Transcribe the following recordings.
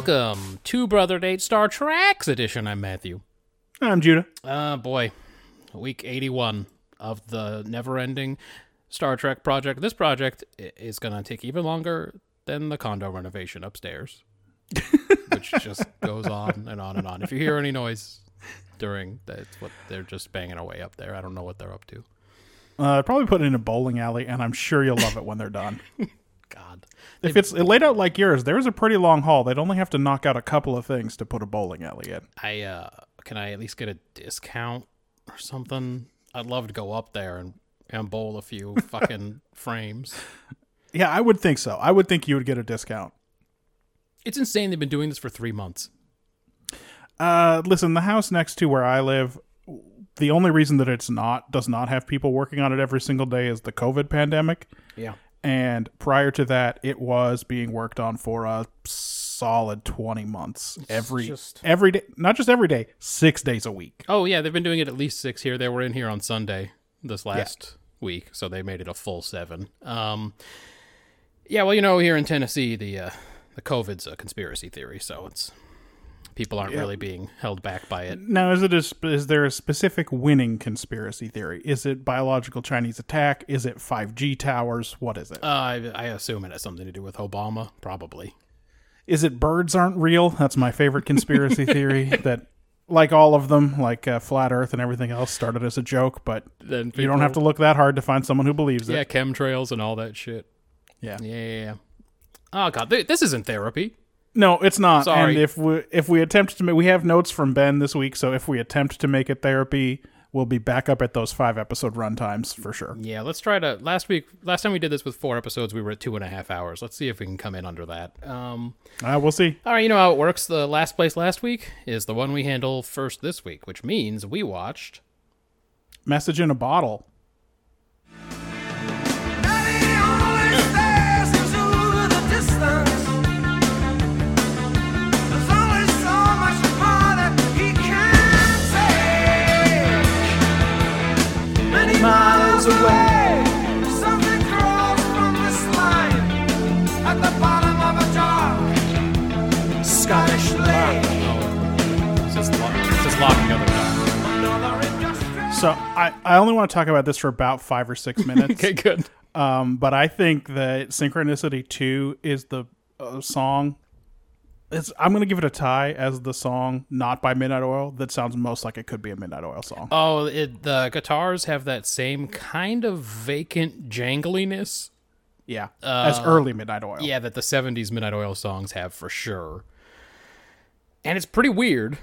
Welcome to Brother Date Star Trek's edition. I'm Matthew. I'm Judah. Uh, boy, week 81 of the never ending Star Trek project. This project is going to take even longer than the condo renovation upstairs, which just goes on and on and on. If you hear any noise during, that's what they're just banging away up there. I don't know what they're up to. Uh, probably put it in a bowling alley, and I'm sure you'll love it when they're done. God. if it's laid out like yours, there's a pretty long hall. They'd only have to knock out a couple of things to put a bowling alley in. I uh can I at least get a discount or something? I'd love to go up there and, and bowl a few fucking frames. Yeah, I would think so. I would think you would get a discount. It's insane they've been doing this for three months. Uh, listen, the house next to where I live, the only reason that it's not does not have people working on it every single day is the COVID pandemic. Yeah. And prior to that, it was being worked on for a solid 20 months. Every just- every day, not just every day, 6 days a week. Oh yeah, they've been doing it at least six here. They were in here on Sunday this last week, so they made it a full seven. Um Yeah, well, you know, here in Tennessee the uh the COVID's a conspiracy theory, so it's people aren't really being held back by it. Now, is it a, is there a specific winning conspiracy theory? Is it biological Chinese attack? Is it 5G towers? What is it? Uh, I, I assume it has something to do with Obama, probably. Is it birds aren't real? That's my favorite conspiracy theory. That, like all of them, like uh, flat Earth and everything else, started as a joke, but Then you don't have to look that hard to find someone who believes Yeah, it. Yeah, chemtrails and all that shit. Yeah. Yeah, yeah, yeah. Oh god, th- this isn't therapy. No, it's not. Sorry. And if we if we attempt to, make, we have notes from Ben this week, so if we attempt to make it therapy, we'll be back up at those five episode run times for sure. Yeah, let's try to. Last week, last time we did this with four episodes, we were at two and a half hours. Let's see if we can come in under that. Um, Uh, we'll see. all right, you know how it works. The last place last week is the one we handle first this week, which means we watched. Message in a bottle. Away, something crawls from the slime at the bottom of a dark Scottish lake. It's just, lo- it's just locking other time. So I, I only want to talk about this for about five or six minutes. Okay, good. Um, but I think that Synchronicity 2 is the uh, song. It's, I'm going to give it a tie as the song, not by Midnight Oil, that sounds most like it could be a Midnight Oil song. Oh, it, the guitars have that same kind of vacant jangliness. yeah. as early Midnight Oil. Uh, Yeah, that the 70s Midnight Oil songs have for sure. And it's pretty weird.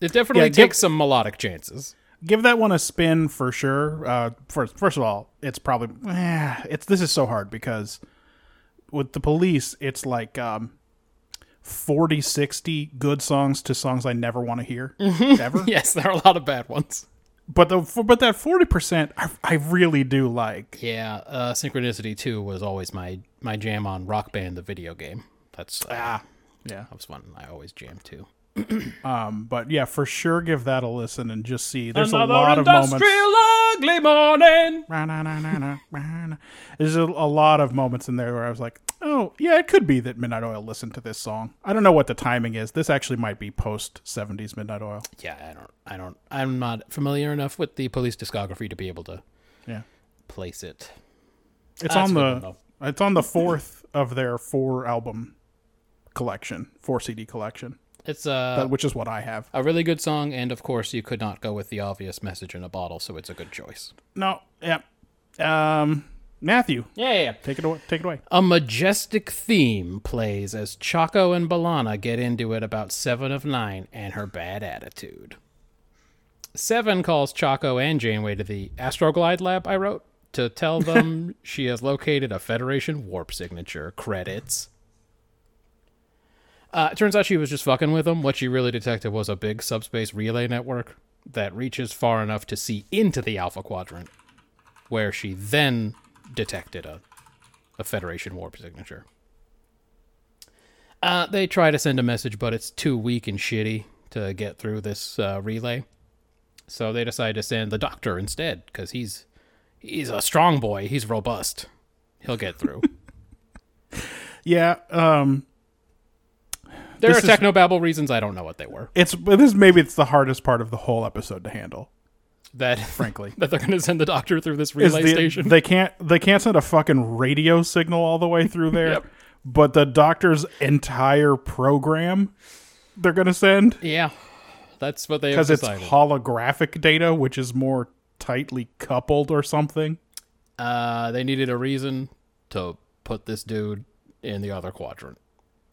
It definitely Yeah, give- takes some melodic chances. Give that one a spin for sure. Uh, first, first of all, it's probably. Eh, it's This is so hard because with the police, it's like um, 40, 60 good songs to songs I never want to hear. Ever. Yes, there are a lot of bad ones. But the but that forty percent, I, I really do like. Yeah, uh, Synchronicity 2 was always my, my jam on Rock Band, the video game. That's uh, Ah, yeah. that was one I always jammed to. Um, but yeah, for sure, give that a listen and just see. There's a lot of moments. ugly morning. There's a, a lot of moments in there where I was like, oh yeah, it could be that Midnight Oil listened to this song. I don't know what the timing is. This actually might be post '70s Midnight Oil. Yeah, I don't, I don't, I'm not familiar enough with the police discography to be able to Yeah, place it. it's That's on the it's on the fourth of their four album collection, four CD collection, It's uh, that, which is what I have. a really good song, and of course, you could not go with the obvious message in a bottle, so it's a good choice. No, yeah. Um, Matthew, Yeah, yeah, yeah. take it away. Take it away. A majestic theme plays as Chaco and B'Elanna get into it about Seven of Nine and her bad attitude. Seven calls Chaco and Janeway to the Astroglide lab I wrote to tell them she has located a Federation warp signature. Credits. Uh, it turns out she was just fucking with them. What she really detected was a big subspace relay network that reaches far enough to see into the Alpha Quadrant, where she then detected a, a Federation warp signature. Uh, they try to send a message, but it's too weak and shitty to get through this uh, relay. So they decide to send the doctor instead, because he's he's a strong boy. He's robust. He'll get through. Yeah, um, there This are technobabble reasons I don't know what they were. it's this maybe it's the hardest part of the whole episode to handle. That Frankly, that they're going to send the doctor through this relay the- station. they can't they can't send a fucking radio signal all the way through there. Yep. But the doctor's entire program they're gonna send yeah, that's what they because it's holographic data, which is more tightly coupled or something. uh, they needed a reason to put this dude in the other quadrant,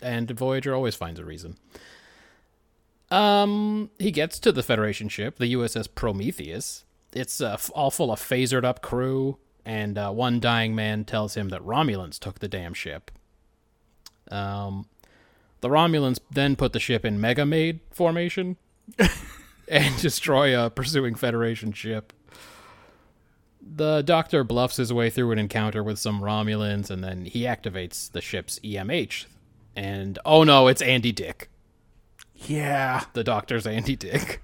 and Voyager always finds a reason. Um, he gets to the Federation ship, the USS Prometheus. It's uh, all full of phasered up crew, and uh, one dying man tells him that Romulans took the damn ship. Um, the Romulans then put the ship in Mega Maid formation and destroy a pursuing Federation ship. The Doctor bluffs his way through an encounter with some Romulans, and then he activates the ship's EMH. And oh no, it's Andy Dick. Yeah, The Doctor's Andy Dick.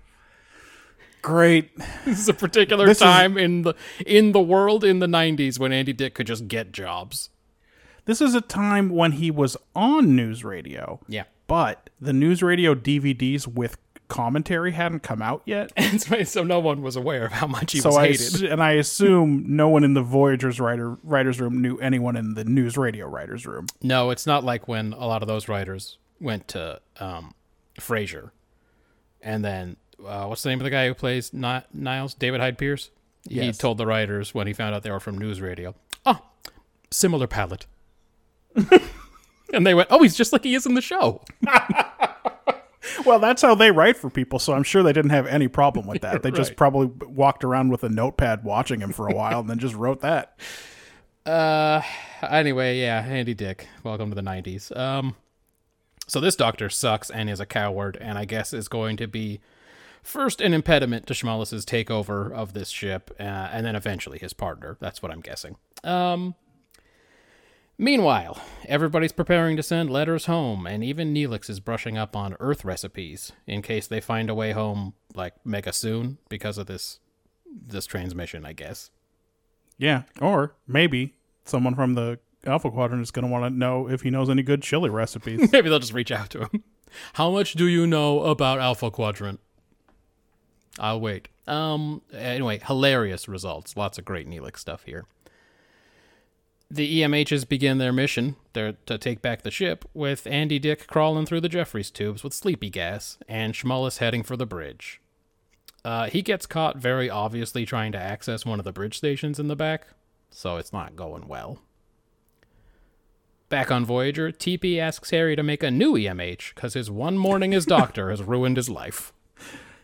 great. This is a particular This is- time in the in the world in the '90s when Andy Dick could just get jobs. This is a time when he was on NewsRadio, Yeah, but the NewsRadio DVDs with commentary hadn't come out yet. and so, no one was aware of how much he so was I hated. ass- and I assume no one in the Voyager's writer writers room knew anyone in the NewsRadio writers room. No, it's not like when a lot of those writers went to um, Frasier, and then uh, what's the name of the guy who plays Ni- Niles? David Hyde Pierce. He told the writers when he found out they were from NewsRadio, "Oh, similar palette," and they went, "Oh, he's just like he is in the show." Well, that's how they write for people, so I'm sure they didn't have any problem with that. They just probably walked around with a notepad watching him for a while and then just wrote that. Uh, anyway, yeah, Andy Dick. Welcome to the '90s. Um, so this doctor sucks and is a coward, and I guess is going to be first an impediment to Schmollis's takeover of this ship, uh, and then eventually his partner. That's what I'm guessing. Um. Meanwhile, everybody's preparing to send letters home, and even Neelix is brushing up on Earth recipes in case they find a way home like mega soon because of this this transmission, I guess. Yeah, or maybe someone from the Alpha Quadrant is going to want to know if he knows any good chili recipes. Maybe they'll just reach out to him. How much do you know about Alpha Quadrant? I'll wait. Um. Anyway, hilarious results. Lots of great Neelix stuff here. The EMHs begin their mission. They're to take back the ship, with Andy Dick crawling through the Jefferies tubes with sleepy gas, and Schmollis heading for the bridge. Uh, he gets caught very obviously trying to access one of the bridge stations in the back, so it's not going well. Back on Voyager, TP asks Harry to make a new EMH because his one morning as doctor has ruined his life.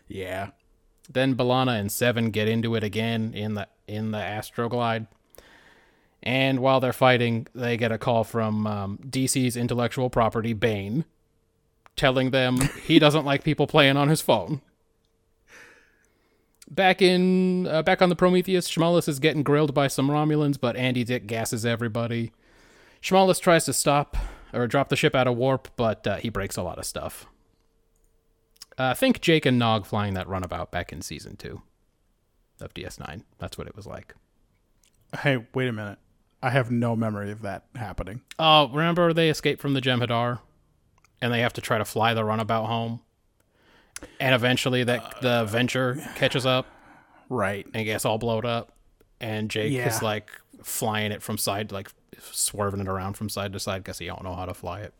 yeah. Then B'Elanna and Seven get into it again in the in the Astroglide. And while they're fighting, they get a call from um, DC's intellectual property, Bane, telling them he doesn't like people playing on his phone. Back in uh, back on the Prometheus, Schmollis is getting grilled by some Romulans, but Andy Dick gasses everybody. Schmollis tries to stop or drop the ship out of warp, but uh, he breaks a lot of stuff. Uh, think Jake and Nog flying that runabout back in season two of DS9. That's what it was like. Hey, wait a minute. I have no memory of that happening. Oh, remember they escape from the Jem'Hadar, and they have to try to fly the runabout home, and eventually that the Venture catches up Right. and gets all blowed up, and Jake Yeah. is like flying it from side, like swerving it around from side to side because he don't know how to fly it.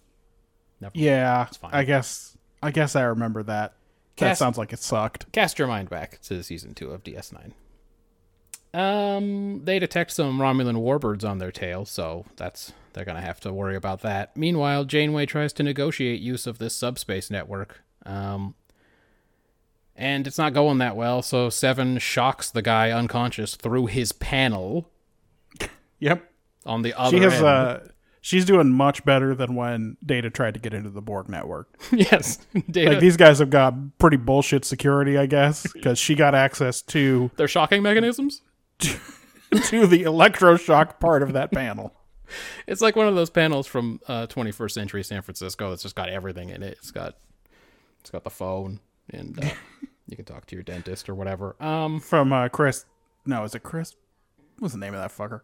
Never. Yeah. fine. I guess I guess I remember that. That sounds like it sucked. cast your mind back to season two of DS9. Um, they detect some Romulan warbirds on their tail, so that's they're gonna have to worry about that. Meanwhile, Janeway tries to negotiate use of this subspace network. Um, And it's not going that well, so Seven shocks the guy unconscious through his panel Yep. on the other She has end. uh she's doing much better than when Data tried to get into the Borg network. yes, Data, Like these guys have got pretty bullshit security, I guess, because she got access to their shocking mechanisms. to the electroshock part of that panel. It's like one of those panels from uh, 21st century San Francisco that's just got everything in it. It's got it's got the phone and uh, you can talk to your dentist or whatever. Um, From uh, Chris no, is it Chris? What's the name of that fucker?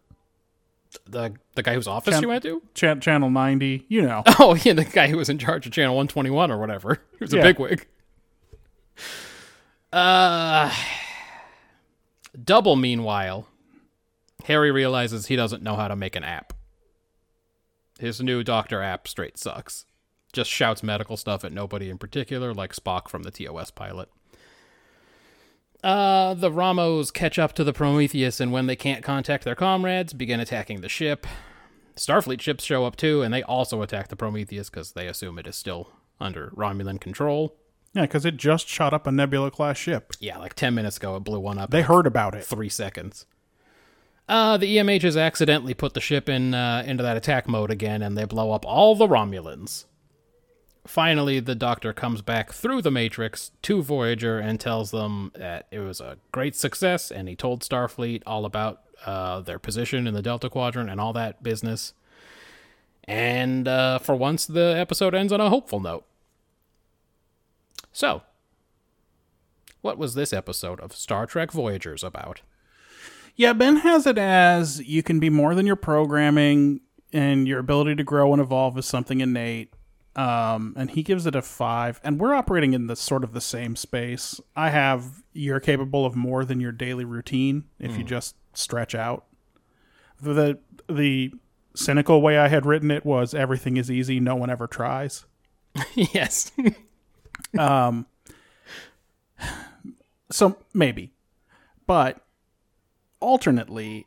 the the guy whose office Chan- you went to? Ch- Channel 90, you know. Oh, yeah, the guy who was in charge of channel 121 or whatever. He was a Yeah. bigwig. Uh, double. Meanwhile, Harry realizes he doesn't know how to make an app. His new Doctor app straight sucks. Just shouts medical stuff at nobody in particular, like Spock from the TOS pilot. Uh, the Ramos catch up to the Prometheus, and when they can't contact their comrades, begin attacking the ship. Starfleet ships show up too, and they also attack the Prometheus because they assume it is still under Romulan control. Yeah, because it just shot up a Nebula class ship. Yeah, like 10 minutes ago, it blew one up. They heard about it. three seconds. Uh, the EMHs accidentally put the ship in uh, into that attack mode again, and they blow up all the Romulans. Finally, the Doctor comes back through the Matrix to Voyager and tells them that it was a great success, and he told Starfleet all about uh, their position in the Delta Quadrant and all that business. And uh, for once, the episode ends on a hopeful note. So, what was this episode of Star Trek Voyagers about? Yeah, Ben has it as you can be more than your programming, and your ability to grow and evolve is something innate. Um, and he gives it a five. And we're operating in the sort of the same space. I have you're capable of more than your daily routine if you just stretch out. The the cynical way I had written it was everything is easy, no one ever tries. yes. Um, so maybe. But alternately,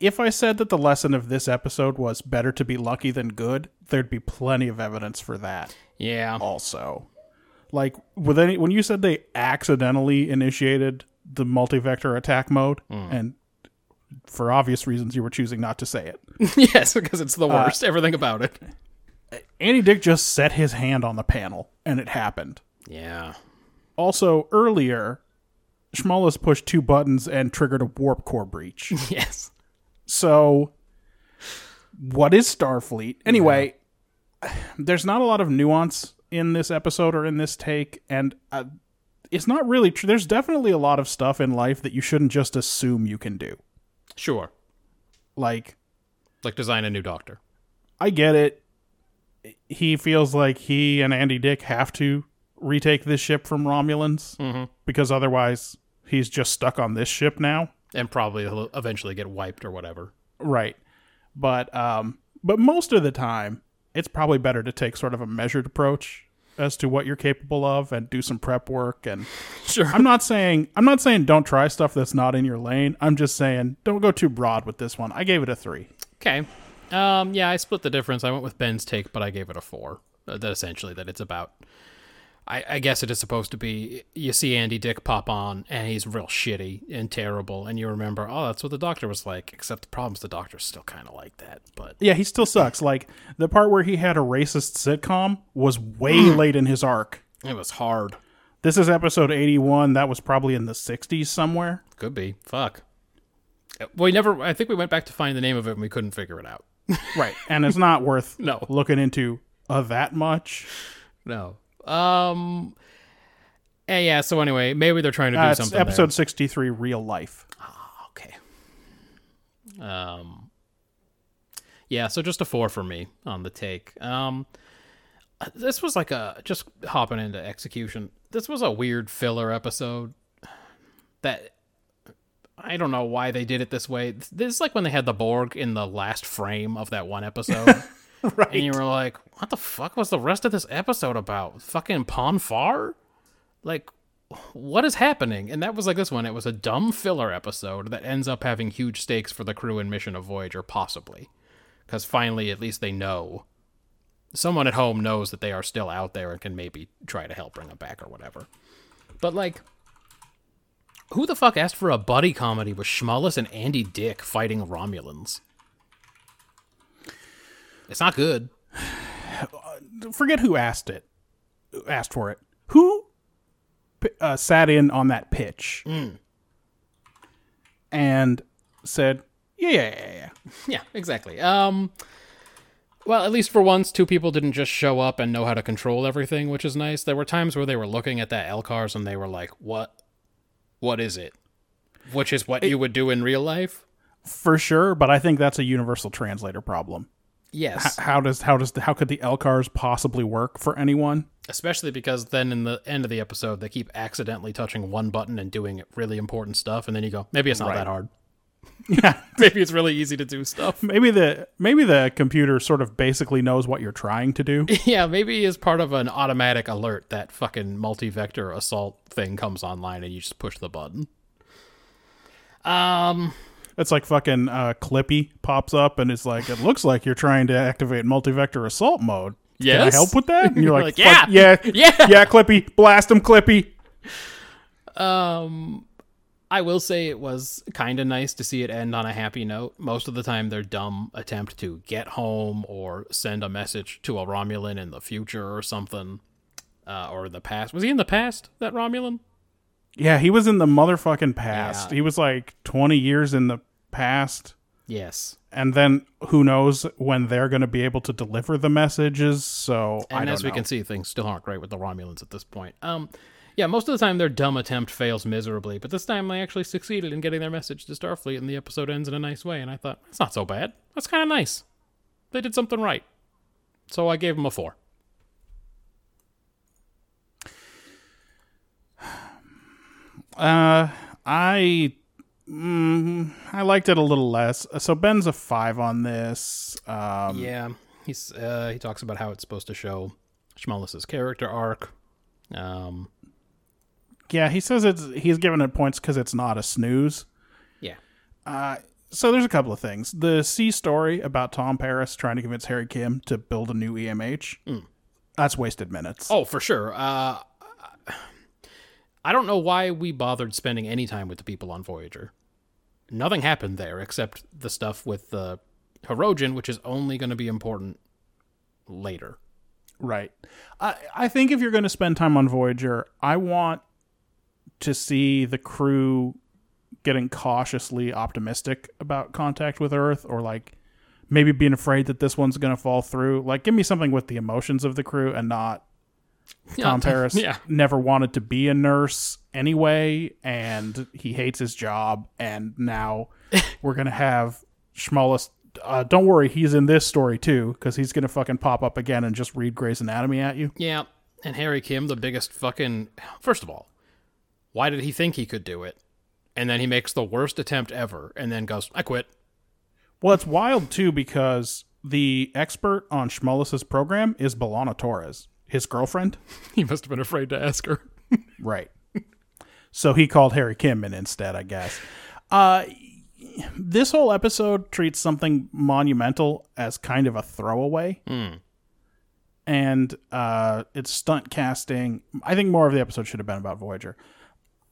if I said that the lesson of this episode was better to be lucky than good, there'd be plenty of evidence for that yeah. also. Like with any when you said they accidentally initiated the multi-vector attack mode hmm. and for obvious reasons you were choosing not to say it. yes, because it's the uh, worst. Everything about it. Andy Dick just set his hand on the panel and it happened. Yeah. Also earlier Schmollis pushed two buttons and triggered a warp core breach. Yes. So, what is Starfleet? Anyway, there's not a lot of nuance in this episode or in this take, and uh, it's not really true. There's definitely a lot of stuff in life that you shouldn't just assume you can do. Sure. Like, Like design a new doctor. I get it. He feels like he and Andy Dick have to retake this ship from Romulans because otherwise he's just stuck on this ship now. And probably he'll eventually get wiped or whatever. Right. But um but most of the time it's probably better to take sort of a measured approach as to what you're capable of and do some prep work and Sure. I'm not saying I'm not saying don't try stuff that's not in your lane. I'm just saying don't go too broad with this one. I gave it a 3. Okay. Um, yeah, I split the difference. I went with Ben's take, but I gave it a four. Uh, that essentially that it's about. I, I guess it is supposed to be. You see Andy Dick pop on, and he's real shitty and terrible, and you remember, oh, that's what the doctor was like. Except the problem's the doctor's still kind of like that. But Yeah, he still sucks. Like the part where he had a racist sitcom was way late in his arc. it was hard. This is episode 81. That was probably in the 60s somewhere. Could be. Fuck. We never. I think we went back to find the name of it, and we couldn't figure it out. Right. And it's not worth No. looking into uh, that much. No. Um. And yeah. So anyway, maybe they're trying to do Uh, something. episode 63 real life. there. Okay. Um. Yeah. So just a four for me on the take. Um. This was like a just hopping into execution. This was a weird filler episode. That I don't know why they did it this way. This is like when they had the Borg in the last frame of that one episode. Right. And you were like, what the fuck was the rest of this episode about? Fucking Pon farr? Like, what is happening? And that was like this one. It was a dumb filler episode that ends up having huge stakes for the crew and mission of Voyager, possibly. Because finally, at least they know. Someone at home knows that they are still out there and can maybe try to help bring them back or whatever. But, like, who the fuck asked for a buddy comedy with Schmullis and Andy Dick fighting Romulans? It's not good. Forget who asked it. Asked for it. Who uh, sat in on that pitch and said, "Yeah, yeah, yeah, yeah." Yeah, exactly. Um, well, at least for once, two people didn't just show up and know how to control everything, which is nice. There were times where they were looking at that LCARS and they were like, "What? What is it?" Which is what you would do in real life. For sure, but I think that's a universal translator problem. Yes, How does how does how could the LCARS possibly work for anyone? especially because then in the end of the episode, they keep accidentally touching one button and doing really important stuff, and then you go, "Maybe it's not Right. that hard. Yeah, Maybe it's really easy to do stuff." maybe the maybe the computer sort of basically knows what you're trying to do. Yeah, maybe as part of an automatic alert, that fucking multi-vector assault thing comes online, and you just push the button. Um, It's like fucking uh, Clippy pops up and it's like, it looks like you're trying to activate multi-vector assault mode. Can I help with that? And you're like, Like, yeah, yeah, yeah." yeah, Clippy, blast him, Clippy. um, I will say it was kind of nice to see it end on a happy note. Most of the time, their dumb attempt to get home or send a message to a Romulan in the future or something, uh, or the past. Was he in the past? That Romulan? Yeah, he was in the motherfucking past. Yeah. He was like 20 years in the past. Yes. And then who knows when they're going to be able to deliver the messages. So I And as we can see, things still aren't great with the Romulans at this point. Um, yeah, most of the time their dumb attempt fails miserably, but this time they actually succeeded in getting their message to Starfleet, and the episode ends in a nice way. And I thought that's not so bad. That's kind of nice. They did something right. So I gave them a four. Uh, I mm, I liked it a little less. So Ben's a five on this. Um, Yeah, he's uh, he talks about how it's supposed to show Schmullis's character arc. Um, yeah, he says it's he's giving it points because it's not a snooze. yeah, So there's a couple of things. The C story about Tom Paris trying to convince Harry Kim to build a new EMH. That's wasted minutes. Oh, for sure. Uh, I don't know why we bothered spending any time with the people on Voyager. Nothing happened there except the stuff with the Hirogen, which is only going to be important later. Right. I I think if you're going to spend time on Voyager, I want to see the crew getting cautiously optimistic about contact with Earth or like maybe being afraid that this one's going to fall through. Like give me something with the emotions of the crew and not Tom Paris Yeah. never wanted to be a nurse anyway and he hates his job and now we're going to have Schmullis uh, don't worry, he's in this story too, because he's gonna fucking pop up again and just read Grey's Anatomy at you. Yeah, and Harry Kim, the biggest fucking. First of all, why did he think he could do it? And then he makes the worst attempt ever, and then goes, "I quit." Well, it's wild too because the expert on Schmullis's program is B'Elanna Torres, his girlfriend. He must have been afraid to ask her. Right. so he called Harry Kim in instead, I guess. Uh, this whole episode treats something monumental as kind of a throwaway. And uh, it's stunt casting. I think more of the episode should have been about Voyager.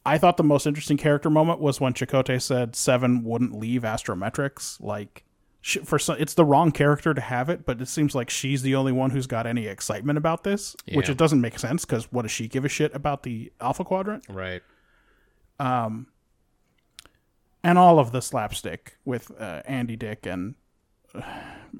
I thought the most interesting character moment was when Chakotay said Seven wouldn't leave Astrometrics. Like, sh- for some, it's the wrong character to have it, but it seems like she's the only one who's got any excitement about this, which it doesn't make sense because what does she give a shit about the Alpha Quadrant? Right. and all of the slapstick with uh, Andy Dick and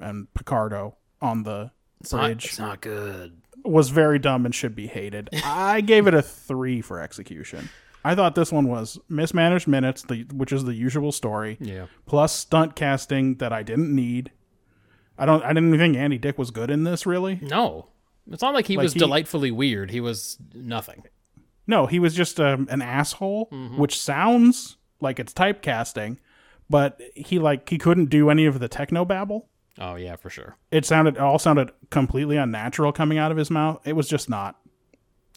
and Picardo on the bridge It's not good. was very dumb and should be hated. I gave it a three for execution. I thought this one was mismanaged minutes, the, which is the usual story, Yeah. plus stunt casting that I didn't need. I don't. I didn't think Andy Dick was good in this. Really, No. It's not like he was he- delightfully weird. He was nothing. no. He was just um, an asshole, which sounds like it's typecasting, but he like he couldn't do any of the techno babble. Oh yeah, for sure. it sounded it all sounded completely unnatural coming out of his mouth. It was just not.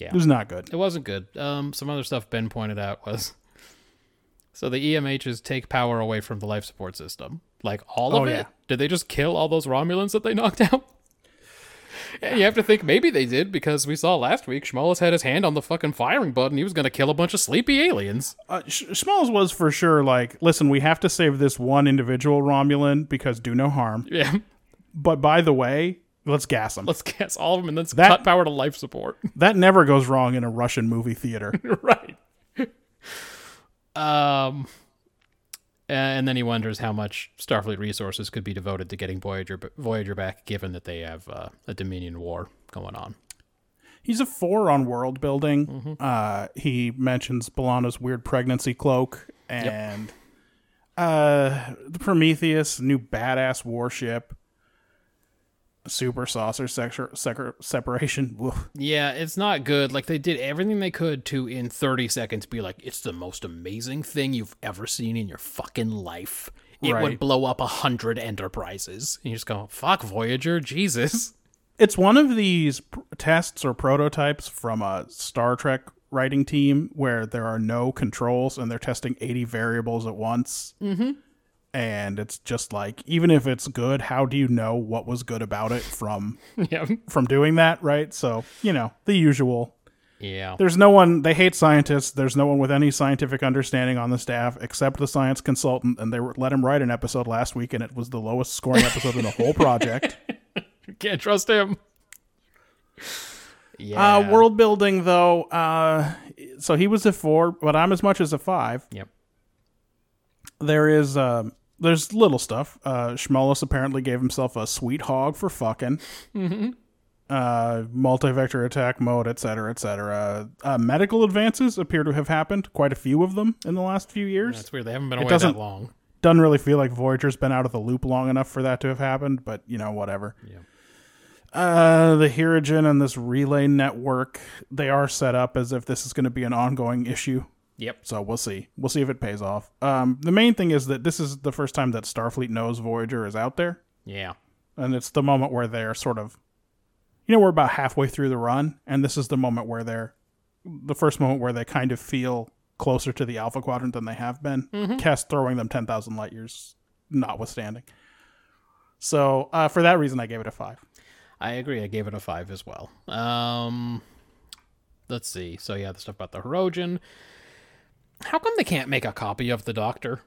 Yeah. It was not good. It wasn't good. Um, some other stuff Ben pointed out was so the EMHs take power away from the life support system. Like all of Oh, it. yeah. Did they just kill all those Romulans that they knocked out? And you have to think maybe they did because we saw last week Schmollus had his hand on the fucking firing button. He was going to kill a bunch of sleepy aliens. Uh, Sh- was for sure like, listen, we have to save this one individual Romulan because do no harm. Yeah. But by the way, let's gas them. Let's gas all of them and then That- cut power to life support. That never goes wrong in a Russian movie theater. right. um, and then he wonders how much Starfleet resources could be devoted to getting Voyager Voyager back, given that they have uh, a Dominion war going on. He's a four on world building. Uh, he mentions B'Elanna's weird pregnancy cloak and uh, the Prometheus, new badass warship, super saucer sector, sector, separation. Yeah, it's not good. Like they did everything they could to, in 30 seconds, be like, "It's the most amazing thing you've ever seen in your fucking life." It Right. would blow up a hundred enterprises. And you just go, "Fuck Voyager, Jesus." It's one of these pr- tests or prototypes from a Star Trek writing team where there are no controls and they're testing 80 variables at once. Mm-hmm. And it's just like, even if it's good, how do you know what was good about it from yeah, from doing that, right? So, you know, the usual. yeah. There's no one, they hate scientists. There's no one with any scientific understanding on the staff except the science consultant. And they let him write an episode last week, and it was the lowest scoring episode in the whole project. Can't trust him. Yeah. Uh, world building, though, uh, so he was a four, but I'm as much as a five. Yep. There is, um, there's little stuff. Uh, Schmollus apparently gave himself a sweet hog for fucking. Uh, multi-vector attack mode, etc., cetera, et cetera. Uh, medical advances appear to have happened, quite a few of them in the last few years. That's weird. They haven't been away doesn't- that long. Doesn't really feel like Voyager's been out of the loop long enough for that to have happened, but you know, whatever. Yeah. Uh, the Hirogen and this relay network, they are set up as if this is going to be an ongoing issue. Yep. So we'll see. We'll see if it pays off. Um, the main thing is that this is the first time that Starfleet knows Voyager is out there, Yeah. and it's the moment where they're sort of, you know, we're about halfway through the run, and this is the moment where they're, the first moment where they kind of feel closer to the Alpha Quadrant than they have been. Kest throwing them ten thousand light years, notwithstanding. So uh, for that reason, I gave it a five. I agree. I gave it a five as well. Um, let's see. So yeah, the stuff about the Hirogen. How come they can't make a copy of the Doctor?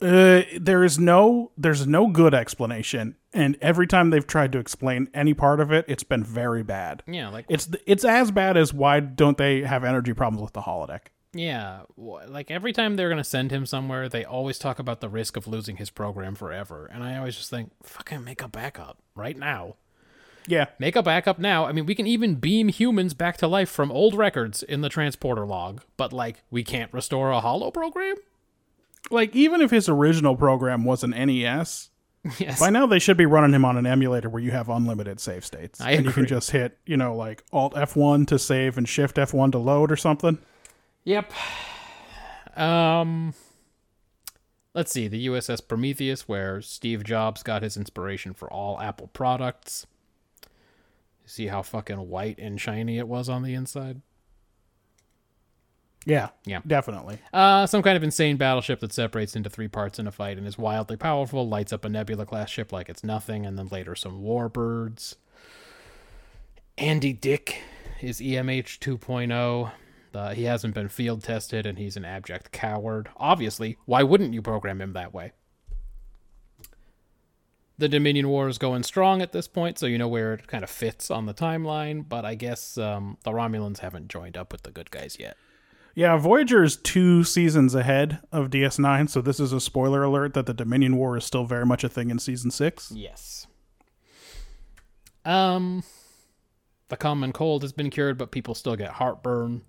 Uh, there is no there's no good explanation, and every time they've tried to explain any part of it, it's been very bad. Yeah, like It's it's as bad as why don't they have energy problems with the holodeck? yeah, like every time they're gonna send him somewhere, they always talk about the risk of losing his program forever, and I always just think, fucking make a backup right now. Yeah, Make a backup now. I mean, we can even beam humans back to life from old records in the transporter log, but like we can't restore a hollow program. like even if his original program was an NES, Yes. by now they should be running him on an emulator where you have unlimited save states, I and you can just hit you know like Alt F one to save and Shift F one to load or something. Yep. Um let's see, the USS Prometheus where Steve Jobs got his inspiration for all Apple products. See how fucking white and shiny it was on the inside? Yeah, Yeah. definitely. Uh, some kind of insane battleship that separates into three parts in a fight and is wildly powerful, lights up a Nebula class ship like it's nothing, and then later some warbirds. Andy Dick is EMH 2.0. Uh, he hasn't been field tested and he's an abject coward. Obviously, why wouldn't you program him that way? The Dominion War is going strong at this point, so you know where it kind of fits on the timeline, but I guess um, the Romulans haven't joined up with the good guys yet. Yeah, Voyager is two seasons ahead of DS9, so this is a spoiler alert that the Dominion War is still very much a thing in season six. Yes. Um, the common cold has been cured, but people still get heartburn.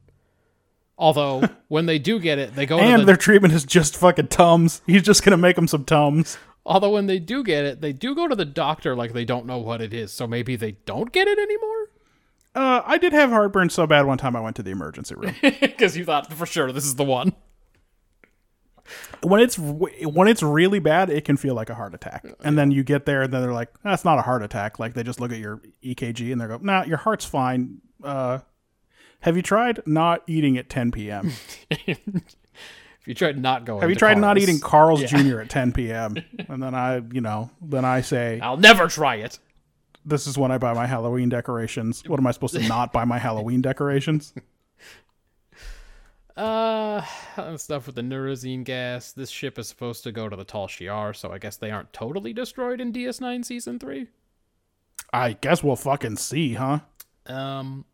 Although when they do get it, they go And the, their treatment is just fucking Tums. He's just gonna make them some Tums. Although when they do get it, they do go to the doctor like they don't know what it is. So maybe they don't get it anymore Uh, I did have heartburn so bad one time I went to the emergency room. because you thought for sure this is the one. when it's when it's really bad, it can feel like a heart attack. And then you get there, and then they're like, "That's not a heart attack." Like they just look at your EKG and they go, "Nah, your heart's fine." Uh, have you tried not eating at 10 p.m.? If you tried not going, Have you tried not eating Carl's Jr. at 10 p.m.? And then I, you know, then I say, I'll never try it. this is when I buy my Halloween decorations. What am I supposed to not buy my Halloween decorations? Uh, stuff with the Neurozine gas. This ship is supposed to go to the Tal Shiar, so I guess they aren't totally destroyed in DS9 Season 3. I guess we'll fucking see, huh? Um,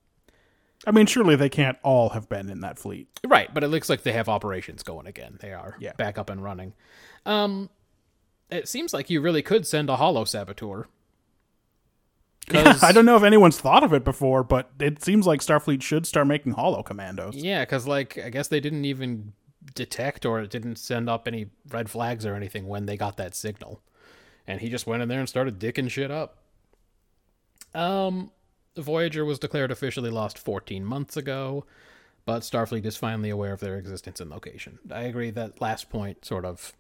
I mean, surely they can't all have been in that fleet. right, but it looks like they have operations going again. They are Yeah. back up and running. Um, it seems like you really could send a Hollow Saboteur. 'Cause- I don't know if anyone's thought of it before, but it seems like Starfleet should start making Hollow Commandos. Yeah, because like I guess they didn't even detect or it didn't send up any red flags or anything when they got that signal, and he just went in there and started dicking shit up. Um, the Voyager was declared officially lost 14 months ago, but Starfleet is finally aware of their existence and location. I agree that last point sort of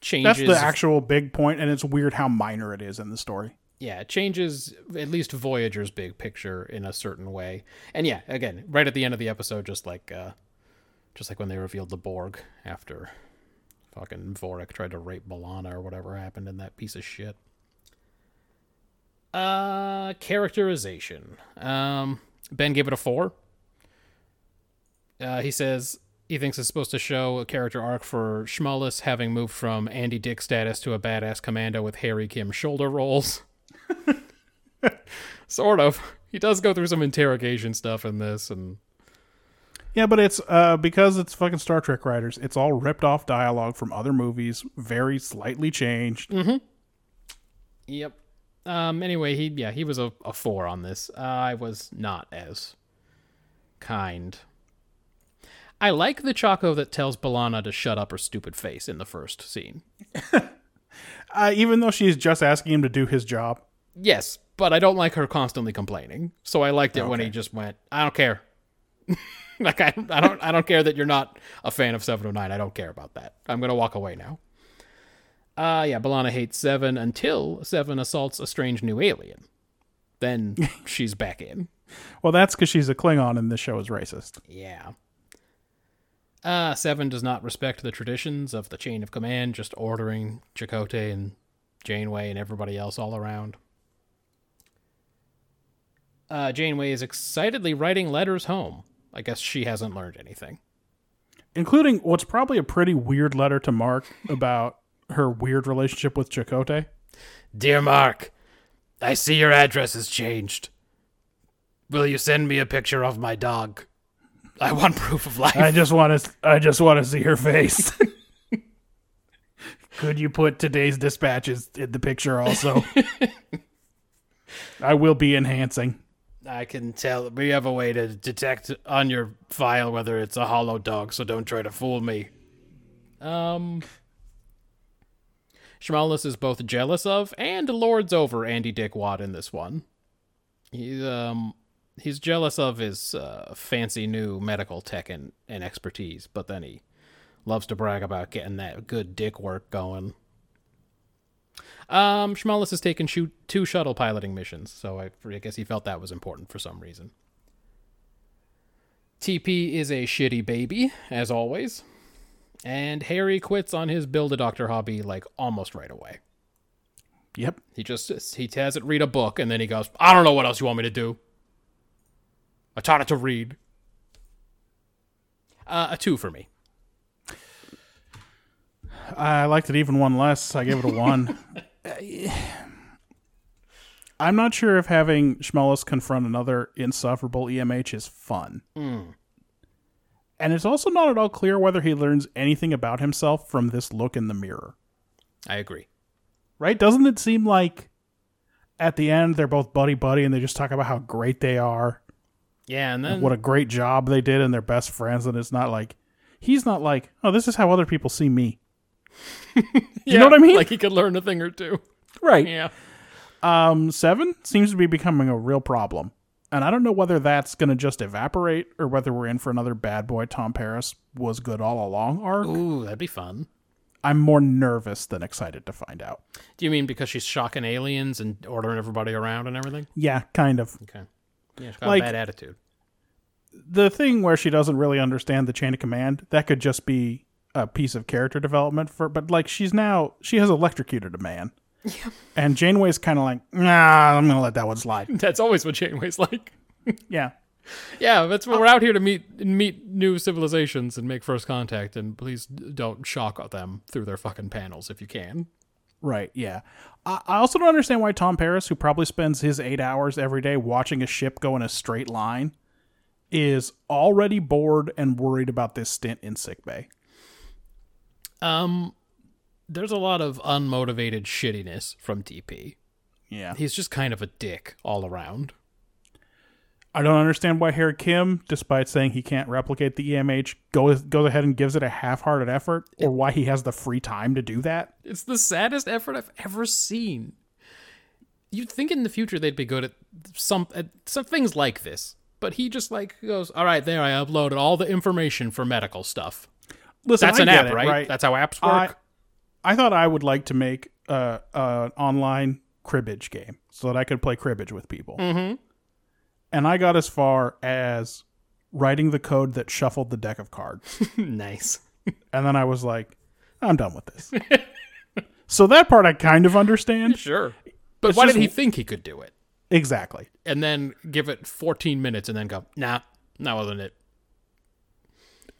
changes. That's the actual big point, and it's weird how minor it is in the story. yeah, it changes at least Voyager's big picture in a certain way. And yeah, again, right at the end of the episode, just like uh just like when they revealed the Borg after fucking Vorik tried to rape B'Elanna or whatever happened in that piece of shit. Uh characterization. Um Ben gave it a four. Uh, he says he thinks it's supposed to show a character arc for Schmullis having moved from Andy Dick status to a badass commando with Harry Kim shoulder rolls. sort of. He does go through some interrogation stuff in this, and Yeah, but it's uh, because it's fucking Star Trek writers. It's all ripped off dialogue from other movies, very slightly changed. Mm-hmm. yep. Um. Anyway, he yeah he was a, a four on this. I was not as kind. I like the Choco that tells B'Elanna to shut up her stupid face in the first scene. Uh, even though she's just asking him to do his job. Yes, but I don't like her constantly complaining. So I liked it when he just went, "I don't care." like I, I don't, I don't care that you're not a fan of 709. I don't care about that. I'm gonna walk away now. Uh yeah, B'Elanna hates Seven until Seven assaults a strange new alien. Then she's back in. Well, that's because she's a Klingon and this show is racist. Yeah. Uh, Seven does not respect the traditions of the chain of command, just ordering Chakotay and Janeway and everybody else all around. Uh, Janeway is excitedly writing letters home. I guess she hasn't learned anything. Including what's probably a pretty weird letter to Mark about her weird relationship with Chakotay. Dear Mark, I see your address has changed. Will you send me a picture of my dog? I want proof of life. I just want to. I just want to see her face. Could you put today's dispatches in the picture also? I will be enhancing. I can tell we have a way to detect on your file whether it's a hollow dog, so don't try to fool me. Um Schmallis is both jealous of and lords over Andy Dick Watt in this one. He's um he's jealous of his uh, fancy new medical tech and, and expertise, but then he loves to brag about getting that good dick work going. Um, has taken shoot two shuttle piloting missions, so I, I guess he felt that was important for some reason. TP is a shitty baby, as always, and Harry quits on his build a doctor hobby like almost right away. Yep. He just he has it read a book, and then he goes, "I don't know what else you want me to do. I taught it to read." Uh, a two for me. I liked it even one less. I gave it a one. I'm not sure if having Schmellis confront another insufferable EMH is fun. And it's also not at all clear whether he learns anything about himself from this look in the mirror. I agree. Right? Doesn't it seem like at the end they're both buddy buddy and they just talk about how great they are, Yeah, and then what a great job they did, and they're best friends, and it's not like he's not like, oh, this is how other people see me. you know what I mean? Like he could learn a thing or two. Right. Yeah. Um, seven seems to be becoming a real problem. And I don't know whether that's going to just evaporate or whether we're in for another bad boy Tom Paris was good all along arc. Ooh, that'd be fun. I'm more nervous than excited to find out. Do you mean because she's shocking aliens and ordering everybody around and everything? Yeah, kind of. Okay. Yeah, she's got Like- a bad attitude. The thing where she doesn't really understand the chain of command, that could just be a piece of character development for but like she's now she has electrocuted a man. And Janeway's kind of like, nah, I'm gonna let that one slide. That's always what Janeway's like. Yeah, Yeah, that's what we're out here to meet meet new civilizations and make first contact. And please don't shock them through their fucking panels if you can. right. Yeah. I, I also don't understand why Tom Paris, who probably spends his eight hours every day watching a ship go in a straight line, is already bored and worried about this stint in sickbay. Um, there's a lot of unmotivated shittiness from DP. Yeah. He's just kind of a dick all around. I don't understand why Harry Kim, despite saying he can't replicate the EMH, goes goes ahead and gives it a half-hearted effort, or why he has the free time to do that. It's the saddest effort I've ever seen. You'd think in the future they'd be good at some at some things like this, but he just like goes, "All right, there I uploaded all the information for medical stuff." Listen, That's I an app, it, right? That's how apps work. I thought I would like to make a, a online cribbage game so that I could play cribbage with people. Mm-hmm. And I got as far as writing the code that shuffled the deck of cards. nice. and then I was like, I'm done with this. so that part I kind of understand. Sure. But It's why just- did he think he could do it? Exactly. And then give it 14 minutes and then go, "Nah, that wasn't it."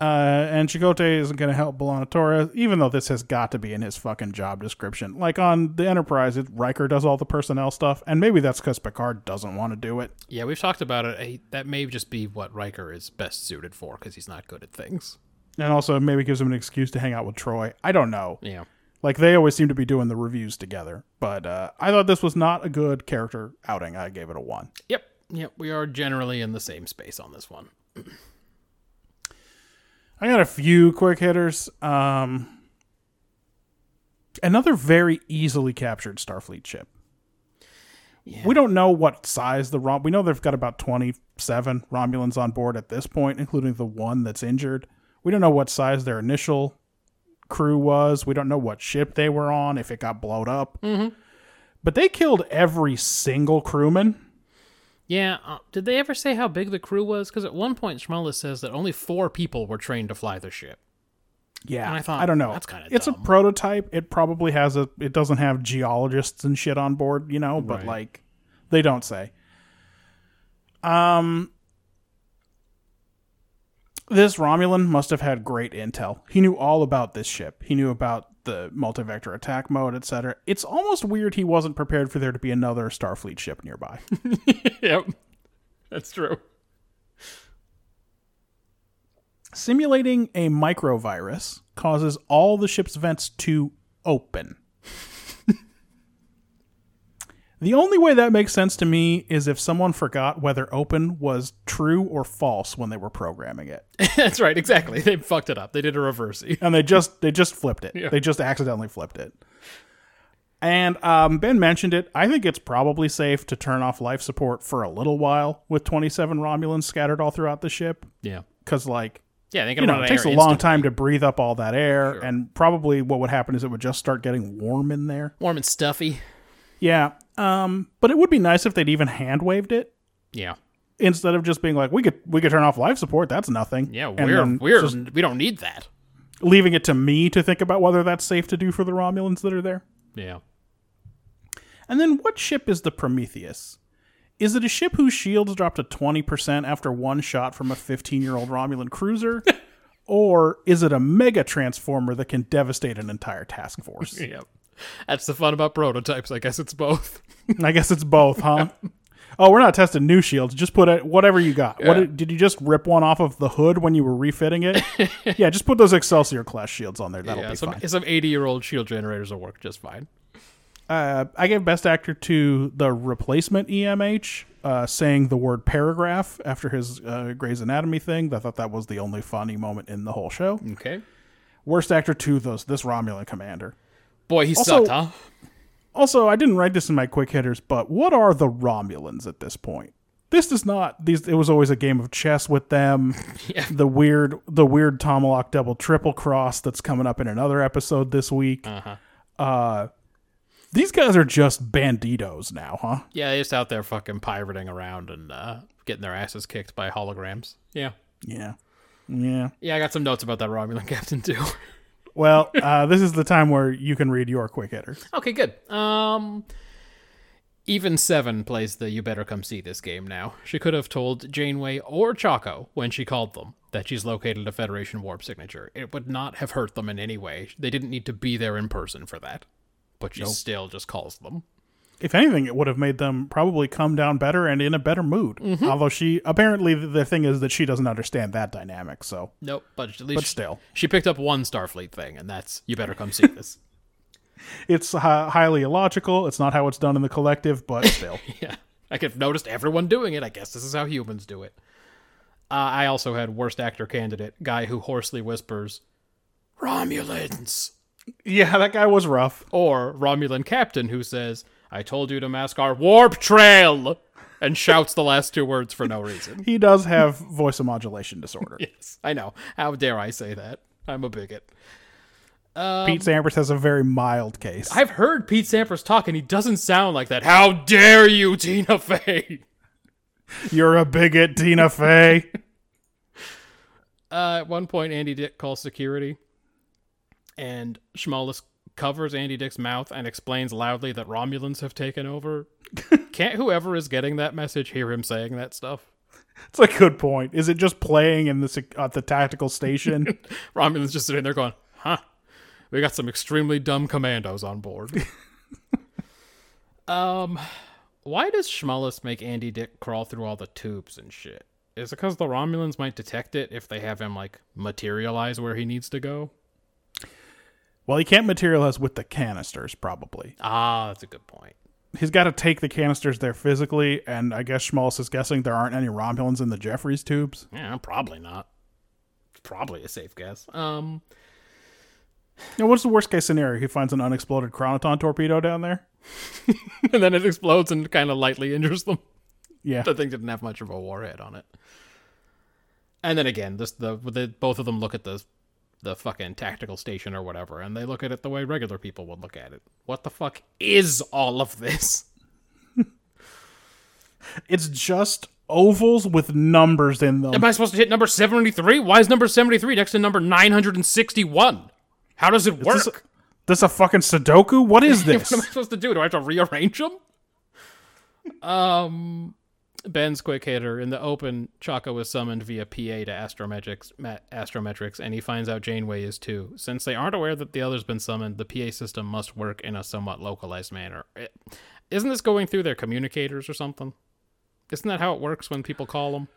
Uh, and Chakotay isn't going to help B'Elanna Torres, even though this has got to be in his fucking job description. Like on the Enterprise, it, Riker does all the personnel stuff, and maybe that's because Picard doesn't want to do it. Yeah, we've talked about it. That may just be what Riker is best suited for because he's not good at things. And also, maybe gives him an excuse to hang out with Troi. I don't know. Yeah. Like they always seem to be doing the reviews together, but uh, I thought this was not a good character outing. I gave it a one. Yep. Yep. We are generally in the same space on this one. I got a few quick hitters. Um, another very easily captured Starfleet ship. We don't know what size the Rom. We know they've got about twenty-seven Romulans on board at this point, including the one that's injured. We don't know what size their initial crew was. We don't know what ship they were on, if it got blown up. Mm-hmm. But they killed every single crewman. Yeah. Uh, did they ever say how big the crew was? Because at one point, Schmullus says that only four people were trained to fly the ship. Yeah, And I thought, I don't know. that's kinda It's a prototype. It probably has a. It doesn't have geologists and shit on board, you know. But Right. like, they don't say. Um, this Romulan must have had great intel. He knew all about this ship. He knew about the multi-vector attack mode, etc. It's almost weird he wasn't prepared for there to be another Starfleet ship nearby. yep. That's true. Simulating a microvirus causes all the ship's vents to open. The only way that makes sense to me is if someone forgot whether open was true or false when they were programming it. That's right. Exactly. They fucked it up. They did a reversey. And they just they just flipped it. Yeah. They just accidentally flipped it. And um, Ben mentioned it. I think it's probably safe to turn off life support for a little while with 27 Romulans scattered all throughout the ship. Yeah. Because, like, Yeah. You know, it takes a air long time to breathe up all that air, and probably what would happen is it would just start getting warm in there. Warm and stuffy. Yeah, um, but it would be nice if they'd even hand waved it Yeah. instead of just being like, "We could we could turn off life support. That's nothing." Yeah. And We're we're we don't need that. leaving it to me to think about whether that's safe to do for the Romulans that are there. Yeah. And then, what ship is the Prometheus? Is it a ship whose shields drop to twenty percent after one shot from a fifteen-year-old Romulan cruiser? Or is it a mega transformer that can devastate an entire task force? Yep. That's the fun about prototypes. I guess it's both. I guess it's both, huh? Oh, we're not testing new shields. Just put it whatever you got. What Yeah. did, did you just rip one off of the hood when you were refitting it? yeah, just put those Excelsior class shields on there. That'll yeah. be Some fine. some eighty year old shield generators will work just fine. Uh, I gave best actor to the replacement EMH, uh, saying the word paragraph after his uh, Grey's Anatomy thing. I thought that was the only funny moment in the whole show. Okay. Worst actor to those this Romulan commander. Boy, he Also- sucked, huh? Also, I didn't write this in my quick hitters, but what are the Romulans at this point? This is not. These it was always a game of chess with them. Yeah. The weird, the weird Tomahawk double triple cross that's coming up in another episode this week. Uh-huh. Uh, these guys are just banditos now, huh? Yeah, they're just out there fucking pirating around and uh, getting their asses kicked by holograms. Yeah. Yeah, yeah. Yeah, I got some notes about that Romulan captain too. Well, uh, this is the time where you can read your quick hitter. Okay, good. Um, even Seven plays the "You better come see this" game now. She could have told Janeway or Chakotay when she called them that she's located a Federation warp signature. It would not have hurt them in any way. They didn't need to be there in person for that. But she still just calls them. If anything, it would have made them probably come down better and in a better mood. Although she apparently the- thing is that she doesn't understand that dynamic. So Nope, but at least But still. she picked up one Starfleet thing, and that's "You better come see this." it's hi- highly illogical. It's not how it's done in the collective, but still. Yeah. I could have noticed everyone doing it. I guess this is how humans do it. Uh, I also had worst actor candidate, guy who hoarsely whispers, Romulans. yeah, that guy was rough. Or Romulan captain who says, I told you to mask our warp trail, and shouts the last two words for no reason. He does have voice modulation disorder. yes, I know. How dare I say that? I'm a bigot. Pete Sampras has a very mild case. I've heard Pete Sampras talk, and he doesn't sound like that. How dare you, Tina Fey? You're a bigot, Tina Fey. Uh, at one point, Andy Dick calls security, and Schmullus covers Andy Dick's mouth and explains loudly that Romulans have taken over. Can't whoever is getting that message hear him saying that stuff? It's a good point. Is it just playing in the at the tactical station? Romulans just sitting there going, "Huh, we got some extremely dumb commandos on board." um, why does Schmullus make Andy Dick crawl through all the tubes and shit? Is it because the Romulans might detect it if they have him like materialize where he needs to go? Well, he can't materialize with the canisters, probably. Ah, that's a good point. He's got to take the canisters there physically, and I guess Schmaltz is guessing there aren't any Romulans in the Jefferies tubes. Yeah, probably not. Probably a safe guess. Um, Now, what's the worst case scenario? He finds an unexploded Chroniton torpedo down there? and then it explodes and kind of lightly injures them. Yeah. The thing didn't have much of a warhead on it. And then again, this the, the both of them look at the the fucking tactical station or whatever, and they look at it the way regular people would look at it. What the fuck is all of this? It's just ovals with numbers in them. Am I supposed to hit number seventy three? Why is number seventy three next to number nine hundred and sixty one? How does it work? this, this a fucking Sudoku? What is this? what am I supposed to do? Do I have to rearrange them? Um, Ben's quick hitter in the open. Chakotay was summoned via PA to Astrometrics, Ma- Astrometrics, and he finds out Janeway is too. Since they aren't aware that the other's been summoned, the PA system must work in a somewhat localized manner. Isn't this going through their communicators or something? Isn't that how it works when people call them?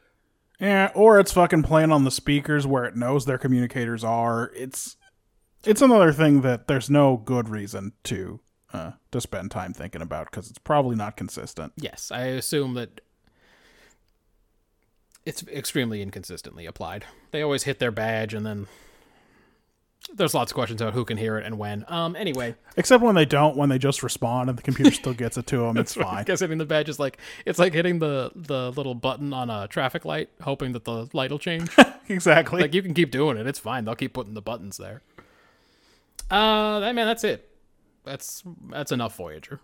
Yeah, or it's fucking playing on the speakers where it knows their communicators are. It's it's another thing that there's no good reason to uh, to spend time thinking about because it's probably not consistent. Yes, I assume that it's extremely inconsistently applied. They always hit their badge and then there's lots of questions about who can hear it and when. Um anyway, Except when they don't, when they just respond and the computer still gets it to them, it's fine. Guess hitting the badge is like it's like hitting the the little button on a traffic light hoping that the light will change. exactly. like you can keep doing it. It's fine. They'll keep putting the buttons there. Uh that man, that's it. That's that's enough Voyager.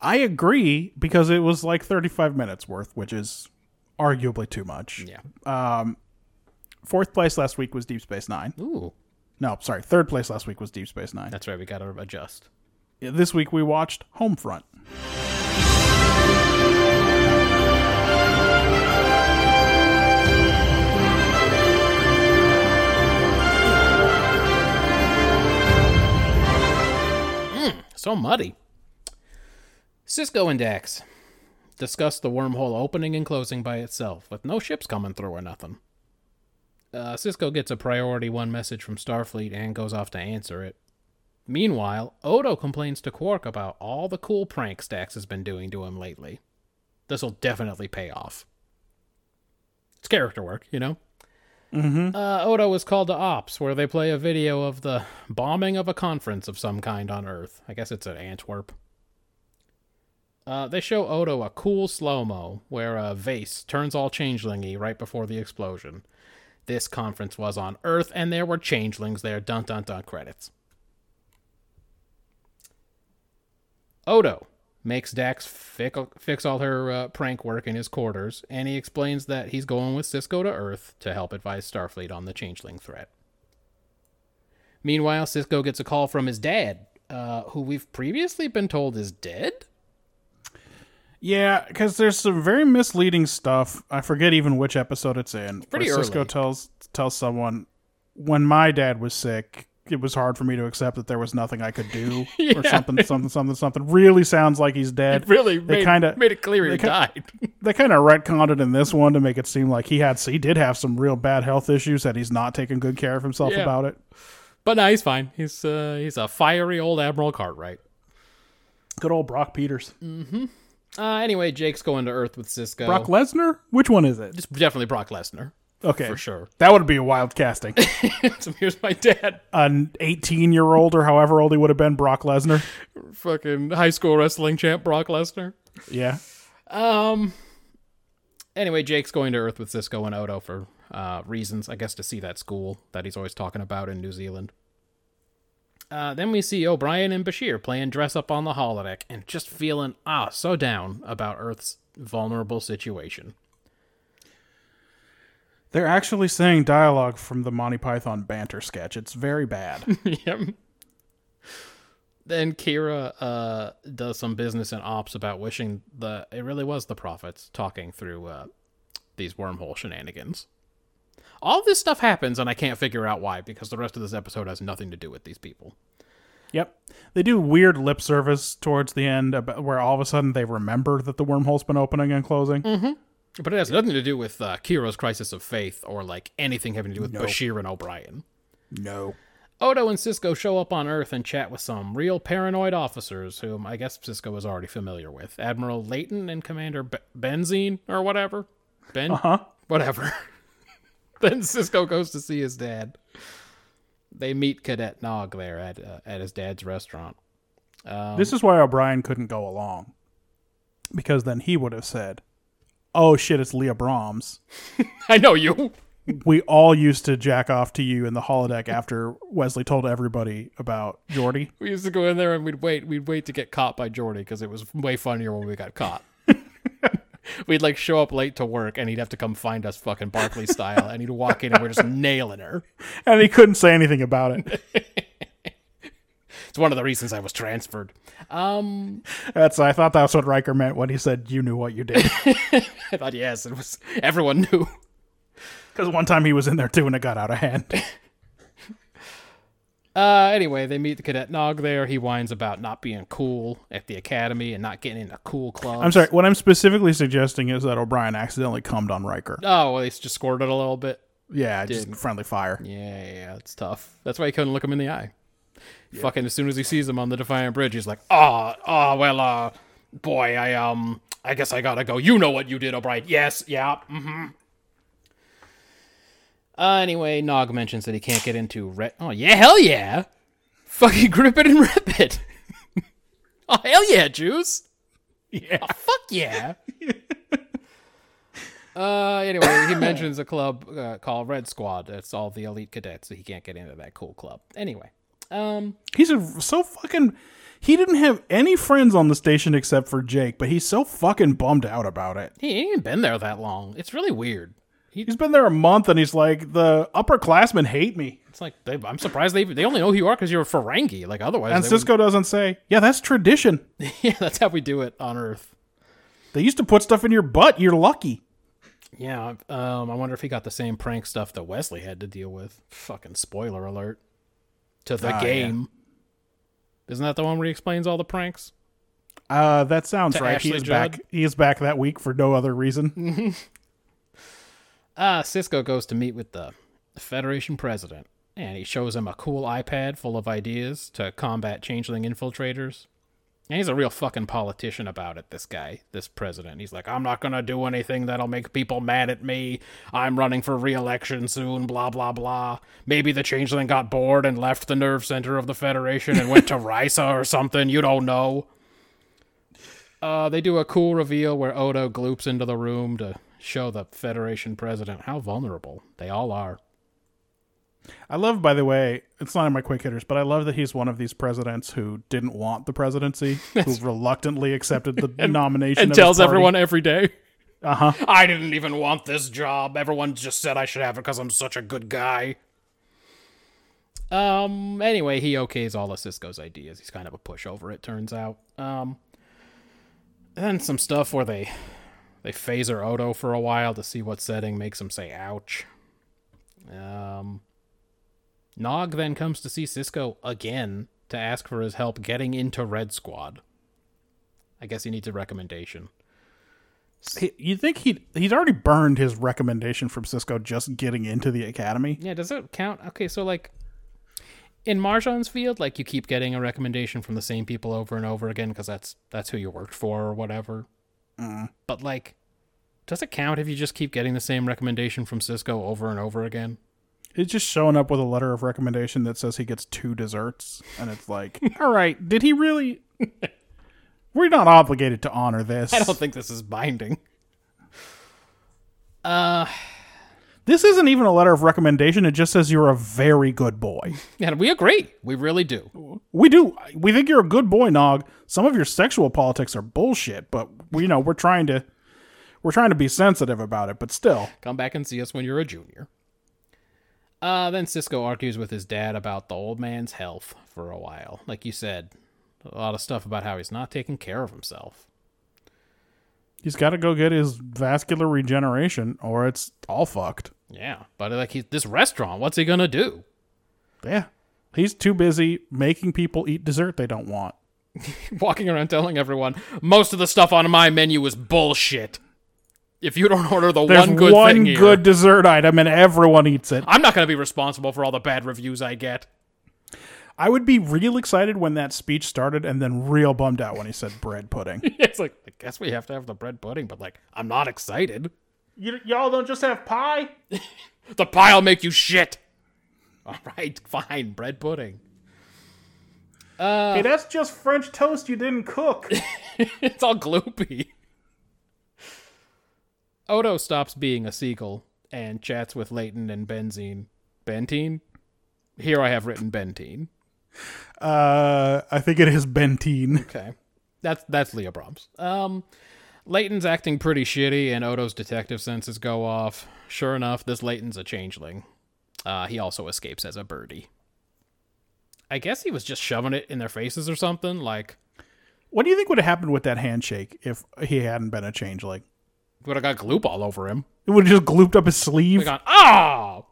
I agree because it was like 35 minutes worth, which is arguably too much. Yeah. Um, fourth place last week was Deep Space Nine. Ooh, No, sorry, third place last week was Deep Space Nine. that's right. We got to adjust. This week we watched Homefront. Hmm, so muddy. Sisko and Dax discuss the wormhole opening and closing by itself, with no ships coming through or nothing. Uh, Sisko gets a priority one message from Starfleet and goes off to answer it. Meanwhile, Odo complains to Quark about all the cool prank Dax has been doing to him lately. This'll definitely pay off. It's character work, you know? Uh, Odo is called to Ops, where they play a video of the bombing of a conference of some kind on Earth. I guess it's at Antwerp. Uh, they show Odo a cool slow mo where a vase turns all changelingy right before the explosion. This conference was on Earth, and there were changelings there. Dun dun dun credits. Odo makes Dax fix, all her uh, prank work in his quarters, and he explains that he's going with Sisko to Earth to help advise Starfleet on the changeling threat. Meanwhile, Sisko gets a call from his dad, uh, who we've previously been told is dead. Yeah, because there's some very misleading stuff. I forget even which episode it's in. pretty where Sisko early. tells tells someone when my dad was sick, it was hard for me to accept that there was nothing I could do or Yeah. something, something, something, something. Really sounds like he's dead. Really they made, kind of made it clear he they died. they kind of retconned it in this one to make it seem like he had he did have some real bad health issues that he's not taking good care of himself Yeah. about it. but no, he's fine. He's uh, he's a fiery old Admiral Cartwright. Good old Brock Peters, Uh, anyway, Jake's going to Earth with Sisko. Brock Lesnar. Which one is it? It's definitely Brock Lesnar Okay, for sure. That would be a wild casting. so here's my dad, An 18 year old or however old he would have been, Brock Lesnar. fucking high school wrestling champ Brock Lesnar. Yeah. Um. Anyway, Jake's going to Earth with Sisko and Odo for uh, reasons, I guess, to see that school that he's always talking about in New Zealand. Uh, then we see O'Brien and Bashir playing dress up on the holodeck and just feeling ah so down about Earth's vulnerable situation. They're actually saying dialogue from the Monty Python banter sketch. It's very bad. yep. Then Kira uh, does some business and ops about wishing the it really was the prophets talking through uh, these wormhole shenanigans. All this stuff happens, and I can't figure out why because the rest of this episode has nothing to do with these people. yep. They do weird lip service towards the end where all of a sudden they remember that the wormhole's been opening and closing. But it has nothing to do with uh, Kira's crisis of faith or like anything having to do with Bashir and O'Brien. No. Odo and Sisko show up on Earth and chat with some real paranoid officers, whom I guess Sisko is already familiar with Admiral Leyton and Commander Be- Benzine, or whatever. Ben? Huh? Whatever. then Sisko goes to see his dad. They meet Cadet Nog there at, uh, at his dad's restaurant. this is why O'Brien couldn't go along. Because then he would have said, Oh shit, it's Leah Brahms. I know you. We all used to jack off to you in the holodeck after Wesley told everybody about Geordi. We used to go in there and we'd wait. We'd wait to get caught by Geordi because it was way funnier when we got caught. We'd like show up late to work and he'd have to come find us, fucking Barkley style, and he'd walk in and we're just nailing her. And he couldn't say anything about it. It's one of the reasons I was transferred. Um, That's I thought that's what Riker meant when he said you knew what you did. I thought yes, it was. Everyone knew. Because one time he was in there too and it got out of hand. Uh, anyway, they meet the cadet Nog there. He whines about not being cool at the academy and not getting into cool clubs. I'm sorry. What I'm specifically suggesting is that O'Brien accidentally cummed on Riker. Oh, well, he's just squirted a little bit. Yeah, just Didn't. friendly fire. Yeah, yeah, yeah, it's tough. That's why he couldn't look him in the eye. Fucking as soon as he sees him on the Defiant Bridge, he's like, "Oh, oh, well, uh, boy, I um, I guess I gotta go. You know what you did, O'Brien? Yes, yeah, mm-hmm." Uh, anyway, Nog mentions that he can't get into red. Oh yeah, hell yeah! Fucking grip it and rip it. oh hell yeah, Juice. Yeah. Oh, fuck yeah. uh, anyway, he mentions a club uh, called Red Squad. That's all the elite cadets, so he can't get into that cool club. Anyway, um, He's a, so fucking. He didn't have any friends on the station except for Jake, but he's so fucking bummed out about it. he ain't even been there that long. It's really weird. He's been there a month and he's like, the upperclassmen hate me. It's like they, I'm surprised they they only know who you are because you're a Ferengi. Like otherwise, And Sisko doesn't say, yeah, that's tradition. yeah, that's how we do it on Earth. They used to put stuff in your butt. You're lucky. Yeah, um, I wonder if he got the same prank stuff that Wesley had to deal with. Fucking spoiler alert to the Ah, game. Isn't that the one where he explains all the pranks? Uh, that sounds To right. He is Judd? back. He is back that week for no other reason. Uh, Sisko goes to meet with the Federation president, and he shows him a cool iPad full of ideas to combat changeling infiltrators. And he's a real fucking politician about it, this guy, this president. He's like, I'm not gonna do anything that'll make people mad at me. I'm running for re election soon, blah, blah, blah. Maybe the changeling got bored and left the nerve center of the Federation and went to Risa or something. You don't know. Uh, they do a cool reveal where Odo gloops into the room to show the Federation president how vulnerable they all are. I love, by the way, it's not in my quick hitters, but I love that he's one of these presidents who didn't want the presidency, who reluctantly accepted the nomination And tells everyone every day. Uh huh. I didn't even want this job. Everyone just said I should have it because I'm such a good guy. Um. Anyway, he okays all of Sisko's ideas. He's kind of a pushover, it turns out. Um. And then some stuff where they they phaser Odo for a while to see what setting makes him say "ouch." Um. Nog then comes to see Sisko again to ask for his help getting into Red Squad. I guess he needs a recommendation. He, you think he he's already burned his recommendation from Sisko just getting into the academy? Yeah, does it count? Okay, so like in Marjan's field, like you keep getting a recommendation from the same people over and over again because that's that's who you worked for or whatever. But like, does it count if you just keep getting the same recommendation from Sisko over and over again? He's just showing up with a letter of recommendation that says he gets two desserts, and it's like, all right, did he really? We're not obligated to honor this. I don't think this is binding. Uh, This isn't even a letter of recommendation. It just says you're a very good boy. and we agree. We really do. We do. We think you're a good boy, Nog. Some of your sexual politics are bullshit, but we you know we're trying to we're trying to be sensitive about it. But still, Come back and see us when you're a junior. Uh, then Sisko argues with his dad about the old man's health for a while. Like you said, a lot of stuff about how he's not taking care of himself. he's got to go get his vascular regeneration, or it's all fucked. Yeah, but like he, this restaurant, what's he gonna do? Yeah, he's too busy making people eat dessert they don't want. Walking around telling everyone most of the stuff on my menu is bullshit. If you don't order the There's one good thing here, good dessert item, and everyone eats it. I'm not gonna be responsible for all the bad reviews I get. I would be real excited when that speech started, and then real bummed out when he said bread pudding. it's like I guess we have to have the bread pudding, but like I'm not excited. You, y'all don't just have pie. The pie'll make you shit. All right, fine, bread pudding. hey, that's just French toast you didn't cook. it's all gloopy. Odo stops being a seagull and chats with Leyton and Benzine. Bentine? Here I have written Bentine. uh, I think it is Bentine. Okay. That's that's Leah Brahms. Um Leyton's acting pretty shitty and Odo's detective senses go off. Sure enough, this Leyton's a changeling. Uh he also escapes as a birdie. I guess he was just shoving it in their faces or something, like What do you think would have happened with that handshake if he hadn't been a changeling? would have got gloop all over him. It would have just glooped up his sleeve. Gone, oh,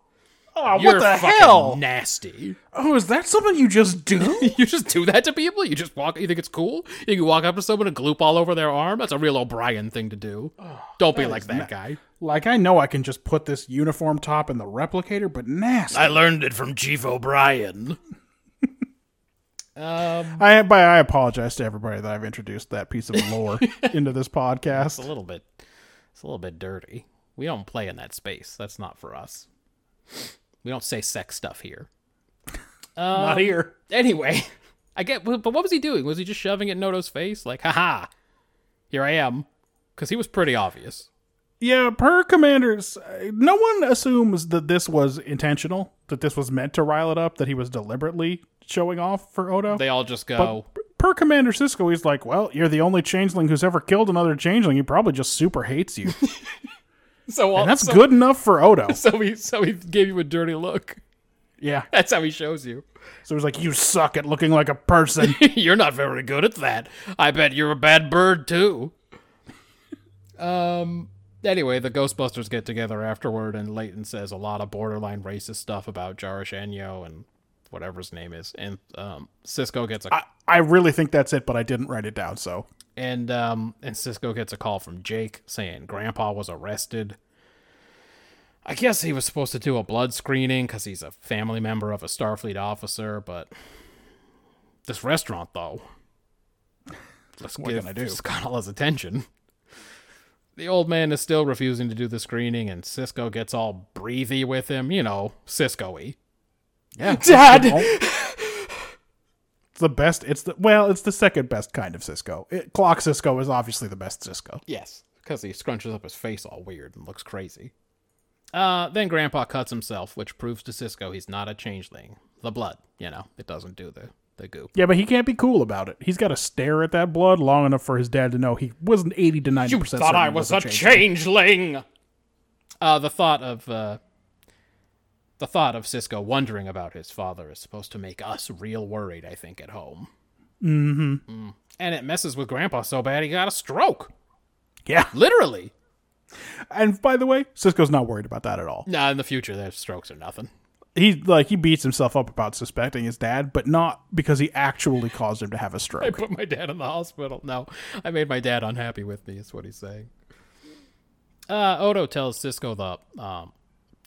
oh, you're what the hell? nasty. Oh, is that something you just do? you just do that to people? You just walk. You think it's cool? You can walk up to someone and gloop all over their arm. That's a real O'Brien thing to do. Don't be like that guy. like, I know I can just put this uniform top in the replicator, but nasty. I learned it from Chief O'Brien. um, I, but I apologize to everybody that I've introduced that piece of lore into this podcast. it's a little bit. It's a little bit dirty. We don't play in that space. That's not for us. We don't say sex stuff here. Not here. Anyway, I get. But what was he doing? Was he just shoving it in Odo's face? Like, haha, here I am. Because he was pretty obvious. Yeah, per commanders, uh, no one assumes that this was intentional, that this was meant to rile it up, that he was deliberately showing off for Odo. They all just go. But per Commander Sisko, he's like, well, you're the only changeling who's ever killed another changeling. He probably just super hates you. so And that's so, good enough for Odo. So he so he gave you a dirty look. Yeah. That's how he shows you. So he's like, you suck at looking like a person. you're not very good at that. I bet you're a bad bird too. Um. Anyway, the Ghostbusters get together afterward, and Leyton says a lot of borderline racist stuff about Jaresh-Inyo and whatever his name is, and um, Sisko gets a I, I really think that's it, but I didn't write it down, so. And um and Sisko gets a call from Jake saying Grandpa was arrested. I guess he was supposed to do a blood screening because he's a family member of a Starfleet officer, but this restaurant though, let's What give can I do? His attention. The old man is still refusing to do the screening, and Sisko gets all breathy with him, you know, Sisko-y. Yeah. Dad! It's the best. It's the well. It's the second best kind of Sisko. It, Clock Sisko is obviously the best Sisko. Yes, because he scrunches up his face all weird and looks crazy. Uh, then Grandpa cuts himself, which proves to Sisko he's not a changeling. The blood, you know, it doesn't do the, the goop. Yeah, but he can't be cool about it. He's got to stare at that blood long enough for his dad to know he wasn't eighty to ninety You percent. thought I was a changeling! Uh, the thought of uh, The thought of Sisko wondering about his father is supposed to make us real worried, I think, at home. Mm-hmm. And it messes with Grandpa so bad he got a stroke. Yeah. Literally. And by the way, Sisko's not worried about that at all. Nah, in the future, their strokes are nothing. He like he beats himself up about suspecting his dad, but not because he actually caused him to have a stroke. I put my dad in the hospital. No, I made my dad unhappy with me. Is what he's saying. Uh, Odo tells Cisco the um,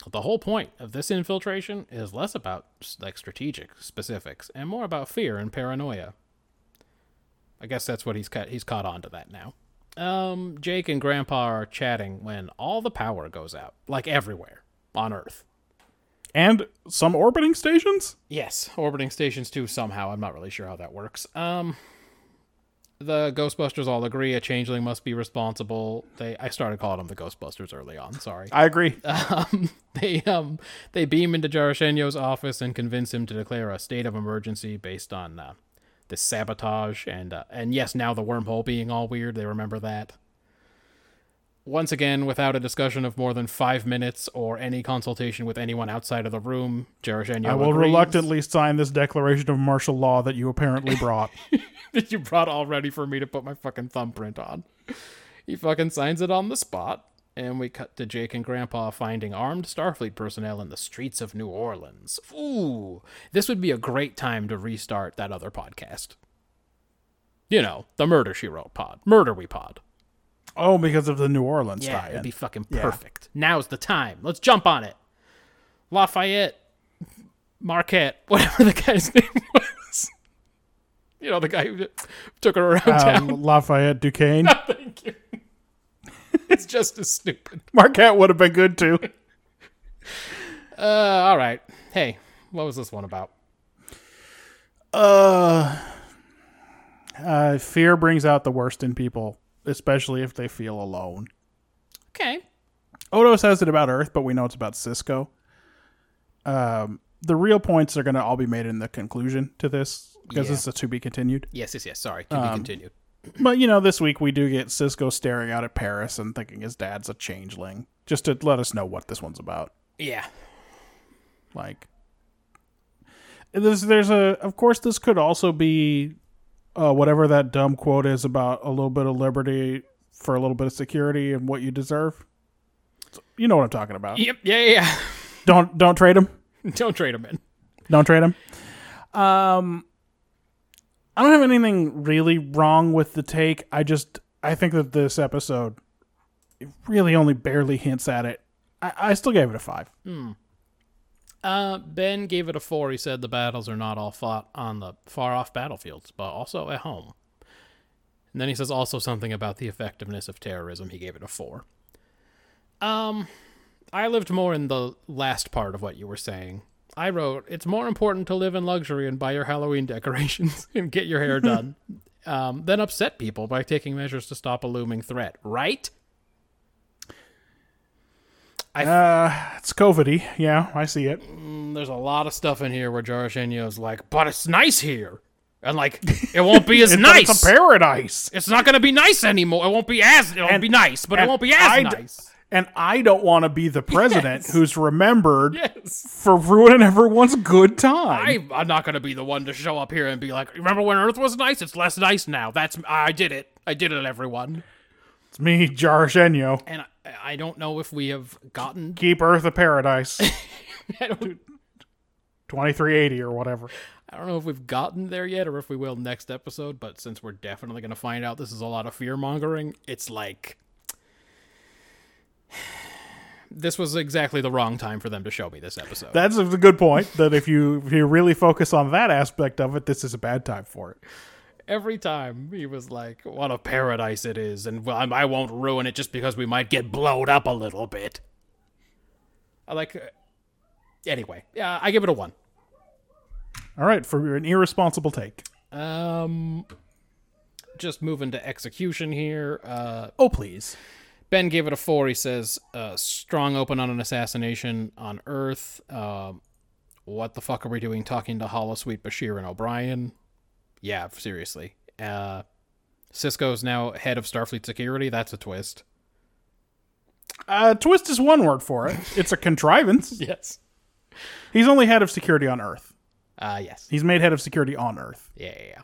the whole point of this infiltration is less about like strategic specifics and more about fear and paranoia. I guess that's what he's cut. He's caught on to that now. Um, Jake and Grandpa are chatting when all the power goes out, like everywhere on Earth. And some orbiting stations? Yes, orbiting stations too. Somehow, I'm not really sure how that works. Um, the Ghostbusters all agree a changeling must be responsible. They, I started calling them the Ghostbusters early on. Sorry. I agree. Um, they um they beam into Jaresh-Inyo's office and convince him to declare a state of emergency based on uh, this sabotage and uh, and yes, now the wormhole being all weird. They remember that. Once again, without a discussion of more than five minutes or any consultation with anyone outside of the room, Jaresh-Inyo I will agrees. reluctantly sign this declaration of martial law that you apparently brought. that you brought all ready for me to put my fucking thumbprint on. He fucking signs it on the spot, and we cut to Jake and Grandpa finding armed Starfleet personnel in the streets of New Orleans. Ooh, this would be a great time to restart that other podcast. You know, the Murder She Wrote pod. Murder We pod. Oh, because of the New Orleans Yeah, tie-in. it'd be fucking Yeah. perfect. Now's the time. Let's jump on it. Lafayette, Marquette, whatever the guy's name was. You know, the guy who took her around town. um, Lafayette Duquesne. No, Thank you. it's just as stupid. Marquette would have been good too. Uh, all right. Hey, what was this one about? Uh, uh, fear brings out the worst in people, especially if they feel alone. Okay. Odo says it about Earth, but we know it's about Sisko. Um, the real points are going to all be made in the conclusion to this because Yeah. this is a to be continued. Yes, yes, yes. Sorry. To be continued. But you know, this week we do get Sisko staring out at Paris and thinking his dad's a changeling, just to let us know what this one's about. Yeah. Like, there's there's a of course this could also be uh, whatever that dumb quote is about a little bit of liberty for a little bit of security and what you deserve. You know what I'm talking about. Yep. Yeah, yeah, Don't don't trade him. Don't trade him in. Don't trade him. Um, I don't have anything really wrong with the take. I just I think that this episode really only barely hints at it. I, I still gave it a five. Uh, Ben gave it a four. He said the battles are not all fought on the far off battlefields, but also at home. And then he says also something about the effectiveness of terrorism. He gave it a four. Um, I lived more in the last part of what you were saying. I wrote, it's more important to live in luxury and buy your Halloween decorations and get your hair done um, than upset people by taking measures to stop a looming threat, right? Uh, it's COVIDy. Yeah, I see it. Mm, There's a lot of stuff in here where Jaresh-Inyo's like, but it's nice here. And like, it won't be as nice. It's a paradise. It's not going to be nice anymore. It won't be as, it'll And- be nice, but it won't be as I d- nice. And I don't want to be the president Yes. who's remembered Yes. for ruining everyone's good time. I, I'm not going to be the one to show up here and be like, remember when Earth was nice? It's less nice now. That's, I did it. I did it, everyone. It's me, Jaresh-Inyo. And I, I don't know if we have gotten, Keep Earth a paradise. I don't, 2380 or whatever. I don't know if we've gotten there yet or if we will next episode, but since we're definitely going to find out this is a lot of fear mongering, it's like. This was exactly the wrong time for them to show me this episode. That's a good point. That if you if you really focus on that aspect of it, this is a bad time for it. Every time he was like, "What a paradise it is," and I'm- won't ruin it just because we might get blowed up a little bit. I like. Uh, anyway, yeah, I give it a one. All right, for an irresponsible take. Um, just moving to execution here. Uh, Oh please. Ben gave it a four. He says, uh, strong open on an assassination on Earth. Um, what the fuck are we doing talking to Holosuite, Bashir, and O'Brien? Yeah, seriously. Uh, Sisko's now head of Starfleet security. That's a twist. Uh, twist is one word for it. It's a contrivance. Yes. He's only head of security on Earth. Uh, yes. He's made head of security on Earth. Yeah, yeah, yeah.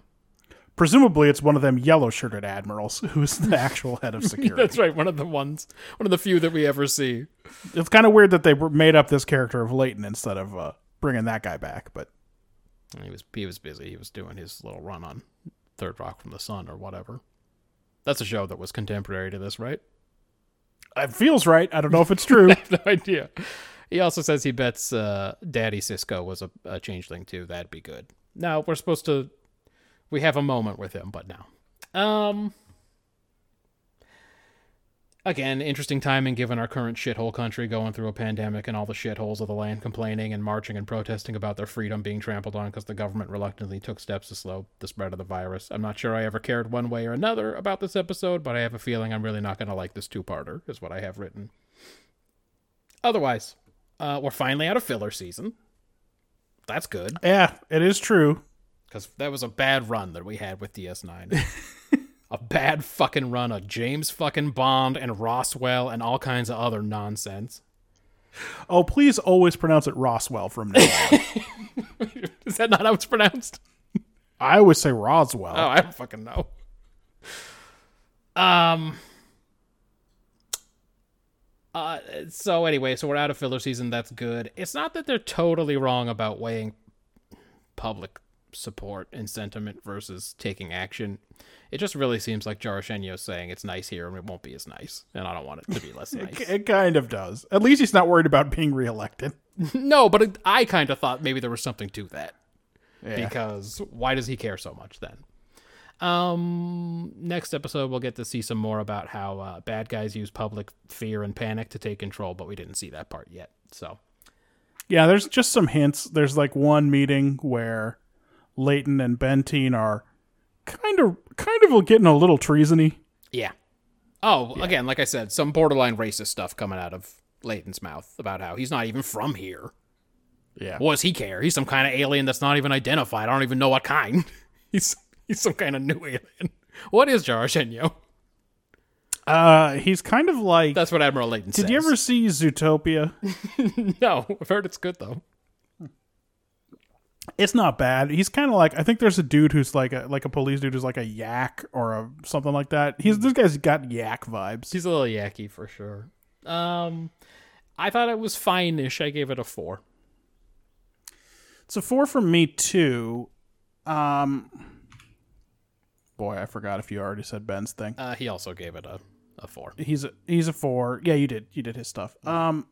Presumably, it's one of them yellow shirted admirals who's the actual head of security. That's right. One of the ones, one of the few that we ever see. it's kind of weird that they made up this character of Leyton instead of uh, bringing that guy back. But He was he was busy. He was doing his little run on Third Rock from the Sun or whatever. That's a show that was contemporary to this, right? it feels right. I don't know if it's true. I have no idea. He also says he bets uh, Daddy Sisko was a, a changeling too. That'd be good. Now we're supposed to. We have a moment with him, but now, um, again, interesting timing given our current shithole country going through a pandemic and all the shitholes of the land complaining and marching and protesting about their freedom being trampled on because the government reluctantly took steps to slow the spread of the virus. I'm not sure I ever cared one way or another about this episode, but I have a feeling I'm really not going to like this two-parter. Is what I have written. Otherwise, uh, we're finally out of filler season. That's good yeah, it is true. because that was a bad run that we had with DS9. a bad fucking run of James fucking Bond and Roswell and all kinds of other nonsense. Oh, please always pronounce it Roswell from now on. Is that not how it's pronounced? I always say Roswell. Oh, I don't fucking know. Um. Uh, so anyway, so we're out of filler season. That's good. It's not that they're totally wrong about weighing public support and sentiment versus taking action. It just really seems like Jaresh-Inyo's saying it's nice here and it won't be as nice, and I don't want it to be less nice. It kind of does. At least he's not worried about being reelected. no, but it, I kind of thought maybe there was something to that. Yeah. because why does he care so much then? Um, next episode we'll get to see some more about how uh, bad guys use public fear and panic to take control, but we didn't see that part yet. So Yeah, there's just some hints. There's like one meeting where Leyton and Benteen are kind of kind of getting a little treasony. yeah. Oh, again, like I said, some borderline racist stuff coming out of Leyton's mouth about how he's not even from here. Yeah. What does he care? He's some kind of alien that's not even identified. I don't even know what kind. he's he's some kind of new alien. What is Jaresh-Inyo? Uh he's kind of like That's what Admiral Leyton says. Did you ever see Zootopia? No, I've heard it's good though. It's not bad. He's kind of like I think there's a dude who's like a like a police dude who's like a yak or a something like that. He's this guy's got yak vibes. He's a little yucky for sure. Um, I thought it was fine-ish. I gave it a four. It's a four from me too. Um, boy, I forgot if you already said Ben's thing. Uh, he also gave it a, a four. He's a he's a four. Yeah, you did. You did his stuff. Um,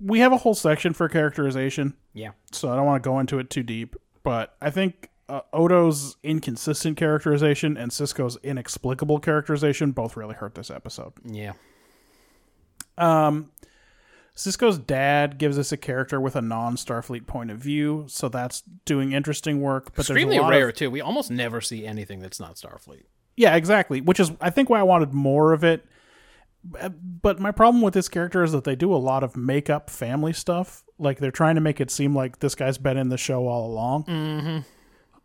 we have a whole section for characterization, Yeah. so I don't want to go into it too deep. But I think uh, Odo's inconsistent characterization and Sisko's inexplicable characterization both really hurt this episode. Yeah. Um, Sisko's dad gives us a character with a non-Starfleet point of view, so that's doing interesting work. But Extremely there's a lot rare Of, too. We almost never see anything that's not Starfleet. yeah, exactly. Which is, I think, why I wanted more of it. Uh, But my problem with this character is that they do a lot of make-up family stuff. Like they're trying to make it seem like this guy's been in the show all along. Mm-hmm.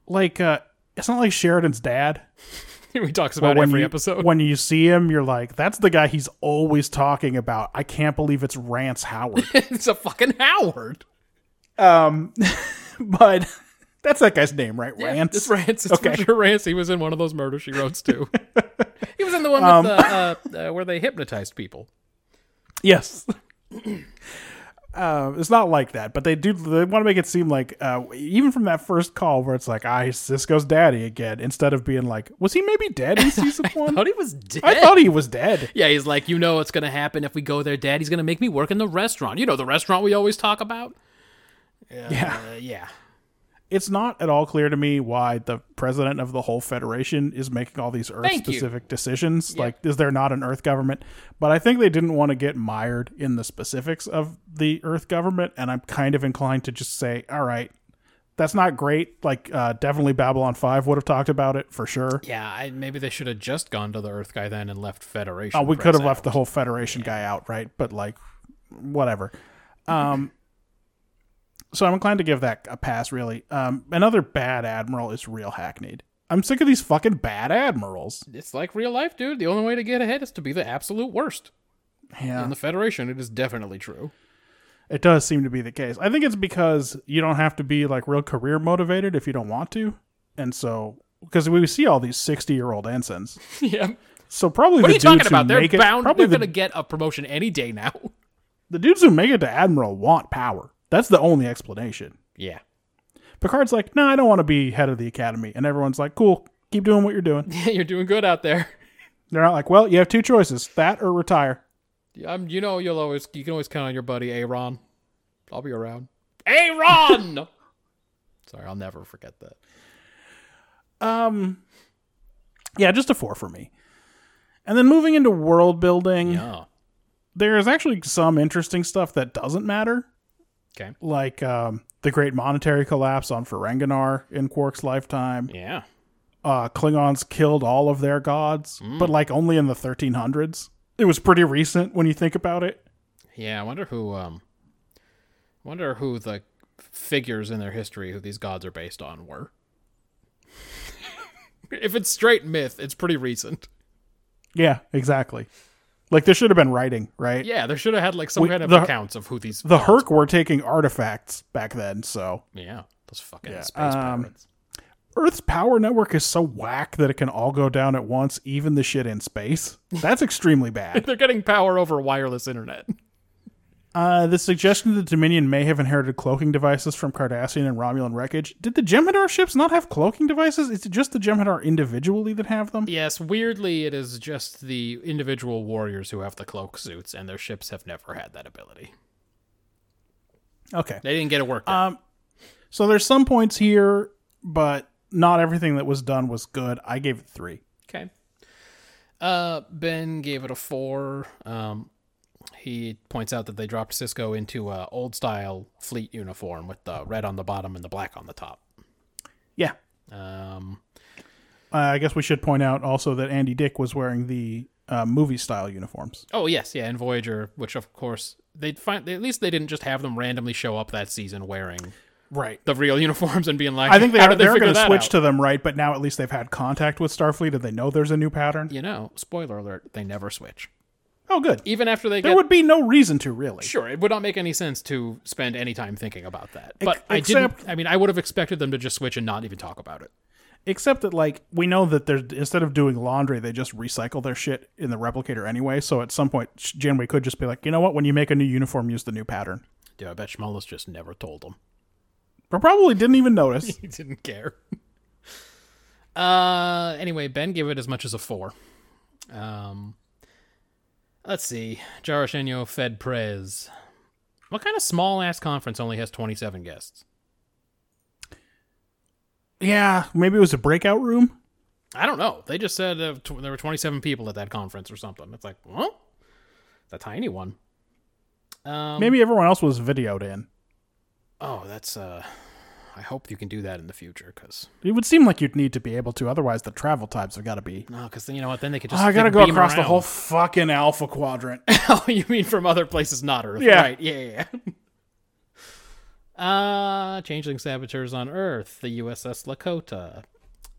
Like, uh, it's not like Sheridan's dad. he talks about every you, episode. When you see him, you're like, that's the guy he's always talking about. I can't believe it's Rance Howard. it's a fucking Howard. Um, but that's that guy's name, right? Rance. It's Rance. It's Okay. Rance. He was in one of those murder she wrote too. He was in the one with Um, the, uh, uh, where they hypnotized people. Yes. Uh, it's not like that, but they do. They want to make it seem like, uh, even from that first call, where it's like, "Ah, Sisko's daddy again," instead of being like, "Was he maybe dead in season I one?" thought he was dead. I thought he was dead. Yeah, he's like, you know what's gonna happen if we go there, Dad? He's gonna make me work in the restaurant. You know the restaurant we always talk about. Yeah. Uh, yeah. It's not at all clear to me why the president of the whole federation is making all these Earth-specific decisions. Like, is there not an Earth government? But I think they didn't want to get mired in the specifics of the Earth government, and I'm kind of inclined to just say, all right. That's not great. Like, uh, definitely Babylon 5 would have talked about it for sure. Yeah, I, maybe they should have just gone to the Earth guy then and left Federation. Oh, we could have left the whole Federation guy out, right? But like, whatever. Um, so I'm inclined to give that a pass. Really, um, another bad admiral is real hackneyed. I'm sick of these fucking bad admirals. It's like real life, dude. The only way to get ahead is to be the absolute worst. Yeah. In the Federation, it is definitely true. It does seem to be the case. I think it's because you don't have to be like real career motivated if you don't want to. And so, because we see all these 60 year old ensigns. yeah. So probably What the are you talking about? They're make it, bound. probably They're the, going to get a promotion any day now. the dudes who make it to Admiral want power. That's the only explanation. Yeah. Picard's like, no, I don't want to be head of the academy. And everyone's like, cool, keep doing what you're doing. Yeah, you're doing good out there. They're not like, well, you have two choices that or retire. Um, you know, you'll always you can always count on your buddy Aaron. I'll be around. Aaron. Sorry, I'll never forget that. Um, yeah, just a four for me. And then moving into world building, Yeah. there's actually some interesting stuff that doesn't matter. Okay. like um, the great monetary collapse on Ferenginar in Quark's lifetime. Yeah. Uh, Klingons killed all of their gods, but like only in the 1300s. It was pretty recent when you think about it. Yeah. I wonder who. Um. Wonder who the figures in their history who these gods are based on were. if it's straight myth, it's pretty recent. Yeah, exactly. Like there should have been writing, right? Yeah, there should have had like some We- kind of the- accounts of who these. The Hur'q were taking artifacts back then, so Yeah, those fucking Yeah, space um, pirates. Earth's power network is so whack that it can all go down at once, even the shit in space. That's extremely bad. They're getting power over wireless internet. Uh, the suggestion that Dominion may have inherited cloaking devices from Cardassian and Romulan wreckage. Did the Jem'Hadar ships not have cloaking devices? Is it just the Jem'Hadar individually that have them? Yes, weirdly, it is just the individual warriors who have the cloak suits, and their ships have never had that ability. Okay. They didn't get it worked out. Um, so there's some points here, but not everything that was done was good. I gave it three. Okay. Uh, Ben gave it a four. Um, he points out that they dropped Sisko into a old style fleet uniform with the red on the bottom and the black on the top. Yeah. Um, Uh, I guess we should point out also that Andy Dick was wearing the uh, movie style uniforms. oh yes, yeah, and Voyager, which of course they'd find at least they didn't just have them randomly show up that season wearing Right. the real uniforms and being like, I think they are, they they're going to switch out? to them, right? But now at least they've had contact with Starfleet and they know there's a new pattern. You know, spoiler alert, they never switch. Oh, good. Even after they There get would be no reason to, really. Sure, it would not make any sense to spend any time thinking about that. But Ex- I except- didn't. I mean, I would have expected them to just switch and not even talk about it. Except that, like, we know that they're instead of doing laundry, they just recycle their shit in the replicator anyway. So at some point, Janeway could just be like, you know what? When you make a new uniform, use the new pattern. Yeah, I bet Schmullus just never told them. But probably didn't even notice. He didn't care. uh, anyway, Ben gave it as much as a four. Um, let's see. Jaresh-Inyo Fed Prez. What kind of small ass conference only has 27 guests? yeah, maybe it was a breakout room. I don't know. They just said uh, tw- there were 27 people at that conference or something. It's like, huh? It's a tiny one. Um, Maybe everyone else was videoed in. Oh, that's. uh I hope you can do that in the future, because It would seem like you'd need to be able to, otherwise the travel times have got to be. no, because then you know what? Then they could Oh, just. I gotta go across the whole fucking Alpha Quadrant. oh, you mean from other places, not Earth? Yeah. Right? Yeah, yeah. yeah. uh, changeling saboteurs on Earth. The USS Lakota.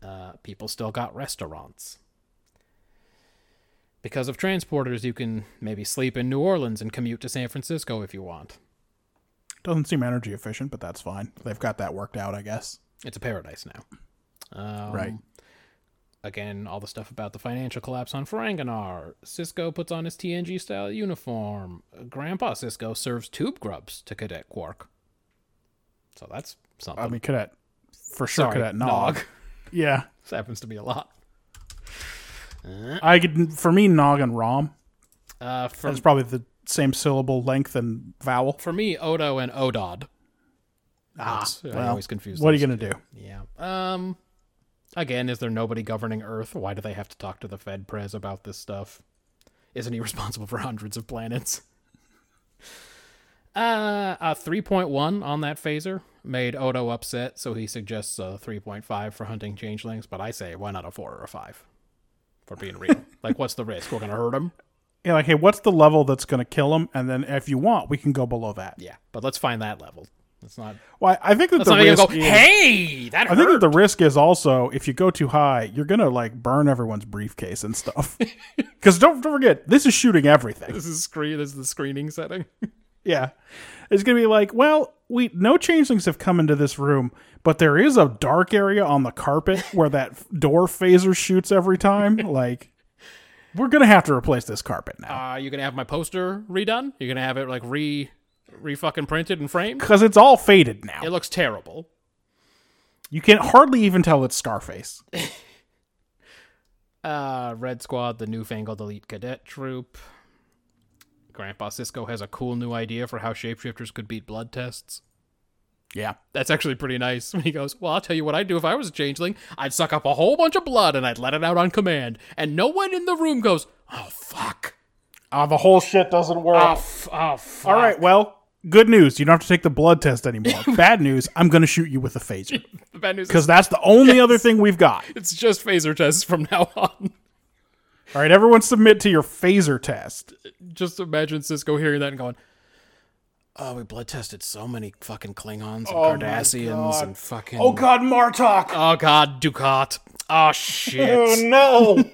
Uh, people still got restaurants. Because of transporters, you can maybe sleep in New Orleans and commute to San Francisco if you want. Doesn't seem energy efficient, but that's fine. They've got that worked out, I guess. It's a paradise now. Um, Right. Again, all the stuff about the financial collapse on Ferenginar. Sisko puts on his TNG style uniform. Grandpa Sisko serves tube grubs to Cadet Quark. So that's something. I mean, Cadet, for sure, Sorry, Cadet Nog. Yeah, This happens to be a lot. I could. For me, Nog and Rom. Uh, for, That's probably the same syllable length and vowel. for me, Odo and Odod. Ah, That's- I well, always confuse What are you gonna two. do? Yeah. Um. Again, is there nobody governing Earth? Why do they have to talk to the Fed Prez about this stuff? Isn't he responsible for hundreds of planets? Uh, a 3.1 on that phaser made Odo upset, so he suggests a 3.5 for hunting changelings. But I say, why not a 4 or a 5? For being real. like, what's the risk? We're going to hurt him? Yeah, like, hey, what's the level that's gonna kill him? And then, if you want, we can go below that. Yeah, but let's find that level. Let's not. Well, I think that the risk go, is, hey, that I think that the risk is also if you go too high, you're gonna like burn everyone's briefcase and stuff. Because don't, don't forget, this is shooting everything. This is screen. This is the screening setting. Yeah. It's going to be like, well, we no changelings have come into this room, but there is a dark area on the carpet where that door phaser shoots every time. like, we're going to have to replace this carpet now. Uh, you gonna have my poster redone? You're gonna have it like re, re fucking printed and framed? Because it's all faded now. It looks terrible. You can hardly even tell it's Scarface. Uh, Red Squad, the newfangled elite cadet troop. Grandpa Sisko has a cool new idea for how shapeshifters could beat blood tests. Yeah. That's actually pretty nice. When he goes, Well, I'll tell you what I'd do if I was a changeling. I'd suck up a whole bunch of blood and I'd let it out on command. And no one in the room goes, Oh, fuck. Uh, the whole shit doesn't work. Oh, f- oh fuck. all right, well, good news. You don't have to take the blood test anymore. Bad news, I'm going to shoot you with a phaser. The bad news is Because that's the only other thing we've got. it's just phaser tests from now on. All right, everyone submit to your phaser test. just imagine Sisko hearing that and going, Oh, we blood tested so many fucking Klingons and Oh Cardassians God. and fucking. Oh God, Martok! Oh god, Dukat. Oh shit. no!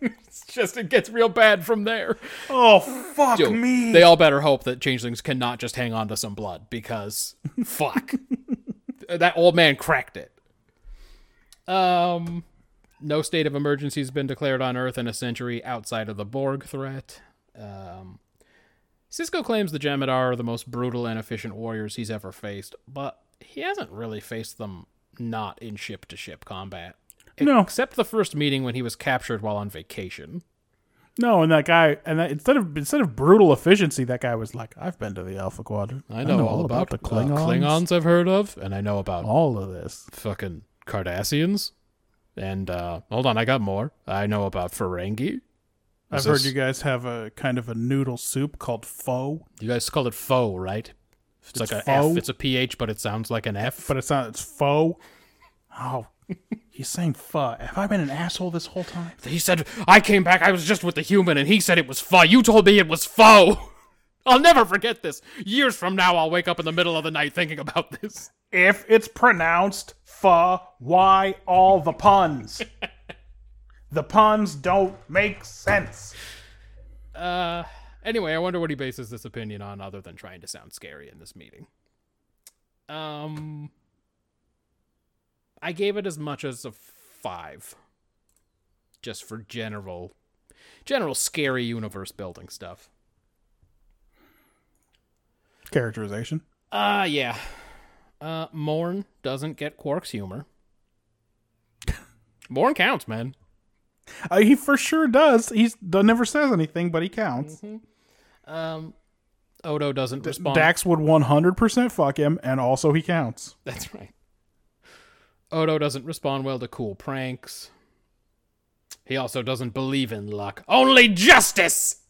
It's just it gets real bad from there. Oh, fuck Dude, me. They all better hope that changelings cannot just hang on to some blood because fuck. that old man cracked it. Um no state of emergency has been declared on Earth in a century outside of the Borg threat. Um Sisko claims the Jem'Hadar are the most brutal and efficient warriors he's ever faced, but he hasn't really faced them not in ship to ship combat. No. Except the first meeting when he was captured while on vacation. no, and that guy, and that, instead of instead of brutal efficiency, that guy was like, "I've been to the Alpha Quadrant. I know, all about, the uh, Klingons. Klingons I've heard of, and I know about All of this. fucking Cardassians. And uh hold on, I got more. I know about Ferengi. I've Is heard you guys have a kind of a noodle soup called pho, You guys call it faux, right? It's, It's like a F. It's a PH, but it sounds like an F. but it's not. It's pho. Oh, he's saying pho. Have I been an asshole this whole time? he said, I came back, I was just with the human, and he said it was pho. You told me it was faux. I'll never forget this. Years from now, I'll wake up in the middle of the night thinking about this. If it's pronounced pho, why all the puns? the puns don't make sense. Uh, anyway, I wonder what he bases this opinion on other than trying to sound scary in this meeting. Um, I gave it as much as a five, just for general, general scary universe building stuff. Characterization. Uh, yeah. Uh, Morn doesn't get Quark's humor. Morn counts, man. Uh, he for sure does. He's never says anything, but he counts. Um, Odo doesn't respond. Dax would 100% fuck him, and also he counts. That's right. Odo doesn't respond well to cool pranks. He also doesn't believe in luck. Only justice!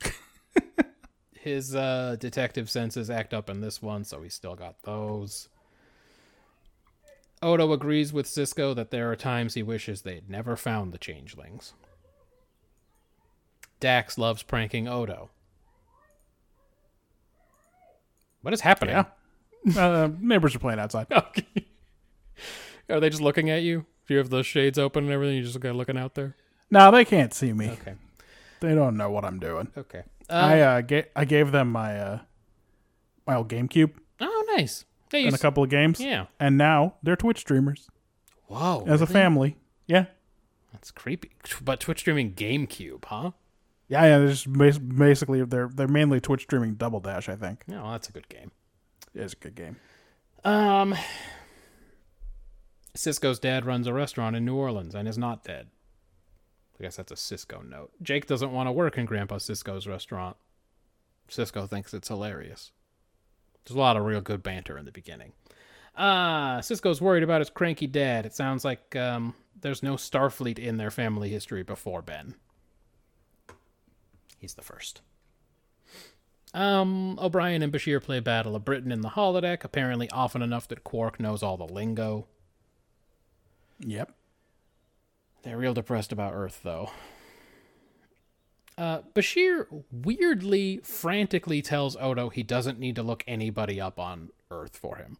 His uh, detective senses act up in this one, so he's still got those. Odo agrees with Sisko that there are times he wishes they'd never found the changelings. Dax loves pranking Odo. What is happening? Yeah. uh, neighbors are playing outside. Okay. Are they just looking at you? Do you have those shades open and everything? You just got looking out there? No, they can't see me. Okay. They don't know what I'm doing. Okay. I Uh, uh, ga- I gave them my uh, my old GameCube oh, nice. Yeah, you in a couple of games, yeah. and now they're Twitch streamers Whoa. as a really? family. Yeah, That's creepy. But Twitch streaming GameCube, huh? yeah, yeah. They're just bas- basically they're they're mainly Twitch streaming Double Dash. I think No, that's a good game. it's a good game. Um, Sisko's dad runs a restaurant in New Orleans and is not dead. I guess that's a Sisko note. Jake doesn't want to work in Grandpa Sisko's restaurant. Sisko thinks it's hilarious. There's a lot of real good banter in the beginning. Ah, Sisko's worried about his cranky dad. It sounds like um, there's no Starfleet in their family history before Ben. He's the first. Um, O'Brien and Bashir play Battle of Britain in the holodeck, apparently often enough that Quark knows all the lingo. Yep. They're real depressed about Earth, though. Uh, Bashir weirdly, frantically tells Odo he doesn't need to look anybody up on Earth for him.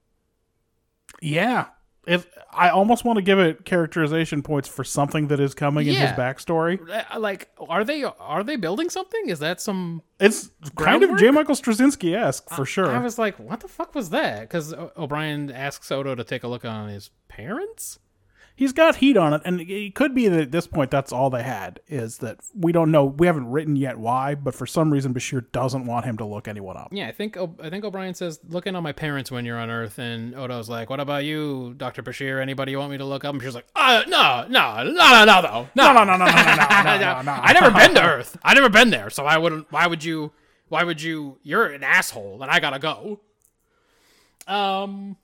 Yeah. If I almost want to give it characterization points for something that is coming in his backstory. Uh, Like, are they are they building something? Is that some? It's kind of J. Michael Straczynski esque for sure. I was like, what the fuck was that? Because O'Brien asks Odo to take a look on his parents. He's got heat on it, and it could be that at this point that's all they had is that we don't know. We haven't written yet why, but for some reason Bashir doesn't want him to look anyone up. Yeah, I think I think O'Brien says, "Look in on my parents when you're on Earth," and Odo's like, "What about you, Doctor Bashir? Anybody you want me to look up?" And she's like, "Uh, no, no, no, no, no, though, no, No, no, no, no, no, no, no, no, no. I never been to Earth. I never been there, so I wouldn't. Why would you? Why would you? You're an asshole, and I gotta go." Um.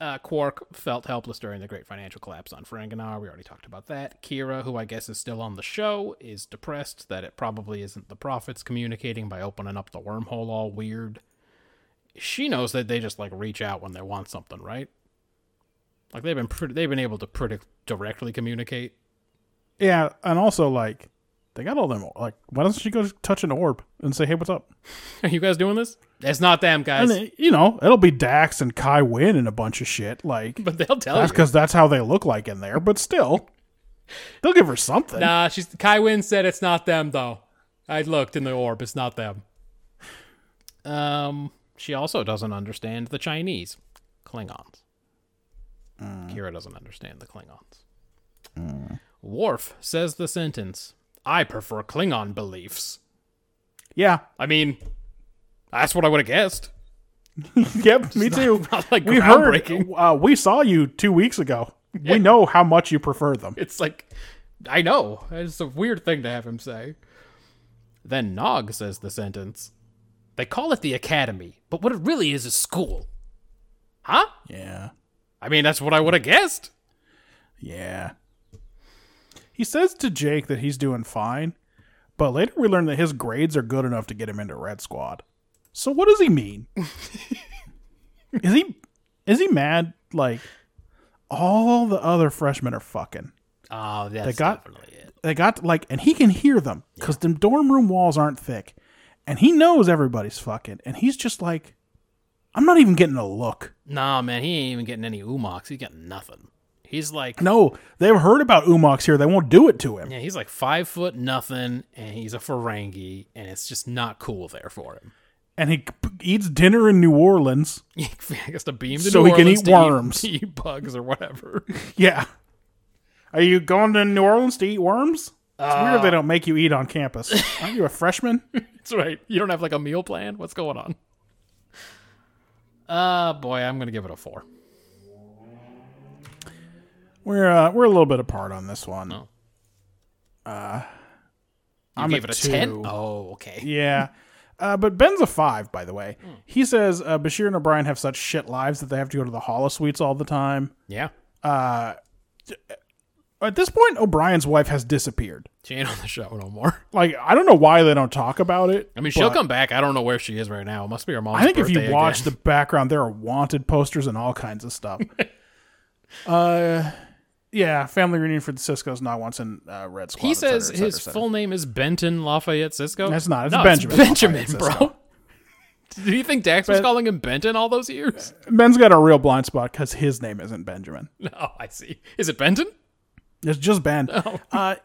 Uh, Quark felt helpless during the great financial collapse on Ferenginar. We already talked about that. Kira, who I guess is still on the show, is depressed that it probably isn't the prophets communicating by opening up the wormhole all weird. She knows that they just like reach out when they want something, right? Like they've been pretty, they've been able to pretty directly communicate. Yeah, and also like they got all them. Like, why doesn't she go touch an orb and say, "Hey, what's up"? Are you guys doing this? It's not them, guys. And uh, you know, it'll be Dax and Kai Wynn and a bunch of shit. Like but they'll tell that's you. because that's how they look like in there. But still, they'll give her something. Nah, she's Kai Wynn said it's not them though. I looked in the orb, it's not them. Um, she also doesn't understand the Chinese, Klingons. Kira doesn't understand the Klingons. Worf says the sentence, "I prefer Klingon beliefs." Yeah, I mean, that's what I would have guessed. yep, me too. Not like we heard. Uh, we saw you two weeks ago. We know how much you prefer them. It's like, I know. It's a weird thing to have him say. Then Nog says the sentence. They call it the academy, but what it really is is school. Huh? Yeah, I mean, that's what I would have guessed. yeah. He says to Jake that he's doing fine, but later we learn that his grades are good enough to get him into Red Squad. So what does he mean? is he is he mad? Like all the other freshmen are fucking. Oh, that's got- definitely it. They got like, and he can hear them because them dorm room walls aren't thick, and he knows everybody's fucking, and he's just like, I'm not even getting a look. Nah, man, he ain't even getting any oo-mox. He's getting nothing. He's like, No, they've heard about Oo-mox here. They won't do it to him. yeah, he's like five foot nothing, and he's a Ferengi, and it's just not cool there for him. And he p- eats dinner in New Orleans. he has to beam to So New he can eat to worms. to eat bugs or whatever. Yeah. Are you going to New Orleans to eat worms? It's weird they don't make you eat on campus. Aren't you a freshman? That's right. You don't have like a meal plan? What's going on? Uh boy, I'm gonna give it a four. We're uh, we're a little bit apart on this one. Oh. Uh, You I'm gave a it a ten? two. Oh, okay. Yeah. Uh, but Ben's a five, by the way. He says uh, Bashir and O'Brien have such shit lives that they have to go to the holo suites all the time. Yeah. At this point, O'Brien's wife has disappeared. She ain't on the show no more. Like, I don't know why they don't talk about it. I mean, she'll come back. I don't know where she is right now. It must be her mom. I think if you watch again. the background, there are wanted posters and all kinds of stuff. uh, yeah, family reunion for the Sisko's not once in uh, Red Squad. He says cetera, his cetera. full name is Benton Lafayette Sisko. That's not. It's no, Benjamin It's Benjamin, bro. Do you think Dax was calling him Benton all those years? Ben's got a real blind spot because his name isn't Benjamin. No, I see. Is it Benton? It's just Ben. Uh,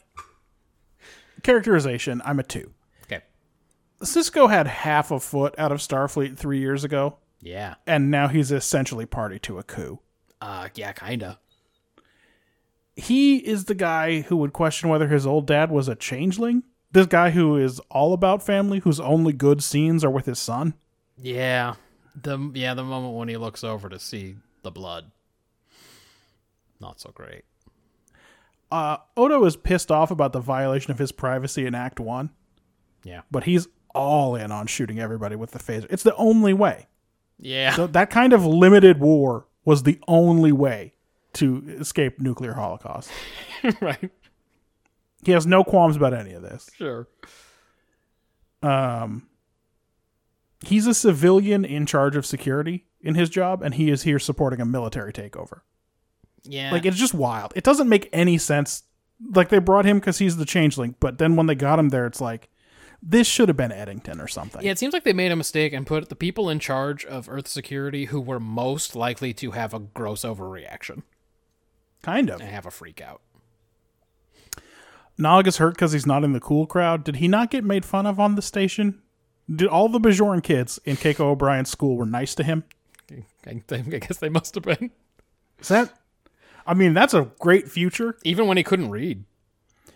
characterization, I'm a two. Okay. Sisko had half a foot out of Starfleet three years ago, Yeah. and now he's essentially party to a coup. Uh, yeah, kinda. He is the guy who would question whether his old dad was a changeling. This guy who is all about family, whose only good scenes are with his son. Yeah. The yeah, the moment when he looks over to see the blood. Not so great. Uh, Odo is pissed off about the violation of his privacy in Act One, Yeah. but he's all in on shooting everybody with the phaser. It's the only way. Yeah. So that kind of limited war was the only way to escape nuclear holocaust. right. He has no qualms about any of this. Sure. Um he's a civilian in charge of security in his job, and he is here supporting a military takeover. Yeah. Like it's just wild. It doesn't make any sense. Like they brought him because he's the changeling, but then when they got him there, it's like This should have been Eddington or something. Yeah, it seems like they made a mistake and put the people in charge of Earth security who were most likely to have a gross overreaction Kind of. and have a freak out. Nog is hurt because he's not in the cool crowd. Did he not get made fun of on the station? Did all the Bajoran kids in Keiko O'Brien's school were nice to him? I, I guess they must have been. Is that? I mean, that's a great future. Even when he couldn't read.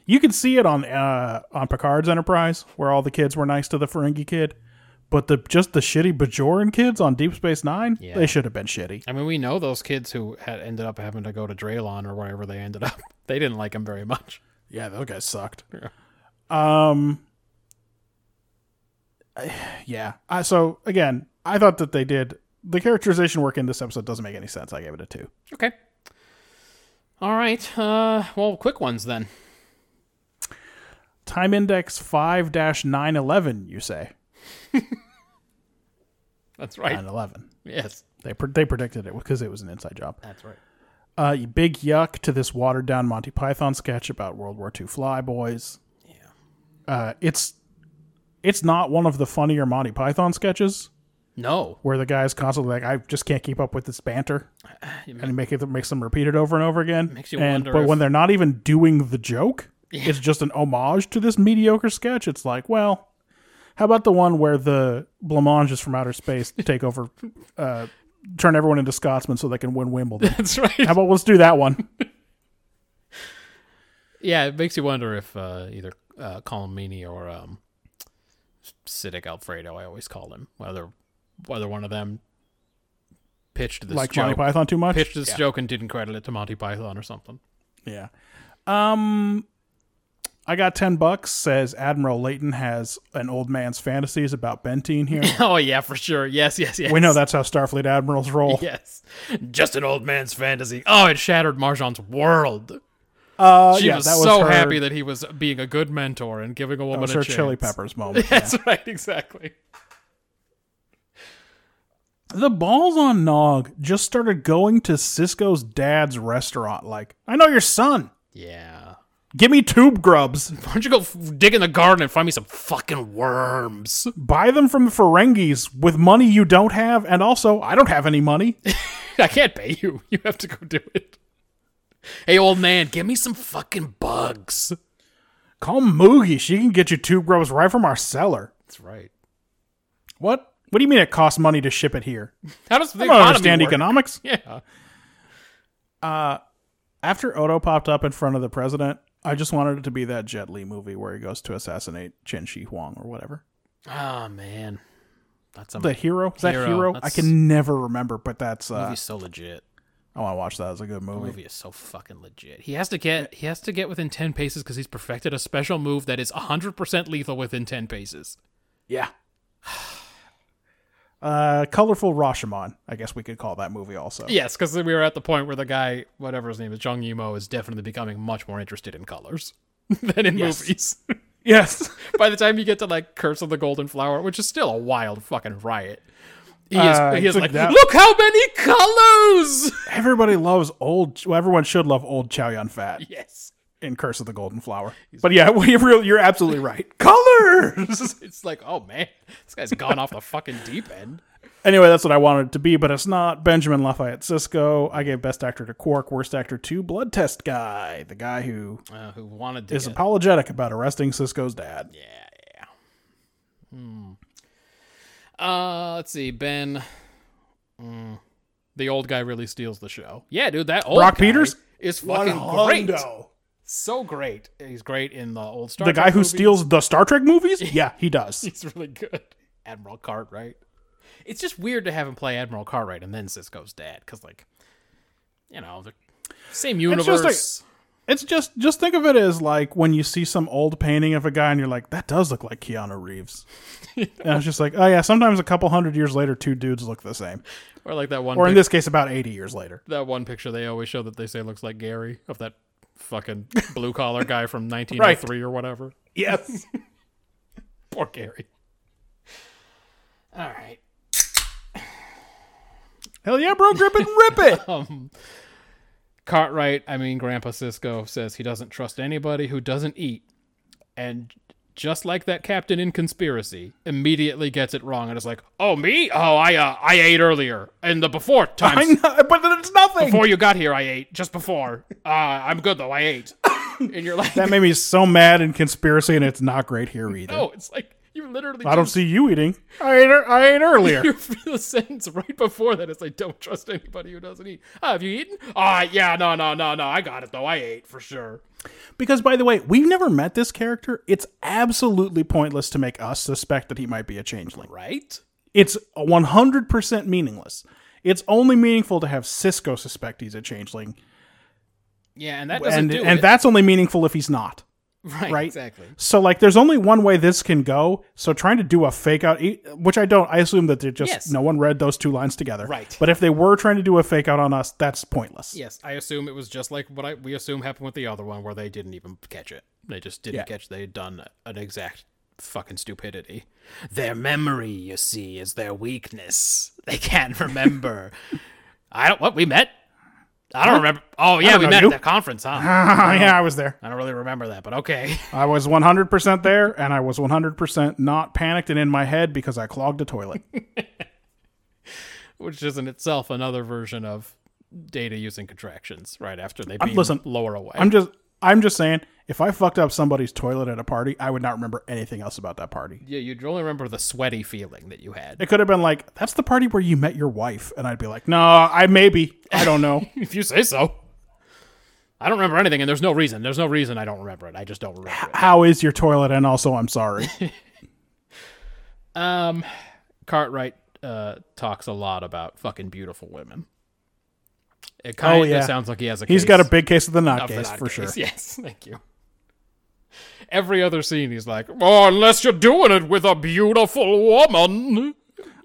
You could see it on uh, on Picard's Enterprise, where all the kids were nice to the Ferengi kid, but the just the shitty Bajoran kids on Deep Space Nine, Yeah. they should have been shitty. I mean, we know those kids who had ended up having to go to Draylon or wherever they ended up. They didn't like him very much. Yeah, those guys sucked. Yeah. Um. Yeah. I, so again, I thought that they did the characterization work in this episode doesn't make any sense. I gave it a two. Okay. All right. Uh, well, quick ones then. Time index five nine eleven. You say That's right. 9-11. Yes, They pre- they predicted it because it was an inside job. that's right. Uh, big yuck to this watered down Monty Python sketch about World War II flyboys. Yeah. Uh, it's it's not one of the funnier Monty Python sketches No. where the guy's constantly like, I just can't keep up with this banter, and make it makes them repeat it over and over again. Makes you and wonder but if- when they're not even doing the joke, it's just an homage to this mediocre sketch. It's like, well, how about the one where the blancmanges from outer space take over, uh, turn everyone into Scotsmen so they can win Wimbledon? That's right. How about let's do that one? Yeah, it makes you wonder if uh, either uh, Colm Meaney or um, Siddick Alfredo, I always call him, whether whether one of them pitched this like joke, Monty Python too much? pitched this yeah. joke and didn't credit it to Monty Python or something. Yeah. Um, I got ten bucks. Says Admiral Leyton has an old man's fantasies about Benteen here. Oh yeah, for sure. Yes, yes, yes. we know that's how Starfleet admirals roll. Yes, just an old man's fantasy. Oh, it shattered Marjan's world. Uh, She yeah, was, that was so her, happy that he was being a good mentor and giving a that woman was a her chance. Chili Peppers moment. That's yeah. right, exactly. The balls on Nog just started going to Sisko's dad's restaurant. Like, I know your son. Yeah. Give me tube grubs. Why don't you go f- dig in the garden and find me some fucking worms? Buy them from the Ferengis with money you don't have, and also I don't have any money. I can't pay you. You have to go do it. Hey, old man, give me some fucking bugs. Call Moogie. She can get you tube grubs right from our cellar. That's right. What? What do you mean it costs money to ship it here? How does the I don't understand work? economics. Yeah. Uh, after Odo popped up in front of the president, I just wanted it to be that Jet Li movie where he goes to assassinate Qin Shi Huang or whatever. Oh man, that's a The hero? Is that Hero, hero? I can never remember, but that's uh, movie's so legit. I want to watch that. It's a good The movie. movie is so fucking legit. He has to get he has to get within ten paces because he's perfected a special move that is hundred percent lethal within ten paces. Yeah. Uh, colorful Rashomon. I guess we could call that movie also. Yes, because we were at the point where the guy, whatever his name is, Zhang Yimou, is definitely becoming much more interested in colors than in Yes. movies. Yes. By the time you get to like Curse of the Golden Flower, which is still a wild fucking riot, he is, Uh, he is like, that- look how many colors. Everybody loves old. Well, everyone should love old Chow Yun Fat yes, in Curse of the Golden Flower. But yeah, well, you're, you're absolutely right. Colors. it's like, oh man, this guy's gone off the fucking deep end. anyway, that's what I wanted it to be, but it's not. Benjamin Lafayette Sisko. I gave Best Actor to Quark. Worst Actor to Blood Test Guy, the guy who Uh, who wanted to is get- apologetic about arresting Sisko's dad. Yeah, yeah. Hmm. Uh, let's see, Ben. Mm, the old guy really steals the show. Yeah, dude, that old Brock guy Peters? is fucking great. So great. He's great in the old Star The guy who movies. steals the Star Trek movies? Yeah, he does. He's really good. Admiral Cartwright. It's just weird to have him play Admiral Cartwright and then Sisko's dad, because like, you know, the same just universe. like- It's just just think of it as like when you see some old painting of a guy and you're like, that does look like Keanu Reeves. and it's just like, oh yeah, sometimes a couple hundred years later, two dudes look the same. or like that one. Or in this case, about eighty years later. that one picture they always show that they say looks like Gary of that fucking blue collar guy from 1903 or whatever. Yes. Poor Gary. All right. Hell yeah, bro, grip it and rip it. Um, Cartwright, I mean Grandpa Sisko says he doesn't trust anybody who doesn't eat, and just like that captain in Conspiracy, immediately gets it wrong and is like, "Oh, me? Oh, I uh, I ate earlier in the before time but it's nothing. Before you got here, I ate just before. Uh, I'm good though. I ate." and you're like, that made me so mad in conspiracy, and it's not great here either. "No, it's like you literally." I don't see you eating. I ate. ear- I ate earlier. You feel the sentence right before that. It's like, don't trust anybody who doesn't eat. Oh, have you eaten? Ah, yeah, no, no, no, no. I got it though. I ate for sure. Because, by the way, we've never met this character. It's absolutely pointless to make us suspect that he might be a changeling. Right? It's 100% meaningless. It's only meaningful to have Sisko suspect he's a changeling, Yeah, and that doesn't and do and it. that's only meaningful if he's not. right, right? exactly. So, like, there's only one way this can go. So, trying to do a fake out, which I don't, I assume that they just Yes. no one read those two lines together. Right. But if they were trying to do a fake out on us, that's pointless. Yes, I assume it was just like what I we assume happened with the other one, where they didn't even catch it. They just didn't Yeah. catch. They had done an exact fucking stupidity. Their memory, you see, is their weakness. They can't remember. I don't. What we met? I don't remember. Oh yeah, we met you. at that conference, huh? yeah, I was there. I don't really remember that, but okay. I was 100% there, and I was 100% not panicked and in my head because I clogged a toilet. Which is in itself another version of data using contractions right after they beam listen, lower away. I'm just, I'm just saying, if I fucked up somebody's toilet at a party, I would not remember anything else about that party. yeah, you'd only remember the sweaty feeling that you had. It could have been like, "That's the party where you met your wife," and I'd be like, "No, I maybe, I don't know." if you say so. I don't remember anything, and there's no reason. There's no reason I don't remember it. I just don't remember it. How is your toilet? And also, I'm sorry. Um, Cartwright uh, talks a lot about fucking beautiful women. It kind of Oh, yeah. sounds like he has a. He's case He's got a big case of the of the case for sure. Yes, thank you. Every other scene, he's like, "Oh, unless you're doing it with a beautiful woman."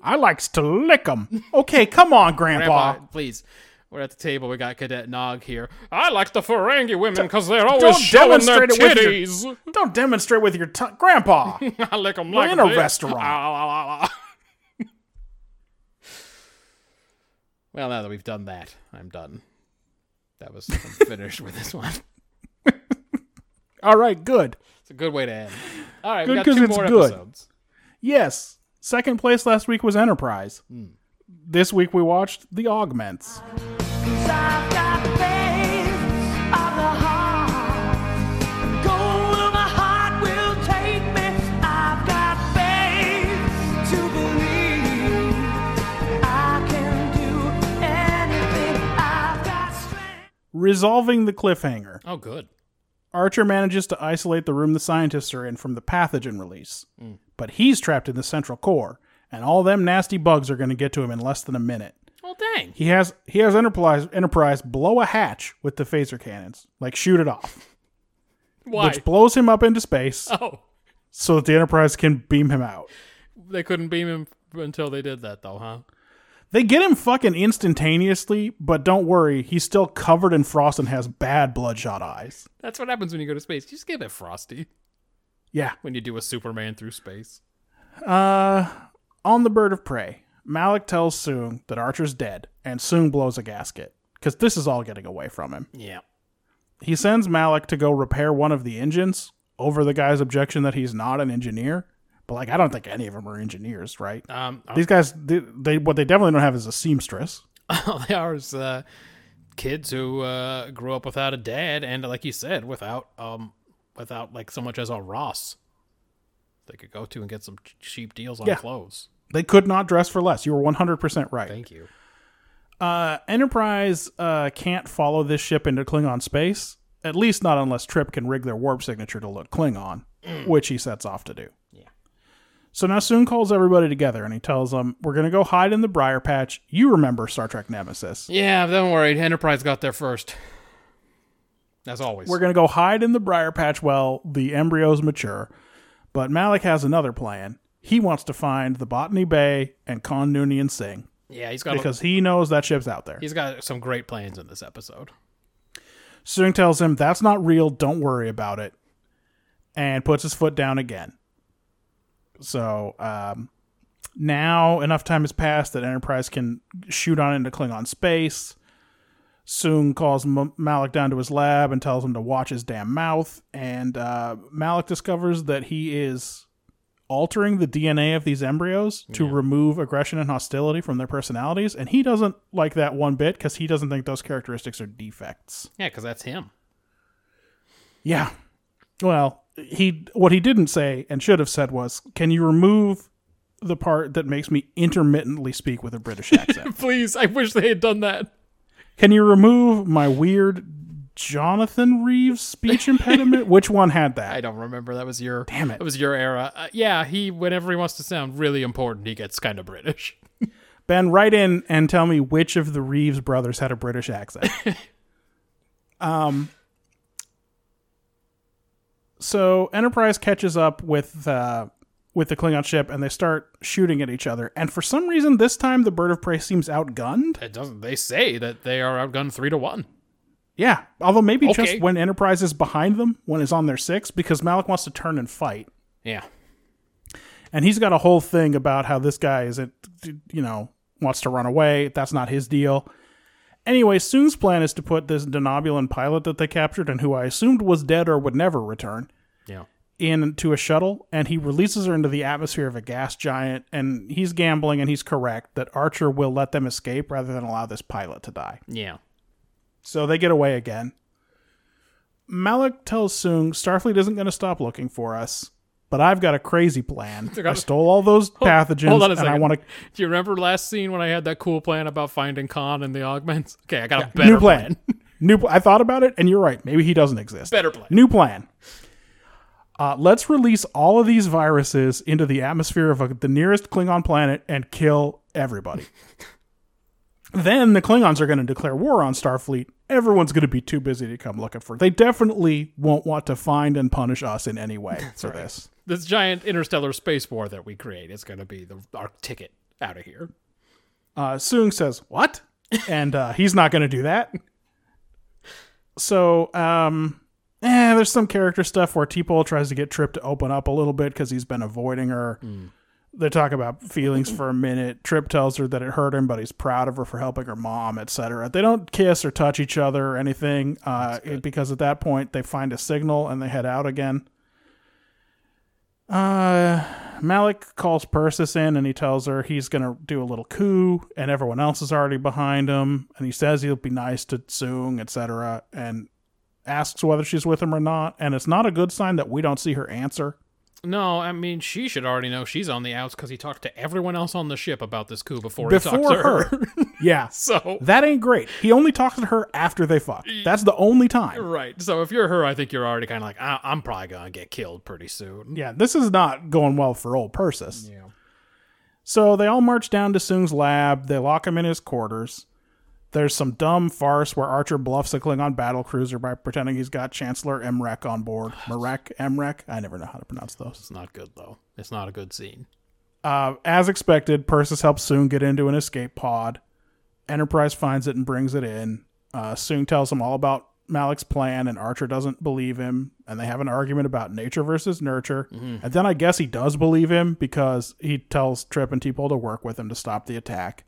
I likes to lick 'em. Okay, come on, Grandpa. Grandpa, please. We're at the table. We got Cadet Nog here. I like the Ferengi women because they're always don't showing their with your- titties. Don't demonstrate with your tongue, Grandpa. I lick them We're like in a this. restaurant. Ah, well, now that we've done that, I'm done. That was I'm finished with this one. All right, good. It's a good way to end. All right, Good we got 'cause two it's more good. episodes. Yes, second place last week was Enterprise. Hmm. This week we watched The Augments. Cause I've got faith of the heart. Gold of my heart will take me. I've got faith to believe I can do anything. I've got strength. Resolving the cliffhanger. Oh, good. Archer manages to isolate the room the scientists are in from the pathogen release. Hmm. But he's trapped in the central core, and all them nasty bugs are going to get to him in less than a minute. Well, dang. He has he has Enterprise Enterprise blow a hatch with the phaser cannons, like shoot it off, Why? which blows him up into space oh, so that the Enterprise can beam him out. they couldn't beam him until they did that, though, huh? They get him fucking instantaneously, but don't worry, he's still covered in frost and has bad bloodshot eyes. That's what happens when you go to space. You just get a bit frosty Yeah. when you do a Superman through space. Uh, on the bird of prey, Malik tells Soong that Archer's dead, and Soong blows a gasket because this is all getting away from him. Yeah. He sends Malik to go repair one of the engines over the guy's objection that he's not an engineer. But like, I don't think any of them are engineers, right? Um, These guys, they, they what they definitely don't have is a seamstress. all they are is uh, kids who uh, grew up without a dad, and like you said, without um, without like so much as a Ross they could go to and get some cheap deals on Yeah. clothes. They could not dress for less. You were one hundred percent right. Thank you. Uh, Enterprise uh, can't follow this ship into Klingon space. At least not unless Trip can rig their warp signature to look Klingon, which he sets off to do. Yeah. So now Soong calls everybody together and he tells them, "We're gonna go hide in the Briar Patch. You remember Star Trek Nemesis? Yeah, don't worry. Enterprise got there first. As always. We're gonna go hide in the Briar Patch while the embryos mature." But Malik has another plan. He wants to find the Botany Bay and Khan Noonien Singh yeah, he's got because he knows that ship's out there. he's got some great plans in this episode. Soong tells him that's not real, don't worry about it, and puts his foot down again. So um, now enough time has passed that Enterprise can shoot on into Klingon space. Soong calls M- Malik down to his lab and tells him to watch his damn mouth. And uh, Malik discovers that he is altering the DNA of these embryos to remove aggression and hostility from their personalities. And he doesn't like that one bit because he doesn't think those characteristics are defects. Yeah, because that's him. Yeah. Well, he what he didn't say and should have said was, "Can you remove the part that makes me intermittently speak with a British accent? Please, I wish they had done that. Can you remove my weird Jonathan Reeves speech impediment? Which one had that? I don't remember. That was your. Damn it. That was your era. Uh, yeah, he. Whenever he wants to sound really important, he gets kind of British. Ben, write in and tell me which of the Reeves brothers had a British accent. um. So Enterprise catches up with uh, with the Klingon ship, and they start shooting at each other. And for some reason, this time the bird of prey seems outgunned. It doesn't. They say that they are outgunned three to one. Yeah, although maybe Okay. just when Enterprise is behind them, when it's on their six, because Malik wants to turn and fight. Yeah. and he's got a whole thing about how this guy is, it you know, wants to run away. That's not his deal. Anyway, Soong's plan is to put this Denobulan pilot that they captured and who I assumed was dead or would never return Yeah. into a shuttle, and he releases her into the atmosphere of a gas giant. And he's gambling, and he's correct that Archer will let them escape rather than allow this pilot to die. Yeah. So they get away again. Malik tells Soong Starfleet isn't going to stop looking for us, but I've got a crazy plan. I stole all those pathogens, Hold on a and I want to Do you remember last scene when I had that cool plan about finding Khan and the augments? Okay, I got a better new plan. new. Pl- I thought about it, and you're right. Maybe he doesn't exist. Better plan. New plan. Uh, let's release all of these viruses into the atmosphere of a, the nearest Klingon planet and kill everybody. then the Klingons are going to declare war on Starfleet. Everyone's going to be too busy to come looking for. They definitely won't want to find and punish us in any way for this. This giant interstellar space war that we create is going to be the our ticket out of here. Uh, Soong says, What? and uh, he's not going to do that. So, um, eh, there's some character stuff where T'Pol tries to get Trip to open up a little bit because he's been avoiding her. They talk about feelings for a minute. Trip tells her that it hurt him, but he's proud of her for helping her mom, etc. They don't kiss or touch each other or anything uh, because at that point they find a signal and they head out again. Uh, Malik calls Persis in and he tells her he's going to do a little coup and everyone else is already behind him. And he says he'll be nice to Soong, etc. And asks whether she's with him or not. And it's not a good sign that we don't see her answer. No, I mean she should already know she's on the outs because he talked to everyone else on the ship about this coup before, he talked Before to her. her. Yeah. so That ain't great. He only talks to her after they fuck. That's the only time. right. So if you're her, I think you're already kind of like I- I'm probably gonna get killed pretty soon. Yeah, this is not going well for old Persis. Yeah. So they all march down to Soong's lab. They lock him in his quarters. There's some dumb farce where Archer bluffs a Klingon battle cruiser by pretending he's got Chancellor M'Rek on board. Marek, M'Rek? I never know how to pronounce those. It's not good though. It's not a good scene. Uh, as expected, Persis helps Soong get into an escape pod. Enterprise finds it and brings it in. Uh, Soong tells him all about Malik's plan, and Archer doesn't believe him. And they have an argument about nature versus nurture. And then I guess he does believe him because he tells Trip and T'Pol to work with him to stop the attack.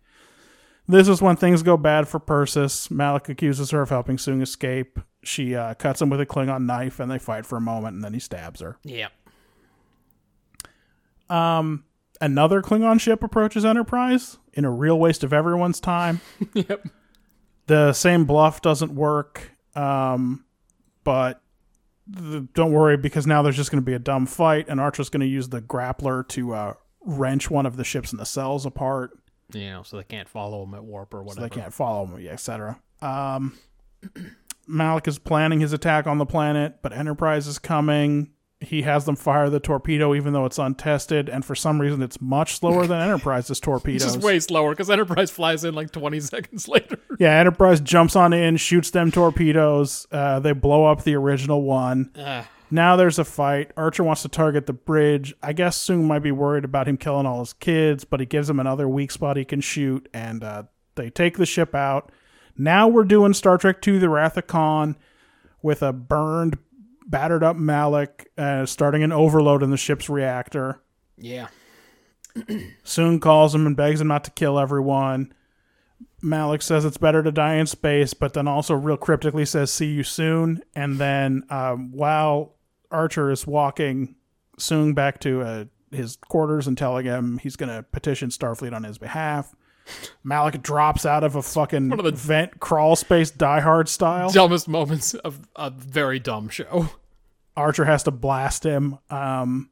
This is when things go bad for Persis. Malik accuses her of helping Soong escape. She uh, cuts him with a Klingon knife, and they fight for a moment, and then he stabs her. Yeah. another Klingon ship approaches Enterprise in a real waste of everyone's time. Yep. The same bluff doesn't work, um, but the, don't worry because now there's just going to be a dumb fight, and Archer's going to use the grappler to uh, wrench one of the ships in the cells apart Yeah. So they can't follow him at warp or whatever. so they can't follow him, yeah, etc. Um, Malik is planning his attack on the planet, but Enterprise is coming. He has them fire the torpedo, even though it's untested, and for some reason, it's much slower than Enterprise's torpedoes. It's just way slower because Enterprise flies in like 20 seconds later. Yeah, Enterprise jumps on in, shoots them torpedoes. Uh, they blow up the original one. Ah. Now there's a fight. Archer wants to target the bridge. I guess Soong might be worried about him killing all his kids, but he gives him another weak spot he can shoot, and uh, they take the ship out. Now we're doing Star Trek II The Wrath of Khan with a burned, battered up Malik, uh, starting an overload in the ship's reactor. Yeah. Soong calls him and begs him not to kill everyone. Malik says it's better to die in space, but then also real cryptically says "see you soon." And then um, while Archer is walking Soong back to uh, his quarters and telling him he's going to petition Starfleet on his behalf, Malik drops out of a fucking One of the- vent crawl space Die Hard style. Dumbest moments of a very dumb show. Archer has to blast him. Um,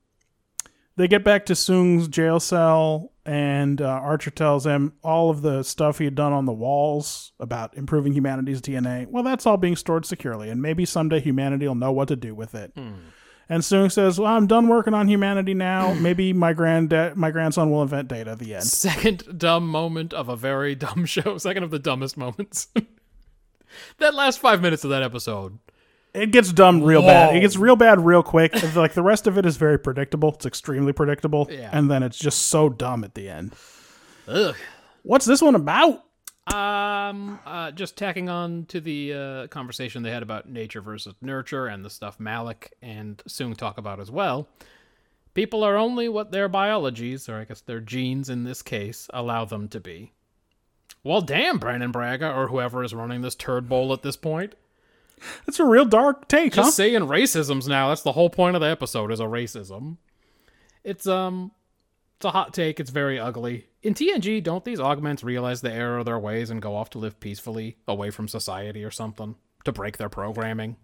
they get back to Soong's jail cell, and uh, Archer tells him all of the stuff he had done on the walls about improving humanity's DNA. Well, that's all being stored securely, and maybe someday humanity will know what to do with it. And Soong says, "Well, I'm done working on humanity now. Maybe my granddad, my grandson, will invent data at the end." Second dumb moment of a very dumb show. Second of the dumbest moments. that last five minutes of that episode. It gets dumb real bad. It gets real bad real quick. like the rest of it is very predictable. It's extremely predictable, Yeah. and then it's just so dumb at the end. Ugh. What's this one about? Um, uh, just tacking on to the uh, conversation they had about nature versus nurture and the stuff Malik and Soong talk about as well. People are only what their biologies, or I guess their genes in this case, allow them to be. Well, damn, Brannon Braga, or whoever is running this turd bowl at this point. That's a real dark take, Just huh? saying racisms now. That's the whole point of the episode is a racism. It's um it's a hot take, it's very ugly. In TNG, don't these augments realize the error of their ways and go off to live peacefully away from society or something? To break their programming?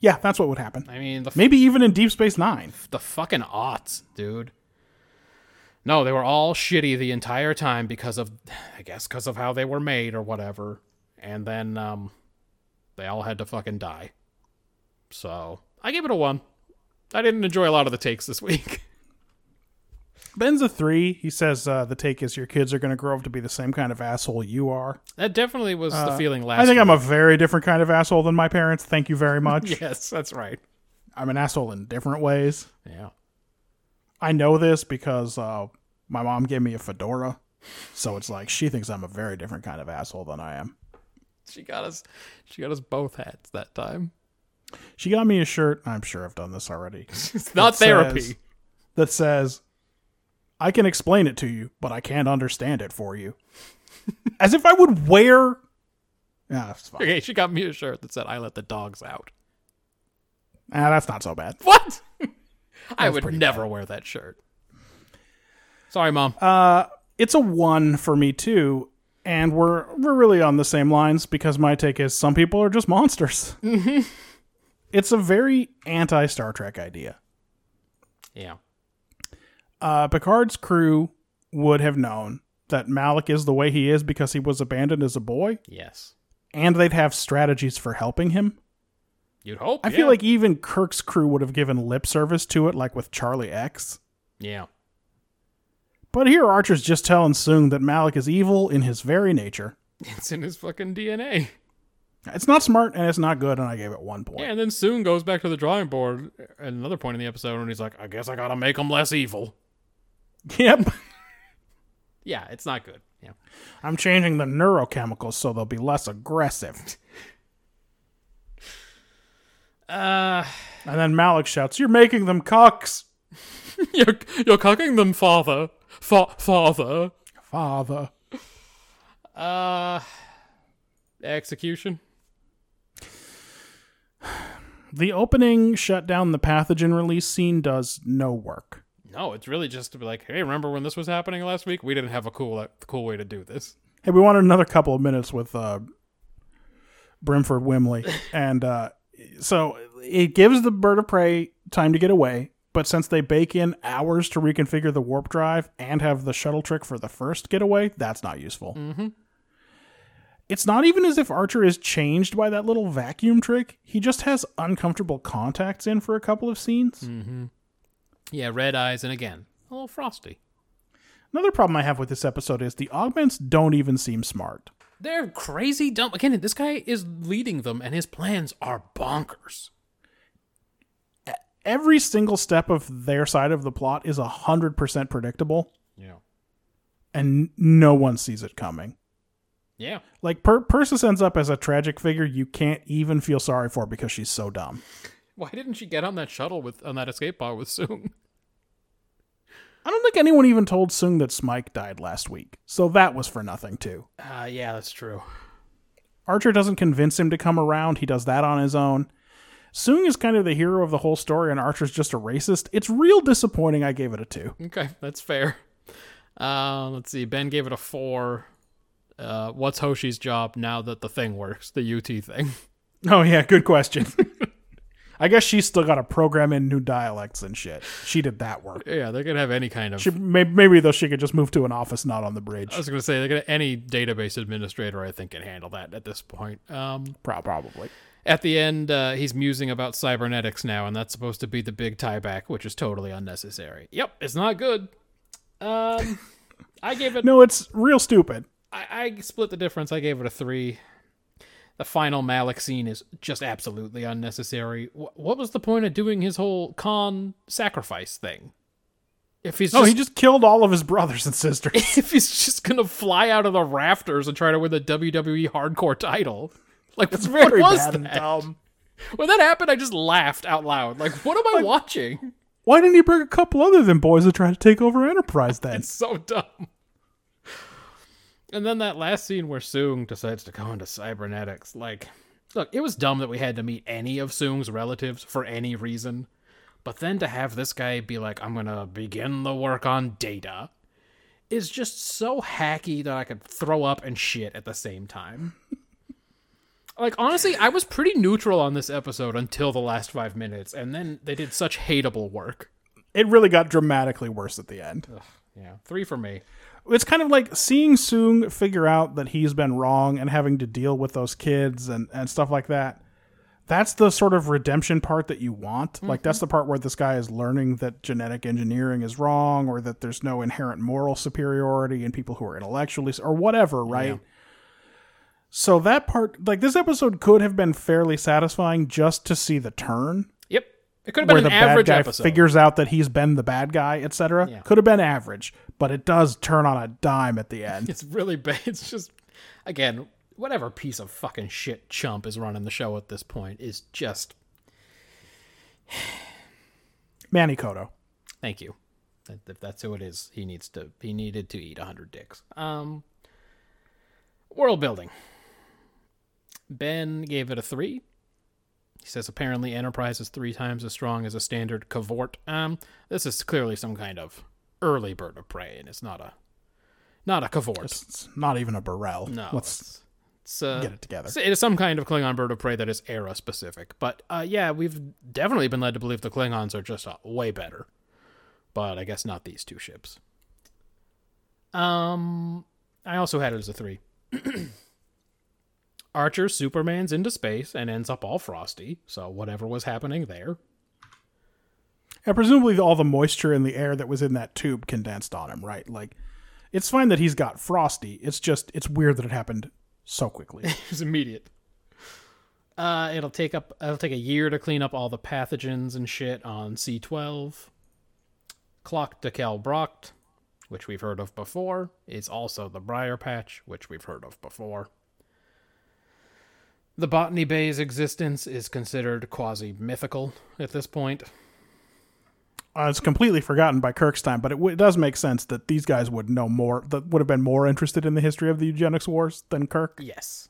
Yeah, that's what would happen. I mean the f- Maybe even in Deep Space Nine. the fucking aughts, dude. No, they were all shitty the entire time because of I guess because of how they were made or whatever. And then um they all had to fucking die. So, I gave it a 1. I didn't enjoy a lot of the takes this week. Ben's a three. He says uh, the take is your kids are going to grow up to be the same kind of asshole you are. That definitely was the feeling last Uh, I think I'm a very different kind of asshole than my parents. Thank you very much. Yes, that's right. I'm an asshole in different ways. Yeah. I know this because uh, my mom gave me a fedora. So it's like she thinks I'm a very different kind of asshole than I am. She got us she got us both hats that time. She got me a shirt. I'm sure I've done this already. It's not says- therapy. that says, I can explain it to you, but I can't understand it for you. As if I would wear. Yeah, that's fine. Okay, she got me a shirt that said I let the dogs out. Ah, that's not so bad. What? I would never wear that shirt. Sorry, mom. It's a one for me too, and we're we're really on the same lines because my take is some people are just monsters. It's a very anti Star Trek idea. yeah. Uh, Picard's crew would have known that Malik is the way he is because he was abandoned as a boy, Yes. and they'd have strategies for helping him. You'd hope. I yeah. feel like even Kirk's crew would have given lip service to it, like with Charlie X. Yeah. But here, Archer's just telling Soong that Malik is evil in his very nature. It's in his fucking DNA. It's not smart and it's not good, and I gave it one point. Yeah, and then Soong goes back to the drawing board at another point in the episode and he's like, I guess I gotta make them less evil. Yep. Yeah, it's not good. Yeah. I'm changing the neurochemicals so they'll be less aggressive. Uh, And then Malik shouts, You're making them cucks, you're, you're cucking them, father. Fa- father. father. Uh, execution. The opening shut down the pathogen release scene does no work. No, it's really just to be like, hey, remember when this was happening last week? We didn't have a cool, cool way to do this. Hey, we wanted another couple of minutes with uh, Brimford Wimley. and uh, so it gives the bird of prey time to get away. But since they bake in hours to reconfigure the warp drive and have the shuttle trick for the first getaway, that's not useful. Mm-hmm. It's not even as if Archer is changed by that little vacuum trick. He just has uncomfortable contacts in for a couple of scenes. Yeah, red eyes, and again, a little frosty. Another problem I have with this episode is the augments don't even seem smart. They're crazy dumb. Again, this guy is leading them, and his plans are bonkers. Every single step of their side of the plot is 100% predictable Yeah. and no one sees it coming Yeah. like per- persis ends up as a tragic figure you can't even feel sorry for because she's so dumb Why didn't she get on that shuttle with on that escape pod with Soong? I don't think anyone even told Soong that Smike died last week, so that was for nothing too. Uh, yeah, that's true. Archer doesn't convince him to come around. He does that on his own. Soong is kind of the hero of the whole story, and Archer's just a racist. It's real disappointing. I gave it a two. Okay, that's fair. Uh, let's see. Ben gave it a four. Uh, what's Hoshi's job now that the thing works? The UT thing. Oh yeah, good question. I guess she's still got to program in new dialects and shit. She did that work. yeah, they could have any kind of. She, maybe, maybe though she could just move to an office not on the bridge. I was going to say, they could, any database administrator, I think, can handle that at this point. Um, Pro- Probably. At the end, uh, he's musing about cybernetics now, and that's supposed to be the big tieback, which is totally unnecessary. Yep, it's not good. Um, I gave it. No, it's real stupid. I, I split the difference. I gave it a three. The final Malik scene is just absolutely unnecessary. Wh- what was the point of doing his whole con sacrifice thing? If he's Oh, just, he just killed all of his brothers and sisters. if he's just gonna fly out of the rafters and try to win the WWE Hardcore title, like It's what very was bad and that? dumb. When that happened, I just laughed out loud. Like, what am I watching? Why didn't he bring a couple other than boys to try to take over Enterprise then? It's so dumb. And then that last scene where Soong decides to go into cybernetics, like, look, it was dumb that we had to meet any of Soong's relatives for any reason. But then to have this guy be like, I'm gonna begin the work on data, is just so hacky that I could throw up and shit at the same time. like, honestly, I was pretty neutral on this episode until the last five minutes, and then they did such hateable work. It really got dramatically worse at the end. Yeah, three for me. It's kind of like seeing Soong figure out that he's been wrong and having to deal with those kids and, and stuff like that. That's the sort of redemption part that you want. Like, that's mm-hmm. the part where this guy is learning that genetic engineering is wrong or that there's no inherent moral superiority in people who are intellectually, or whatever, right? So, that part, like, this episode could have been fairly satisfying just to see the turn Yep. It could have been where an the bad guy episode. figures out that he's been the bad guy, etc. Yeah. Could have been average, but it does turn on a dime at the end. It's really bad. It's just, again, whatever piece of fucking shit chump is running the show at this point is just. Manny Coto. Thank you. If that's who it is, he needs to. He needed to eat hundred dicks. Um. World building. Ben gave it a three. He says apparently Enterprise is three times as strong as a standard K'Vort. Um, this is clearly some kind of early bird of prey, and it's not a, not a K'Vort. It's not even a B'rel. No, Let's it's, it's uh, get it together. it's- It is some kind of Klingon bird of prey that is era specific. But uh, yeah, we've definitely been led to believe the Klingons are just uh, way better. But I guess not these two ships. Um, I also had it as a three. Archer Superman's into space and ends up all frosty. So whatever was happening there. And presumably all the moisture in the air that was in that tube condensed on him, right? Like, it's fine that he's got frosty. It's just it's weird that it happened so quickly. It was immediate. Uh, it'll take up. It'll take a year to clean up all the pathogens and shit on C twelve. Klach D'Kel Brakt, which we've heard of before, is also the Briar Patch, which we've heard of before. The Botany Bay's existence is considered quasi mythical at this point. uh, it's completely forgotten by Kirk's time, but it, w- it does make sense that these guys would know more. That would have been more interested in the history of the eugenics wars than Kirk. Yes.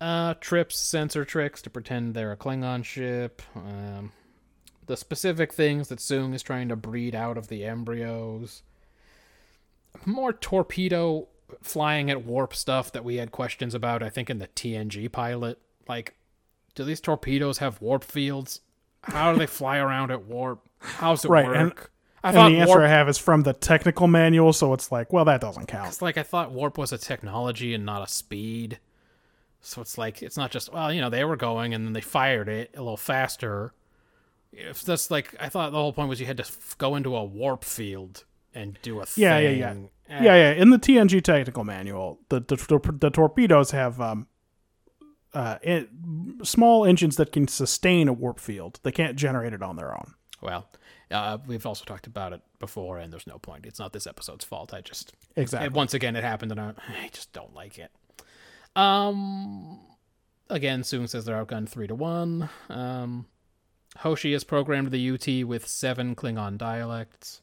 Uh, trips, sensor tricks to pretend they're a Klingon ship. Um, the specific things that Soong is trying to breed out of the embryos. More torpedo flying at warp stuff that we had questions about, I think, in the TNG pilot. Like, do these torpedoes have warp fields? How do they fly around at warp? How's it Right, work? and- I And the answer warp I have is from the technical manual, so it's like, well, that doesn't count. It's like I thought warp was a technology and not a speed. So it's like it's not just well, you know, they were going and then they fired it a little faster. If that's like I thought the whole point was you had to f- go into a warp field and do a thing. Yeah, yeah, yeah. Eh, Yeah, yeah. In the TNG technical manual, the the, the, the torpedoes have um, uh, it, small engines that can sustain a warp field. They can't generate it on their own. Well, uh, we've also talked about it before, and there's no point. It's not this episode's fault. I just Exactly. And once again, it happened, and I, I just don't like it. Um, again, Soong says they're outgunned three to one. Um, Hoshi has programmed the UT with seven Klingon dialects.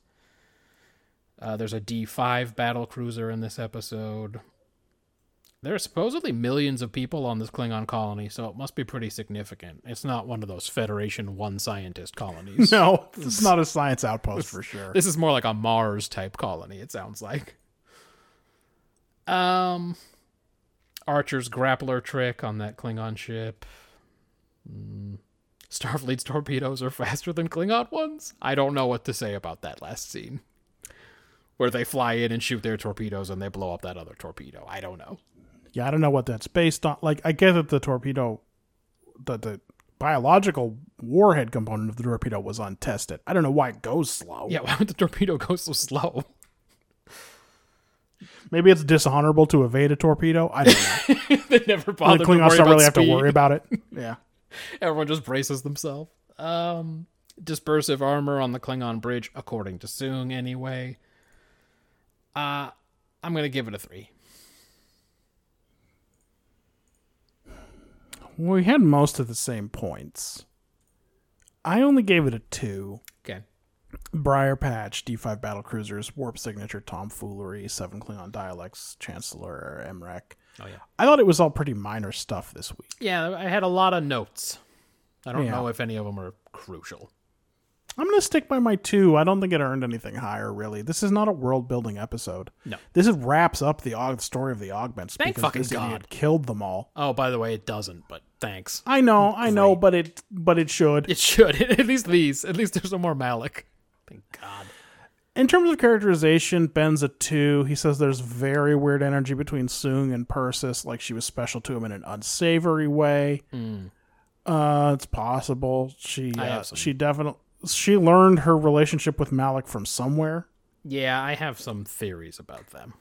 Uh, there's a D5 battle cruiser in this episode. There are supposedly millions of people on this Klingon colony, so it must be pretty significant. It's not one of those Federation one scientist colonies. No, it's not a science outpost for sure. This is more like a Mars type colony, it sounds like. Um Archer's grappler trick on that Klingon ship. Mm. Starfleet's torpedoes are faster than Klingon ones? I don't know what to say about that last scene. Where they fly in and shoot their torpedoes and they blow up that other torpedo. I don't know. Yeah, I don't know what that's based on. Like, I get that the torpedo, the the biological warhead component of the torpedo was untested. I don't know why it goes slow. Yeah, why would the torpedo go so slow? Maybe it's dishonorable to evade a torpedo. I don't know. they never bother. the Klingons don't really have to worry about it. Yeah. Everyone just braces themselves. Um, dispersive armor on the Klingon bridge, according to Soong, anyway. Uh, I'm gonna give it a three. We had most of the same points. I only gave it a two. Okay. Briar Patch, D5 battle cruisers, warp signature, tomfoolery, seven Klingon dialects, Chancellor M'Rek. Oh yeah. I thought it was all pretty minor stuff this week. Yeah, I had a lot of notes. I don't Yeah. know if any of them are crucial. I'm going to stick by my two. I don't think it earned anything higher, really. This is not a world building episode. No. This is, wraps up the aug- story of the augments. Thank because fucking this idiot God. killed them all. Oh, by the way, it doesn't. But thanks. I know, I know, Great. but it but it should. It should. At least these. At least there's no more Malik. Thank God. In terms of characterization, Ben's a two. He says there's very weird energy between Soong and Persis, like she was special to him in an unsavory way. Uh, it's possible she uh, she definitely she learned her relationship with Malik from somewhere. Yeah, I have some theories about them.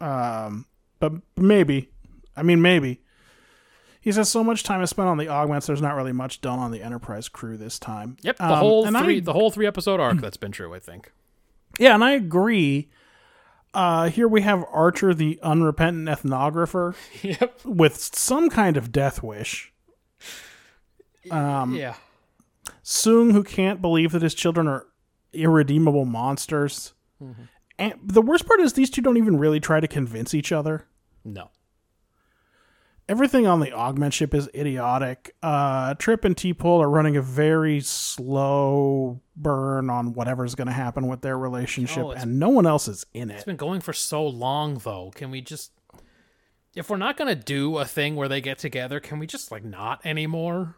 Um, but maybe, I mean maybe. He says so much time is spent on the augments. There's not really much done on the Enterprise crew this time. Yep, the Um, whole and I- three, the whole three episode arc. that's been true, I think. Yeah, and I agree. Uh, here we have Archer, the unrepentant ethnographer, Yep. with some kind of death wish. Um, yeah. Soong, who can't believe that his children are irredeemable monsters. Mm-hmm. And the worst part is these two don't even really try to convince each other. No. Everything on the augment ship is idiotic. Uh, Trip and T'Pol are running a very slow burn on whatever's going to happen with their relationship, Oh, and no one else is in it. It's been going for so long, though. Can we just, if we're not gonna do a thing where they get together, can we just like not anymore?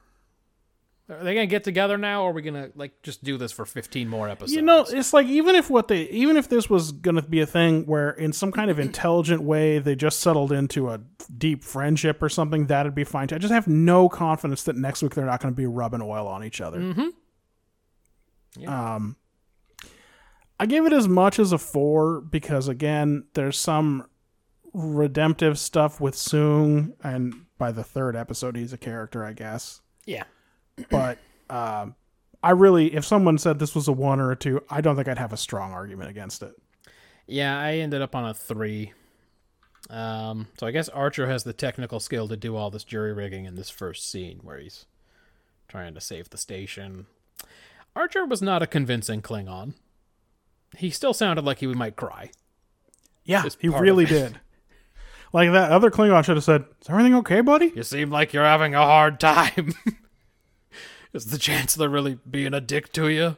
Are they gonna get together now, or are we gonna like just do this for fifteen more episodes? You know, it's like even if what they, even if this was going to be a thing where, in some kind of intelligent way, they just settled into a deep friendship or something, that'd be fine. too. I just have no confidence that next week they're not going to be rubbing oil on each other. Mhm. Yeah. Um, I gave it as much as a four because again, there's some redemptive stuff with Soong, and by the third episode, he's a character, I guess. yeah. But um, I really, if someone said this was a one or a two, I don't think I'd have a strong argument against it. Yeah, I ended up on a three. Um, so I guess Archer has the technical skill to do all this jury rigging in this first scene where he's trying to save the station. Archer was not a convincing Klingon. He still sounded like he might cry. Yeah, Just he really did. Like that other Klingon should have said, "Is everything okay, buddy?" You seem like you're having a hard time. Is the Chancellor really being a dick to you?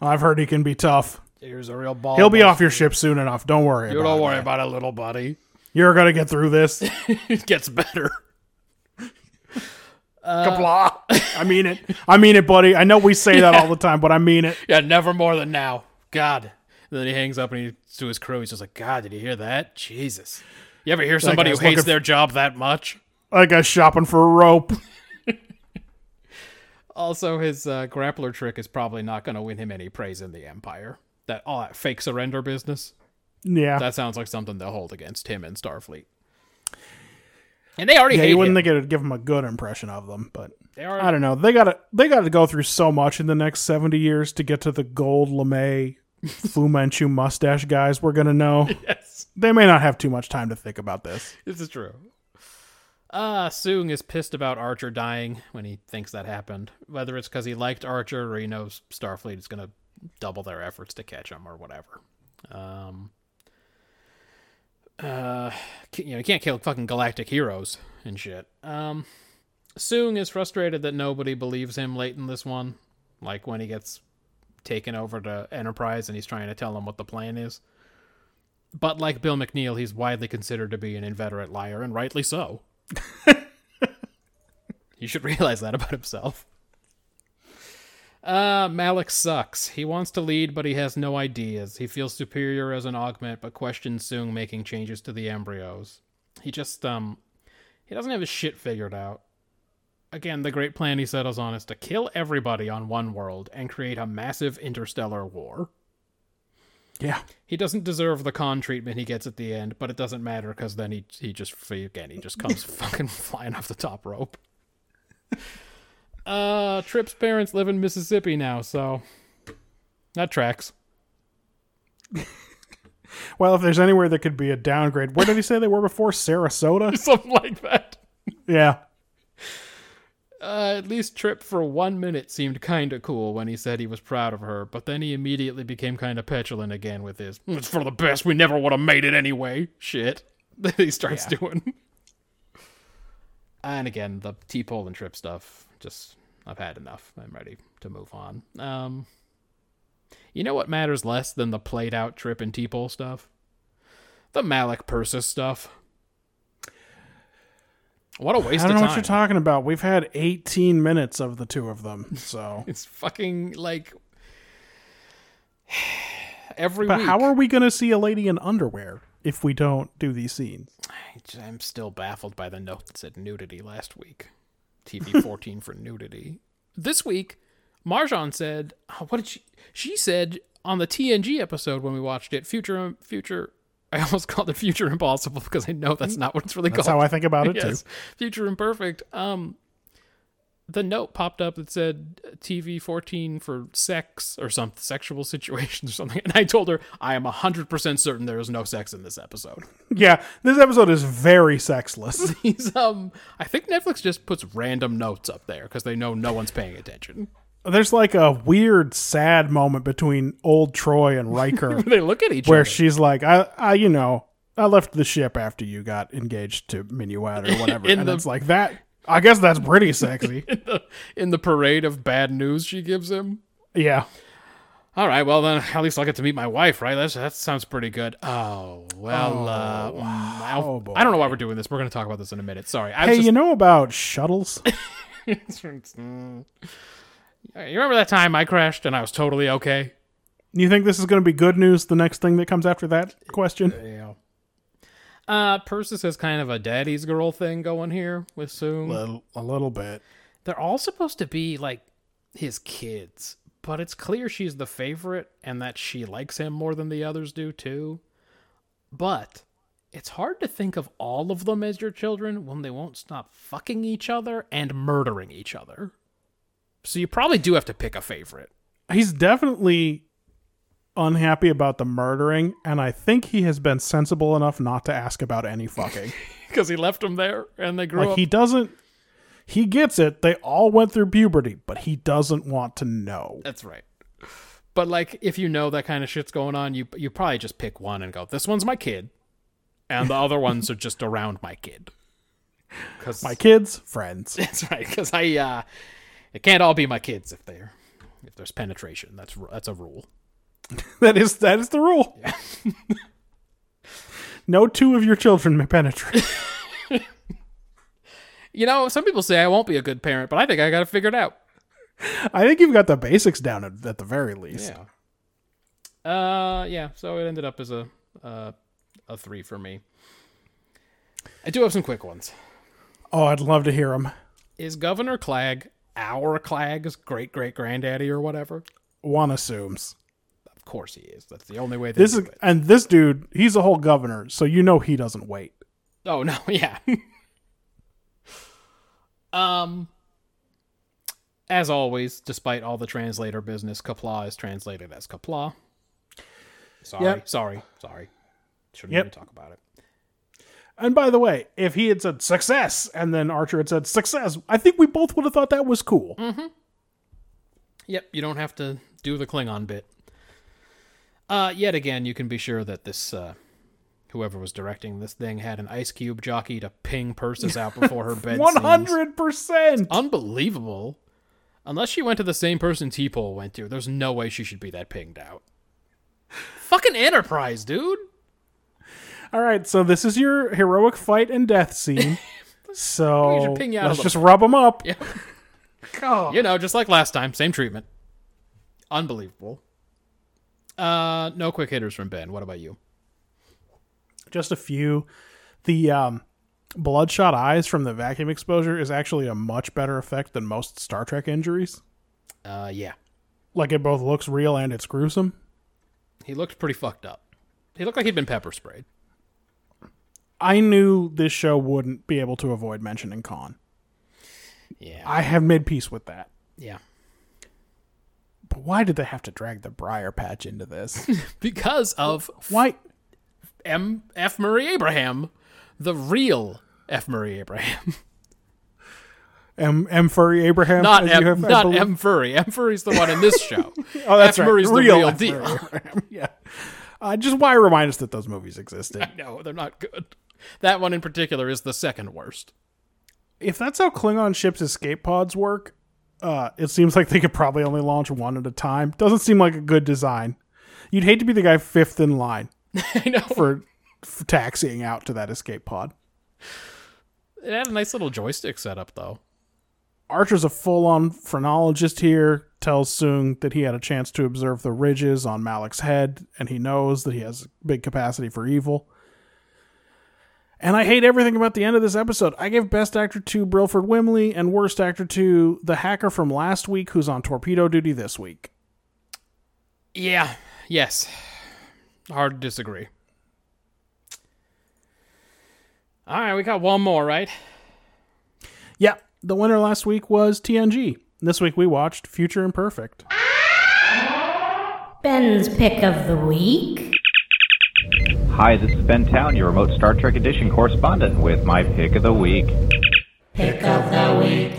I've heard he can be tough. Here's a real ball. He'll be off your ship soon enough. Don't worry. You don't worry about it, little buddy. You're gonna get through this. It gets better. Qapla'. I mean it. I mean it, buddy. I know we say that all the time, but I mean it. Yeah, never more than now. God. And then he hangs up and he's to his crew. He's just like, God, did you hear that? Jesus. You ever hear somebody who hates their job that much? That guy's shopping for a rope. Also, his uh, grappler trick is probably not going to win him any praise in the Empire. That all that fake surrender business. Yeah. That sounds like something they'll hold against him and Starfleet. And they already yeah, hate you wouldn't him. think it'd give him a good impression of them, but They I don't know. They gotta they gotta go through so much in the next seventy years to get to the gold LeMay Fu Manchu mustache guys we're gonna know. yes, They may not have too much time to think about this. this is true. Uh, Soong is pissed about Archer dying when he thinks that happened. Whether it's because he liked Archer or he knows Starfleet is going to double their efforts to catch him or whatever. Um, uh, you know, you can't kill fucking galactic heroes and shit. Um, Soong is frustrated that nobody believes him late in this one. Like when he gets taken over to Enterprise and he's trying to tell them what the plan is. But like Bill McNeil, he's widely considered to be an inveterate liar, and rightly so. he should realize that about himself. Uh, Malik sucks. He wants to lead, but he has no ideas. He feels superior as an augment, but questions Soong making changes to the embryos. He just, um, he doesn't have his shit figured out. Again, the great plan he settles on is to kill everybody on one world and create a massive interstellar war. Yeah. He doesn't deserve the con treatment he gets at the end, but it doesn't matter because then he he just again he just comes fucking flying off the top rope. Uh, Trip's parents live in Mississippi now, so that tracks. Well, if there's anywhere that could be a downgrade, where did he say they were before? Sarasota? Something like that. yeah. Uh, at least Trip for one minute seemed kinda cool when he said he was proud of her, but then he immediately became kinda petulant again with his "It's for the best, we never would have made it anyway" shit that he starts Yeah. doing. And again, the T'Pol and Trip stuff, just I've had enough. I'm ready to move on. Um, you know what matters less than the played out Trip and T'Pol stuff? The Malik Persis stuff. What a waste I don't know time. what you're talking about. We've had 18 minutes of the two of them. So, It's fucking like every but week. how are we going to see a lady in underwear if we don't do these scenes? I'm still baffled by the note that said nudity last week. TV 14 for nudity. This week, Marjan said, oh, "What did she?" She said on the TNG episode when we watched it, "Future, future." I almost called it "Future Impossible" because I know that's not what it's really That's called. That's how I think about it yes, too. future imperfect. Um, the note popped up that said TV fourteen for sex or some sexual situations or something, and I told her I am hundred percent certain there is no sex in this episode. Yeah, this episode is very sexless. Um, I think Netflix just puts random notes up there because they know no one's paying attention. There's like a weird, sad moment between old Troi and Riker they look at each other. where other. she's like, I, I, you know, I left the ship after you got engaged to Minuet or whatever. And the- it's like that. I guess that's pretty sexy. in the, in the parade of bad news she gives him. yeah. All right, well then at least I'll get to meet my wife, right? That's, that sounds pretty good. Oh well, uh, mm, Oh, boy. I don't know why we're doing this. We're going to talk about this in a minute. Sorry. I Hey, just, you know about shuttles? You remember that time I crashed and I was totally okay? you think this is going to be good news? The next thing that comes after that question? Yeah. Uh, Persis has kind of a daddy's girl thing going here with Soong. Little, a little bit. They're all supposed to be like his kids, but it's clear she's the favorite and that she likes him more than the others do too. But it's hard to think of all of them as your children when they won't stop fucking each other and murdering each other. So you probably do have to pick a favorite. He's definitely unhappy about the murdering, and I think he has been sensible enough not to ask about any fucking. Because he left them there and they grew like up. he doesn't. He gets it. They all went through puberty, but he doesn't want to know. That's right. But like, if you know that kind of shit's going on, you you probably just pick one and go, "This one's my kid," and the other ones are just around my kid. Because My kids, friends. that's right. Because I, uh, it can't all be my kids if they're if there's penetration. That's that's a rule. that is that is the rule. no two of your children may penetrate. You know, some people say I won't be a good parent, but I think I got to figure it figured out. I think you've got the basics down at, at the very least. Yeah. Uh, yeah. So it ended up as a uh, a three for me. I do have some quick ones. Oh, I'd love to hear them. Is Governor Clag our Clag's great great granddaddy or whatever? One assumes Of course he is. That's the only way. This is, it. and this dude, he's a whole governor, so you know he doesn't wait. Oh no, yeah. um. As always, despite all the translator business, Qapla' is translated as Qapla'. Sorry, Yep. sorry, sorry. Shouldn't Yep. even talk about it. And by the way, if he had said success and then Archer had said success, I think we both would have thought that was cool. Yep, you don't have to do the Klingon bit. Uh, yet again, you can be sure that this, uh, whoever was directing this thing had an ice cube jockey to ping Persis out before her bed. Hundred percent. Unbelievable. Unless she went to the same person T'Pol went to, there's no way she should be that pinged out. Fucking Enterprise, dude. All right, so this is your heroic fight and death scene. So ping let's of just rub them up. Yeah. God. You know, just like last time, same treatment. Unbelievable. Uh, no quick hitters from Ben. What about you? Just a few. The um, bloodshot eyes from the vacuum exposure is actually a much better effect than most Star Trek injuries. Uh, yeah. Like it both looks real and it's gruesome. He looked pretty fucked up. He looked like he'd been pepper sprayed. I knew this show wouldn't be able to avoid mentioning Khan. Yeah. I have made peace with that. yeah. But why did they have to drag the Briar Patch into this? Because of why? M. F. Murray Abraham, the real F. Murray Abraham, M. M. Furry Abraham? not M. have- not M. Furry. M. Furry's the one in this show. Oh, that's F. right. Murray's the real F. deal. Yeah. Uh, just why remind us that those movies existed. no, they're not good. That one in particular is the second worst. if that's how Klingon ships' escape pods work, uh, it seems like they could probably only launch one at a time. Doesn't seem like a good design. You'd hate to be the guy fifth in line I know. for, for taxiing out to that escape pod. It had a nice little joystick setup, though. Archer's a full-on phrenologist here. Tells Soong that he had a chance to observe the ridges on Malik's head, and he knows that he has big capacity for evil. And I hate everything about the end of this episode. I give Best Actor to Brilford Wimley and Worst Actor to the hacker from last week who's on torpedo duty this week. Yeah. Yes. Hard to disagree. All right, we got one more, right? Yeah, the winner last week was TNG. This week we watched Future Imperfect. Ben's pick of the week. Hi, this is Ben Town, your remote Star Trek Edition correspondent, with my pick of the week. Pick of the week.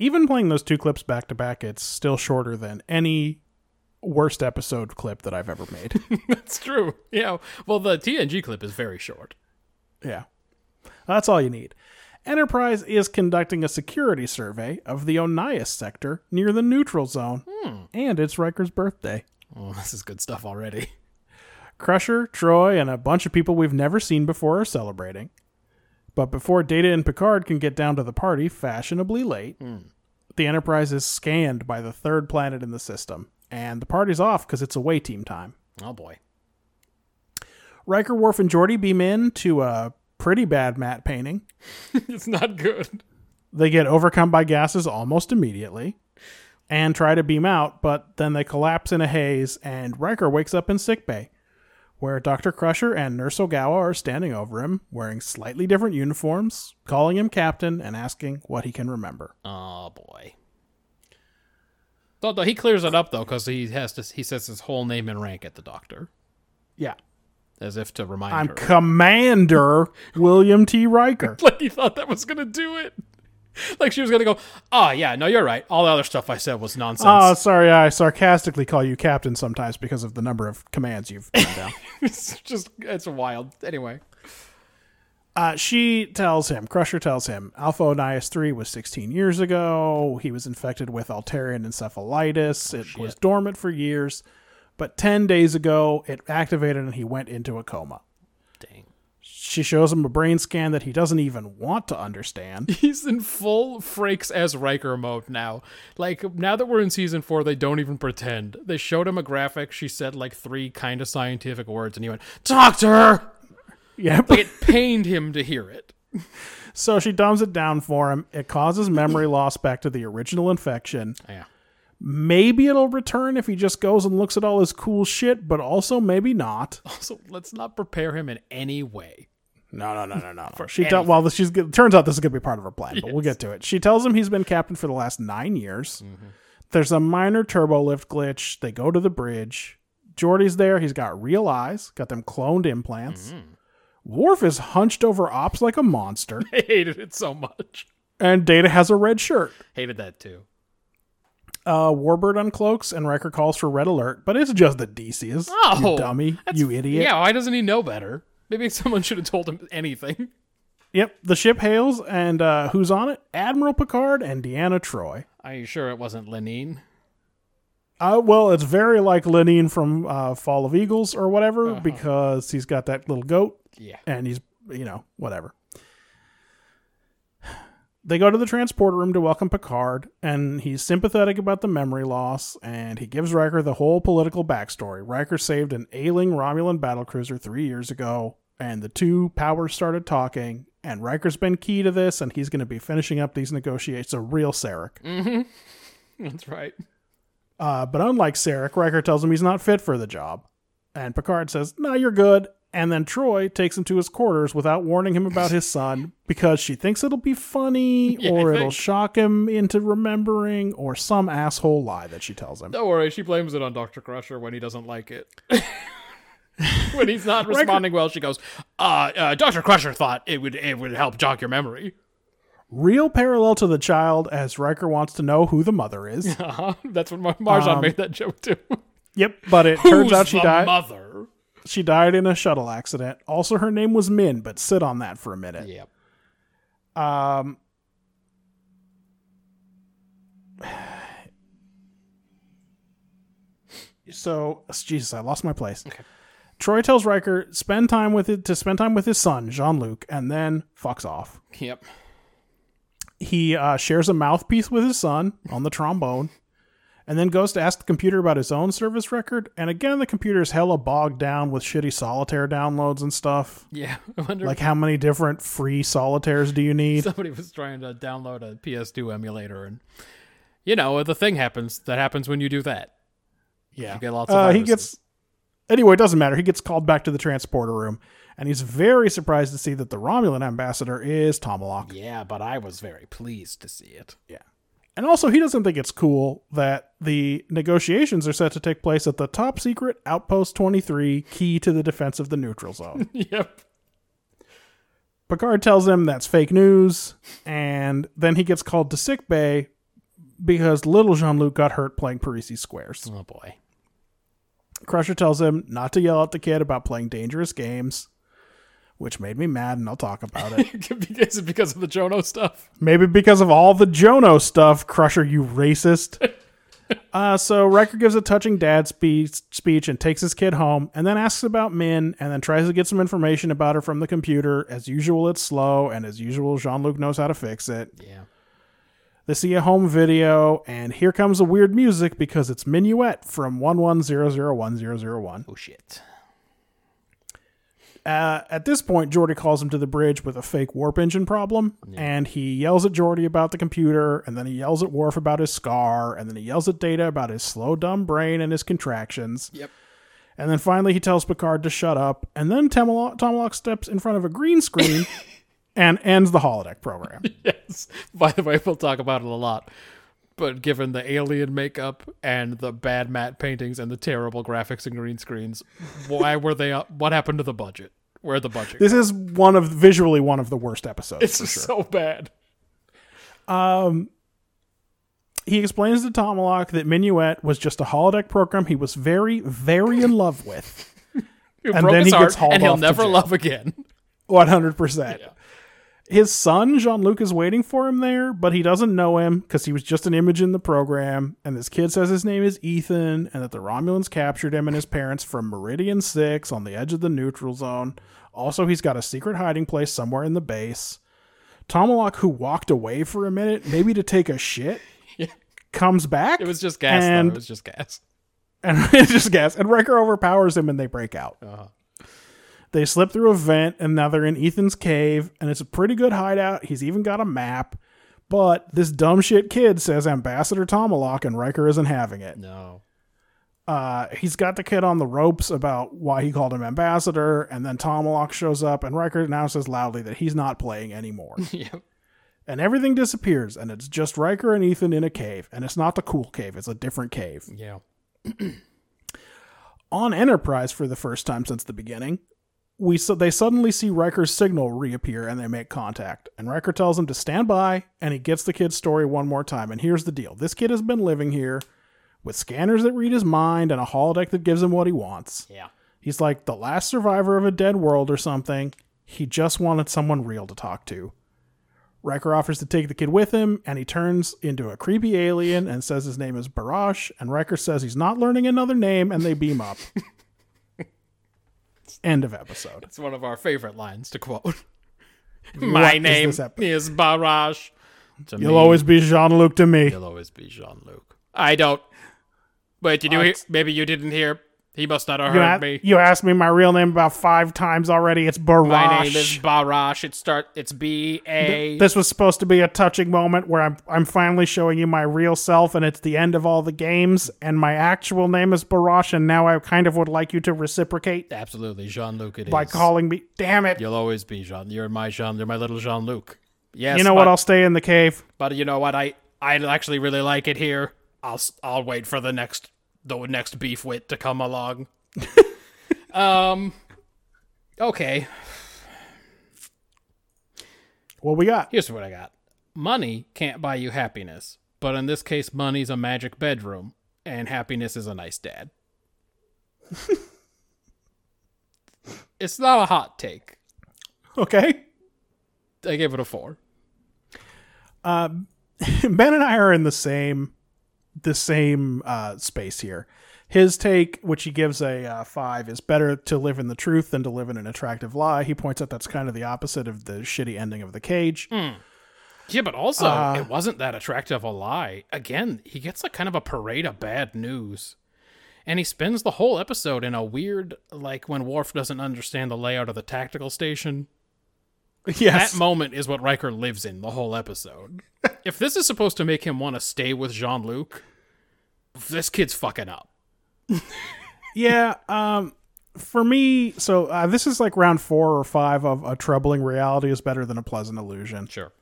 Even playing those two clips back to back, it's still shorter than any worst episode clip that I've ever made. That's true. Yeah. Well, the TNG clip is very short. yeah. That's all you need. Enterprise is conducting a security survey of the Onias sector near the neutral zone, and it's Riker's birthday. Oh, this is good stuff already. Crusher, Troi, and a bunch of people we've never seen before are celebrating. But before Data and Picard can get down to the party fashionably late, the Enterprise is scanned by the third planet in the system, and the party's off because it's away team time. Oh boy. Riker, Worf, and Geordi beam in to a pretty bad matte painting. it's not good. They get overcome by gases almost immediately and try to beam out, but then they collapse in a haze, and Riker wakes up in sickbay, where Dr. Crusher and Nurse Ogawa are standing over him, wearing slightly different uniforms, calling him captain, and asking what he can remember. Oh boy. Though, he clears it up though, because he has to. He says his whole name and rank at the doctor, Yeah. As if to remind her, I'm her. Commander William T. Riker. like he thought that was gonna do it. Like she was gonna go. Oh yeah, no, you're right. All the other stuff I said was nonsense. Oh, sorry, I sarcastically call you captain sometimes because of the number of commands you've turned down. it's just it's wild. Anyway, Uh, she tells him, Crusher tells him, Alpha Onias 3 was 16 years ago. He was infected with Altarian encephalitis. it was dormant for years, but 10 days ago it activated and he went into a coma. dang. She shows him a brain scan that he doesn't even want to understand. He's in full Frakes as Riker mode now. Like now that we're in season four, they don't even pretend. They showed him a graphic. She said like three kind of scientific words, and he went, "Doctor." yeah, Like it pained him to hear it. so she dumbs it down for him. It causes memory loss back to the original infection. Yeah. Maybe it'll return if he just goes and looks at all his cool shit, but also maybe not. Also, let's not prepare him in any way. No, no, no, no, no. no. she tell, well, she's turns out this is going to be part of her plan, but we'll get to it. She tells him he's been captain for the last nine years. Mm-hmm. There's a minor turbo lift glitch. They go to the bridge. Geordi's there. He's got real eyes, got them cloned implants. Mm-hmm. Worf is hunched over ops like a monster, I hated it so much. and Data has a red shirt. Hated that too. Uh, Warbird uncloaks, and Riker calls for red alert, but it's just the DCs. Oh, you dummy, you idiot. Yeah, why doesn't he know better? Maybe someone should have told him anything. Yep, the ship hails, and uh, who's on it? Admiral Picard and Deanna Troi. Are you sure it wasn't Lenin? Uh, well, it's very like Lenin from uh, Fall of Eagles or whatever because he's got that little goat Yeah. and he's, you know, whatever. They go to the transporter room to welcome Picard, and he's sympathetic about the memory loss, and he gives Riker the whole political backstory. Riker saved an ailing Romulan battlecruiser three years ago, and the two powers started talking, and Riker's been key to this, and he's going to be finishing up these negotiations. A real Sarek. That's right. Uh, but unlike Sarek, Riker tells him he's not fit for the job. And Picard says, No, you're good. And then Troi takes him to his quarters without warning him about his son because she thinks it'll be funny Yeah, or it'll shock him into remembering or some asshole lie that she tells him. Don't worry, she blames it on Dr. Crusher when he doesn't like it. when he's not responding well, she goes, uh, uh, Dr. Crusher thought it would it would help jog your memory. Real parallel to the child as Riker wants to know who the mother is. Uh-huh. That's when Mar- Marjan Um, made that joke too. yep, but it turns out she the died. mother? She died in a shuttle accident. Also, her name was Min, but sit on that for a minute. Yep. Um, so Jesus, I lost my place. Troi tells Riker spend time with it to spend time with his son Jean Luc, and then fucks off. Yep. He uh, shares a mouthpiece with his son on the trombone, and then goes to ask the computer about his own service record. And again, the computer is hella bogged down with shitty solitaire downloads and stuff. Yeah. I wonder Like, how many different free solitaires do you need? somebody was trying to download a PS2 emulator and you know, the thing happens that happens when you do that. Yeah. You get lots of uh, he gets anyway, it doesn't matter. He gets called back to the transporter room and he's very surprised to see that the Romulan ambassador is Tomalak. Yeah, but I was very pleased to see it. Yeah. And also he doesn't think it's cool that the negotiations are set to take place at the top secret outpost 23 key to the defense of the neutral zone. yep. Picard tells him that's fake news and then he gets called to sick bay because little Jean-Luc got hurt playing Parrises squares. Oh boy. Crusher tells him not to yell at the kid about playing dangerous games, which made me mad, and I'll talk about it. because because of the Jono stuff. Maybe because of all the Jono stuff, Crusher, you racist. uh, so Riker gives a touching dad speech, speech and takes his kid home, and then asks about Min, and then tries to get some information about her from the computer. As usual, it's slow, and as usual, Jean Luc knows how to fix it. Yeah. They see a home video, and here comes the weird music because it's Minuet from 11001001. Oh shit. Uh, at this point, Geordi calls him to the bridge with a fake warp engine problem, and he yells at Geordi about the computer, and then he yells at Worf about his scar, and then he yells at Data about his slow, dumb brain and his contractions. Yep. And then finally, he tells Picard to shut up, and then Tomalak, Tomalak steps in front of a green screen and ends the holodeck program. Yes. By the way, we'll talk about it a lot. But given the alien makeup and the bad matte paintings and the terrible graphics and green screens, why were they? Up? What happened to the budget? Where the budget? This is one of visually one of the worst episodes. it's sure. so bad. Um, he explains to Tomalak that Minuet was just a holodeck program he was very, very in love with. And broke then his he gets hauled and he'll never love again. One hundred percent. His son Jean Luc is waiting for him there, but he doesn't know him because he was just an image in the program. And this kid says his name is Ethan, and that the Romulans captured him and his parents from Meridian Six on the edge of the neutral zone. Also, he's got a secret hiding place somewhere in the base. Tomalak, who walked away for a minute, maybe to take a shit, comes back. It was just gas. though. It was just gas. and it's just gas. And Riker overpowers him, and they break out. Uh-huh. They slip through a vent, and now they're in Ethan's cave, and it's a pretty good hideout. He's even got a map. But this dumb shit kid says Ambassador Tomalak, and Riker isn't having it. No. Uh, he's got the kid on the ropes about why he called him Ambassador, and then Tomalak shows up, and Riker now says loudly that he's not playing anymore. Yep. and everything disappears, and it's just Riker and Ethan in a cave, and it's not the cool cave; it's a different cave. Yeah. On Enterprise, for the first time since the beginning, we so they suddenly see Riker's signal reappear, and they make contact. And Riker tells him to stand by, and he gets the kid's story one more time. And here's the deal: this kid has been living here with scanners that read his mind and a holodeck that gives him what he wants. Yeah. He's like the last survivor of a dead world or something. He just wanted someone real to talk to. Riker offers to take the kid with him, and he turns into a creepy alien and says his name is Barash. And Riker says he's not learning another name, and they beam up. End of episode. It's one of our favorite lines to quote. My is name this ep- is Barash. To You'll me, always be Jean Luc to me. You'll always be Jean Luc. I don't. Wait, did you hear? Maybe you didn't hear. He must not have You, heard a- me. you asked me my real name about five times already. It's Barash. My name is Barash. It start. It's B A. This was supposed to be a touching moment where I'm I'm finally showing you my real self, and it's the end of all the games. And my actual name is Barash, and now I kind of would like you to reciprocate Absolutely, Jean Luc. It is by calling me. Damn it! You'll always be Jean. You're my Jean. You're my little Jean Luc. Yes. you know but, what? I'll stay in the cave. But you know what? I I actually really like it here. I'll I'll wait for the next the next beef wit to come along. um. Okay. What we got? Here's what I got. Money can't buy you happiness, but in this case, money's a magic bedroom, and happiness is a nice dad. it's not a hot take. Okay. I gave it a four. Ben and I are in the same the same uh, space here. His take, which he gives a uh, five, is better to live in the truth than to live in an attractive lie. He points out that's kind of the opposite of the shitty ending of the cage. Yeah, but also Uh, it wasn't that attractive a lie. Again, he gets like kind of a parade of bad news. And he spends the whole episode in a weird like when Worf doesn't understand the layout of the tactical station. Yes, That moment is what Riker lives in the whole episode. if this is supposed to make him want to stay with Jean Luc, this kid's fucking up. yeah. Um, for me, so uh, this is like round four or five of a troubling reality is better than a pleasant illusion. Sure.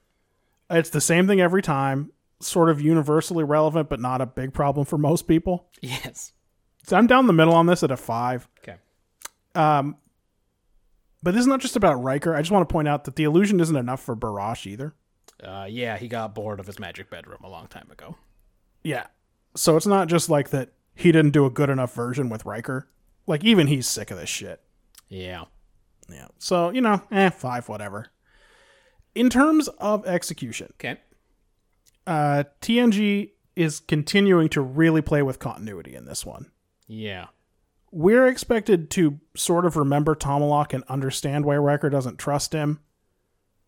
It's the same thing every time, sort of universally relevant, but not a big problem for most people. Yes. So I'm down the middle on this at a five. Okay. Um, But this is not just about Riker. I just want to point out that the illusion isn't enough for Barash either. Uh, yeah, he got bored of his magic bedroom a long time ago. Yeah. So it's not just like that he didn't do a good enough version with Riker. Like even he's sick of this shit. Yeah. Yeah. So, you know, eh, five, whatever. In terms of execution, Okay. uh, TNG is continuing to really play with continuity in this one. Yeah. We're expected to sort of remember Tomalak and understand why Riker doesn't trust him.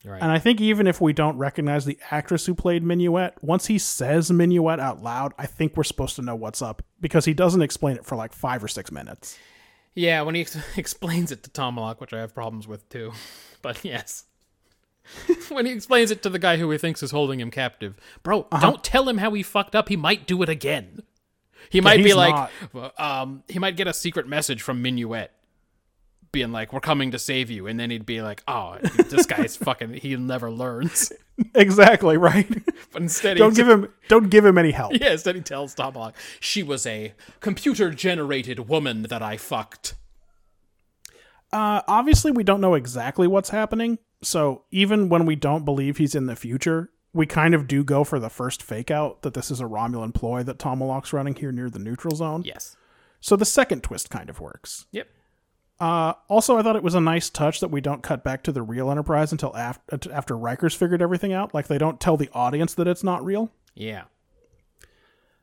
Right. And I think even if we don't recognize the actress who played Minuet, once he says Minuet out loud, I think we're supposed to know what's up because he doesn't explain it for like five or six minutes. Yeah, when he ex- explains it to Tomalak, which I have problems with too. But yes. when he explains it to the guy who he thinks is holding him captive. Bro, don't tell him how he fucked up. He might do it again. He might be like um he might get a secret message from Minuet being like, We're coming to save you and then he'd be like, Oh, this guy's fucking he never learns. Exactly right. But instead he don't give him don't give him any help. Yeah, instead he tells Tomalak, she was a computer generated woman that I fucked. Uh, obviously, we don't know exactly what's happening. So even when we don't believe he's in the future, we kind of do go for the first fake out that this is a Romulan ploy that Tomalak's running here near the neutral zone. Yes. So the second twist kind of works. Yep. Uh, also, I thought it was a nice touch that we don't cut back to the real Enterprise until after after Riker's figured everything out. Like they don't tell the audience that it's not real. Yeah.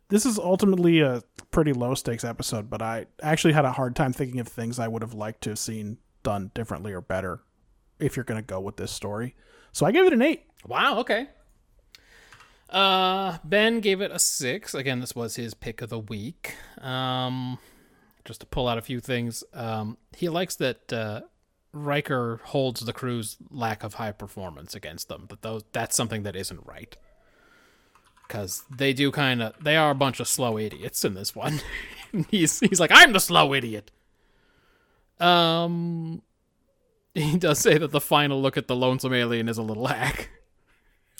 This is ultimately a pretty low stakes episode, but I actually had a hard time thinking of things I would have liked to have seen done differently or better if you're going to go with this story. So I gave it an eight. Wow, okay. Uh Ben gave it a six. Again, this was his pick of the week. Um just to pull out a few things. Um he likes that uh Riker holds the crew's lack of high performance against them, but those that's something that isn't right. Cause they do kind of they are a bunch of slow idiots in this one. he's he's like I'm the slow idiot. Um, he does say that the final look at the lonesome alien is a little hack.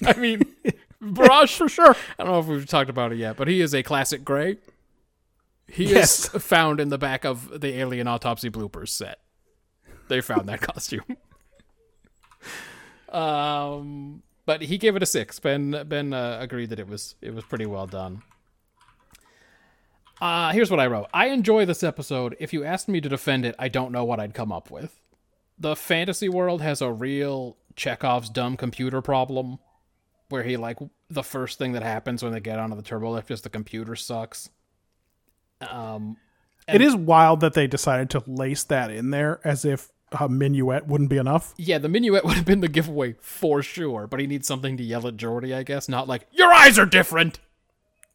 I mean, Barash for sure. I don't know if we've talked about it yet, but he is a classic gray. He Yes. is found in the back of the Alien Autopsy bloopers set. They found that costume. Um, but he gave it a six. Ben Ben uh, agreed that it was it was pretty well done. Uh, here's what I wrote. I enjoy this episode. If you asked me to defend it, I don't know what I'd come up with. The fantasy world has a real Chekhov's dumb computer problem where he like the first thing that happens when they get onto the turbo lift is the computer sucks. Um it is wild that they decided to lace that in there as if a minuet wouldn't be enough. yeah, the minuet would have been the giveaway for sure, but he needs something to yell at Geordi, I guess, not like your eyes are different.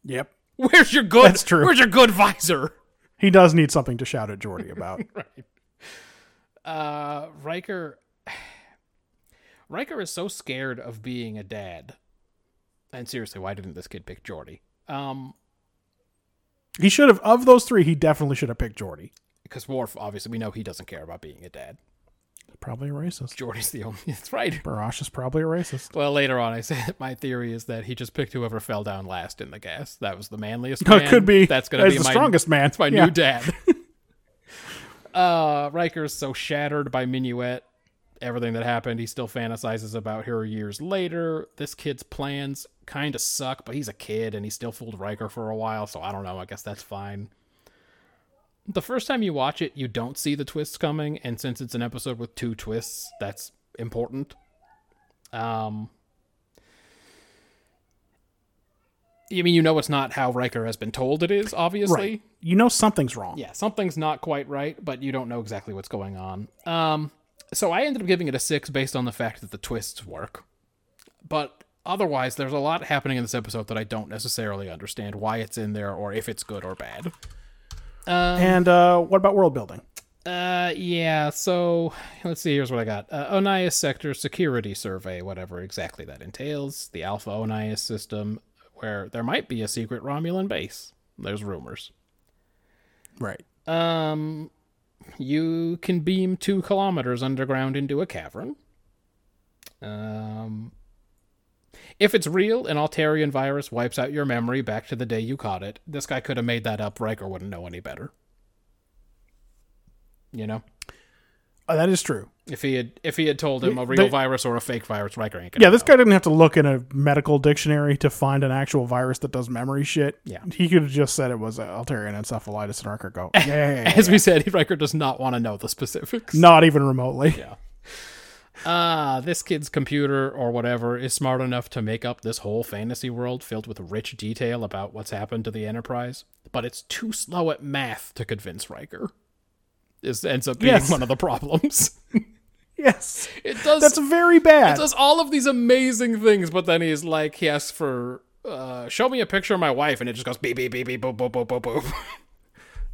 Yep. Where's your good That's true. Where's your good visor? He does need something to shout at Geordi about. right. uh Riker Riker is so scared of being a dad. And seriously, why didn't this kid pick Geordi? Um he should have of those three, he definitely should have picked Geordi. because Worf obviously we know he doesn't care about being a dad. Probably a racist. Geordi's the only That's right. Barash is probably a racist. Well, later on, I said my theory is that he just picked whoever fell down last in the gas. That was the manliest. It man. could be. That's gonna as be the my, strongest man. That's my Yeah. new dad. uh, Riker's so shattered by Minuet, everything that happened. He still fantasizes about her years later. This kid's plans kind of suck, but he's a kid and he still fooled Riker for a while. So I don't know. I guess that's fine. The first time you watch it, you don't see the twists coming, and since it's an episode with two twists, that's important. Um, I mean, you know, it's not how Riker has been told it is. Obviously, Right. You know something's wrong. yeah, something's not quite right, but you don't know exactly what's going on. Um, so I ended up giving it a six based on the fact that the twists work. But otherwise, there's a lot happening in this episode that I don't necessarily understand why it's in there or if it's good or bad. And uh, what about world building? Uh, yeah. So let's see. Here's what I got: uh, Onias Sector Security Survey, whatever exactly that entails. The Alpha Onias system, where there might be a secret Romulan base. There's rumors. Right. Um, you can beam two kilometers underground into a cavern. Um, if it's real, an Altarian virus wipes out your memory back to the day you caught it. This guy could have made that up. Riker wouldn't know any better. You know, Uh, that is true. if he had if he had told him a real they- virus or a fake virus, Riker ain't gonna. Yeah, this know. guy didn't have to look in a medical dictionary to find an actual virus that does memory shit. Yeah. He could have just said it was uh, Altarian encephalitis and Riker go, yeah, yeah, yeah, As we said, Riker does not want to know the specifics. Not even remotely. Yeah. Ah, this kid's computer or whatever is smart enough to make up this whole fantasy world filled with rich detail about what's happened to the Enterprise, but it's too slow at math to convince Riker. This ends up being Yes. one of the problems. Yes. it does. That's very bad. it does all of these amazing things, but then he's like, he asks for, uh, show me a picture of my wife, and it just goes beep beep beep beep boop boop boop boop boop.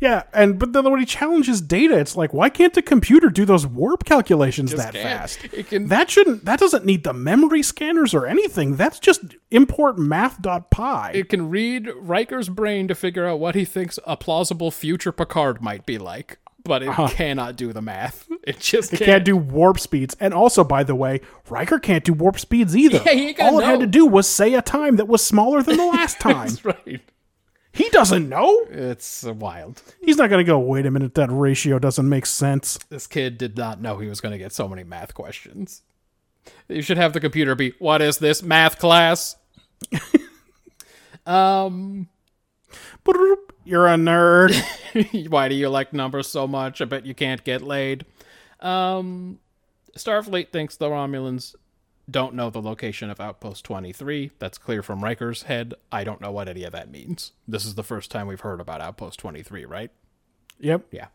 Yeah, and but then when he challenges data, it's like, why can't the computer do those warp calculations that can't. fast? It can- That shouldn't. That doesn't need the memory scanners or anything. That's just import math.py. It can read Riker's brain to figure out what he thinks a plausible future Picard might be like, but it cannot do the math. It just It can't. can't do warp speeds. And also, by the way, Riker can't do warp speeds either. Yeah, All it had to do was say a time that was smaller than the last time. That's right. he doesn't know. It's uh, wild. He's not going to go, wait a minute, that ratio doesn't make sense. This kid did not know he was going to get so many math questions. You should have the computer be, what is this math class? um, Boop. You're a nerd. why do you like numbers so much? I bet you can't get laid. Um, Starfleet thinks the Romulans don't know the location of Outpost 23. That's clear from Riker's head. I don't know what any of that means. This is the first time we've heard about Outpost 23, right? yep. Yeah.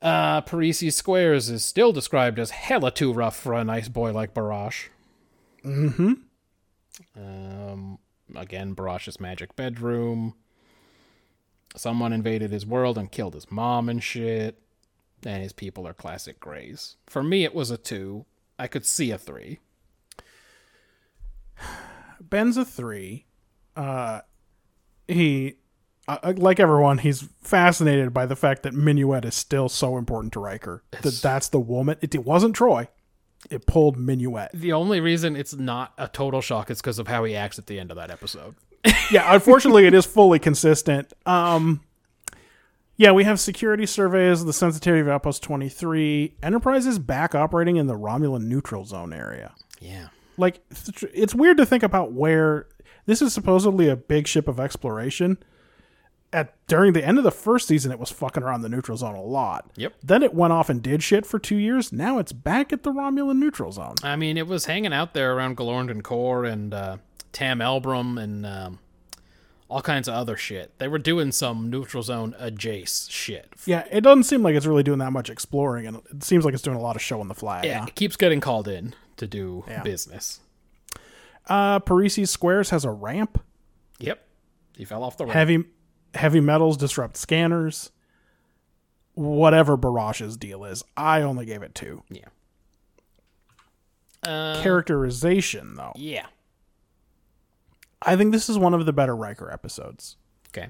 Uh, Parrises Squares is still described as hella too rough for a nice boy like Barash. Mm-hmm. Um, again, Barash's magic bedroom. Someone invaded his world and killed his mom and shit. And his people are classic grays. For me, it was a two. I could see a three. Ben's a three. Uh, he, uh, like everyone, he's fascinated by the fact that Minuet is still so important to Riker. That that's the woman. It, it wasn't Troi. it pulled minuet. The only reason it's not a total shock is because of how he acts at the end of that episode. Yeah, unfortunately, it is fully consistent. Um, yeah, we have security surveys, the sensitivity of Outpost 23. Enterprise is back operating in the Romulan neutral zone area. Yeah. Like, it's weird to think about where this is supposedly a big ship of exploration. At during the end of the first season, it was fucking around the neutral zone a lot. Yep. Then it went off and did shit for two years. Now it's back at the Romulan neutral zone. I mean, it was hanging out there around Galorndon Core and uh, Tam Elbrum and um, all kinds of other shit. They were doing some neutral zone adjace shit. Yeah, it doesn't seem like it's really doing that much exploring, and it seems like it's doing a lot of show on the fly. Yeah, now. it keeps getting called in to do Yeah. business. Uh, Parrises Squares has a ramp. Yep. He fell off the ramp. Heavy heavy metals disrupt scanners. Whatever Barash's deal is, I only gave it two. Yeah. Uh, Characterization, though, yeah. I think this is one of the better Riker episodes. Okay.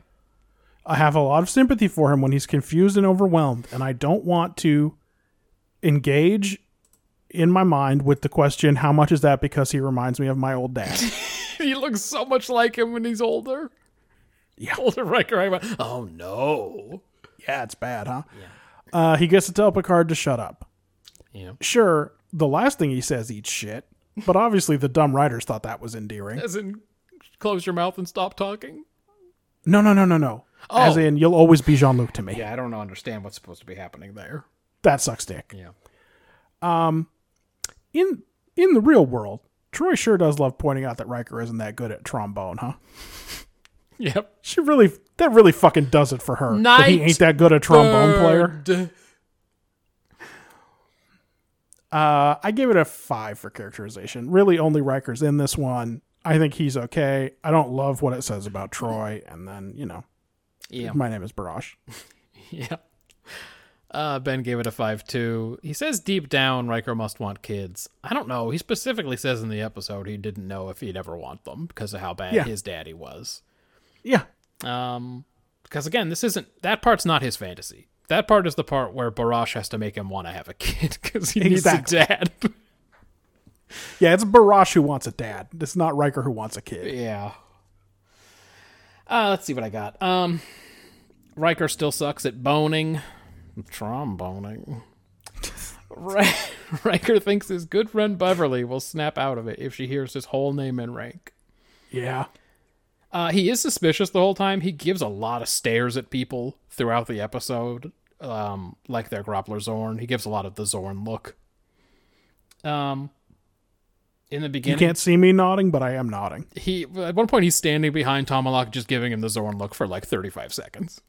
I have a lot of sympathy for him when he's confused and overwhelmed, and I don't want to engage in my mind with the question, how much is that because he reminds me of my old dad? he looks so much like him when he's older. Yeah. Older Riker. I went, oh no. yeah, it's bad, huh? Uh, he gets to tell Picard to shut up. Yeah. Sure, the last thing he says eats shit, but obviously the dumb writers thought that was endearing. As in, close your mouth and stop talking. No, no, no, no, no. As Oh. in, you'll always be Jean Luc to me. Yeah, I don't understand what's supposed to be happening there. That sucks dick. Yeah. Um, In in the real world, Troi sure does love pointing out that Riker isn't that good at trombone, huh? Yep. She really that really fucking does it for her. that he ain't that good a trombone player. Uh, I gave it a five for characterization. Really, only Riker's in this one. I think he's okay. I don't love what it says about Troi, and then you know, Yeah. my name is Barash. Yeah. Uh, ben gave it a 5 2. He says deep down Riker must want kids. I don't know. He specifically says in the episode he didn't know if he'd ever want them because of how bad Yeah. his daddy was. Yeah, Um, because again, this isn't that part's not his fantasy. That part is the part where Barash has to make him want to have a kid because he Exactly. needs a dad. yeah. It's Barash who wants a dad. It's not Riker who wants a kid. yeah. Uh, let's see what I got. Um, Riker still sucks at boning, tromboning. Ri- Riker thinks his good friend Beverly will snap out of it if she hears his whole name and rank. Yeah, Uh, he is suspicious the whole time. He gives a lot of stares at people throughout the episode, um, like their Groppler Zorn. He gives a lot of the Zorn look. Um, in the beginning. you can't see me nodding, but I am nodding. he at one point he's standing behind Tomalak, just giving him the Zorn look for like thirty-five seconds.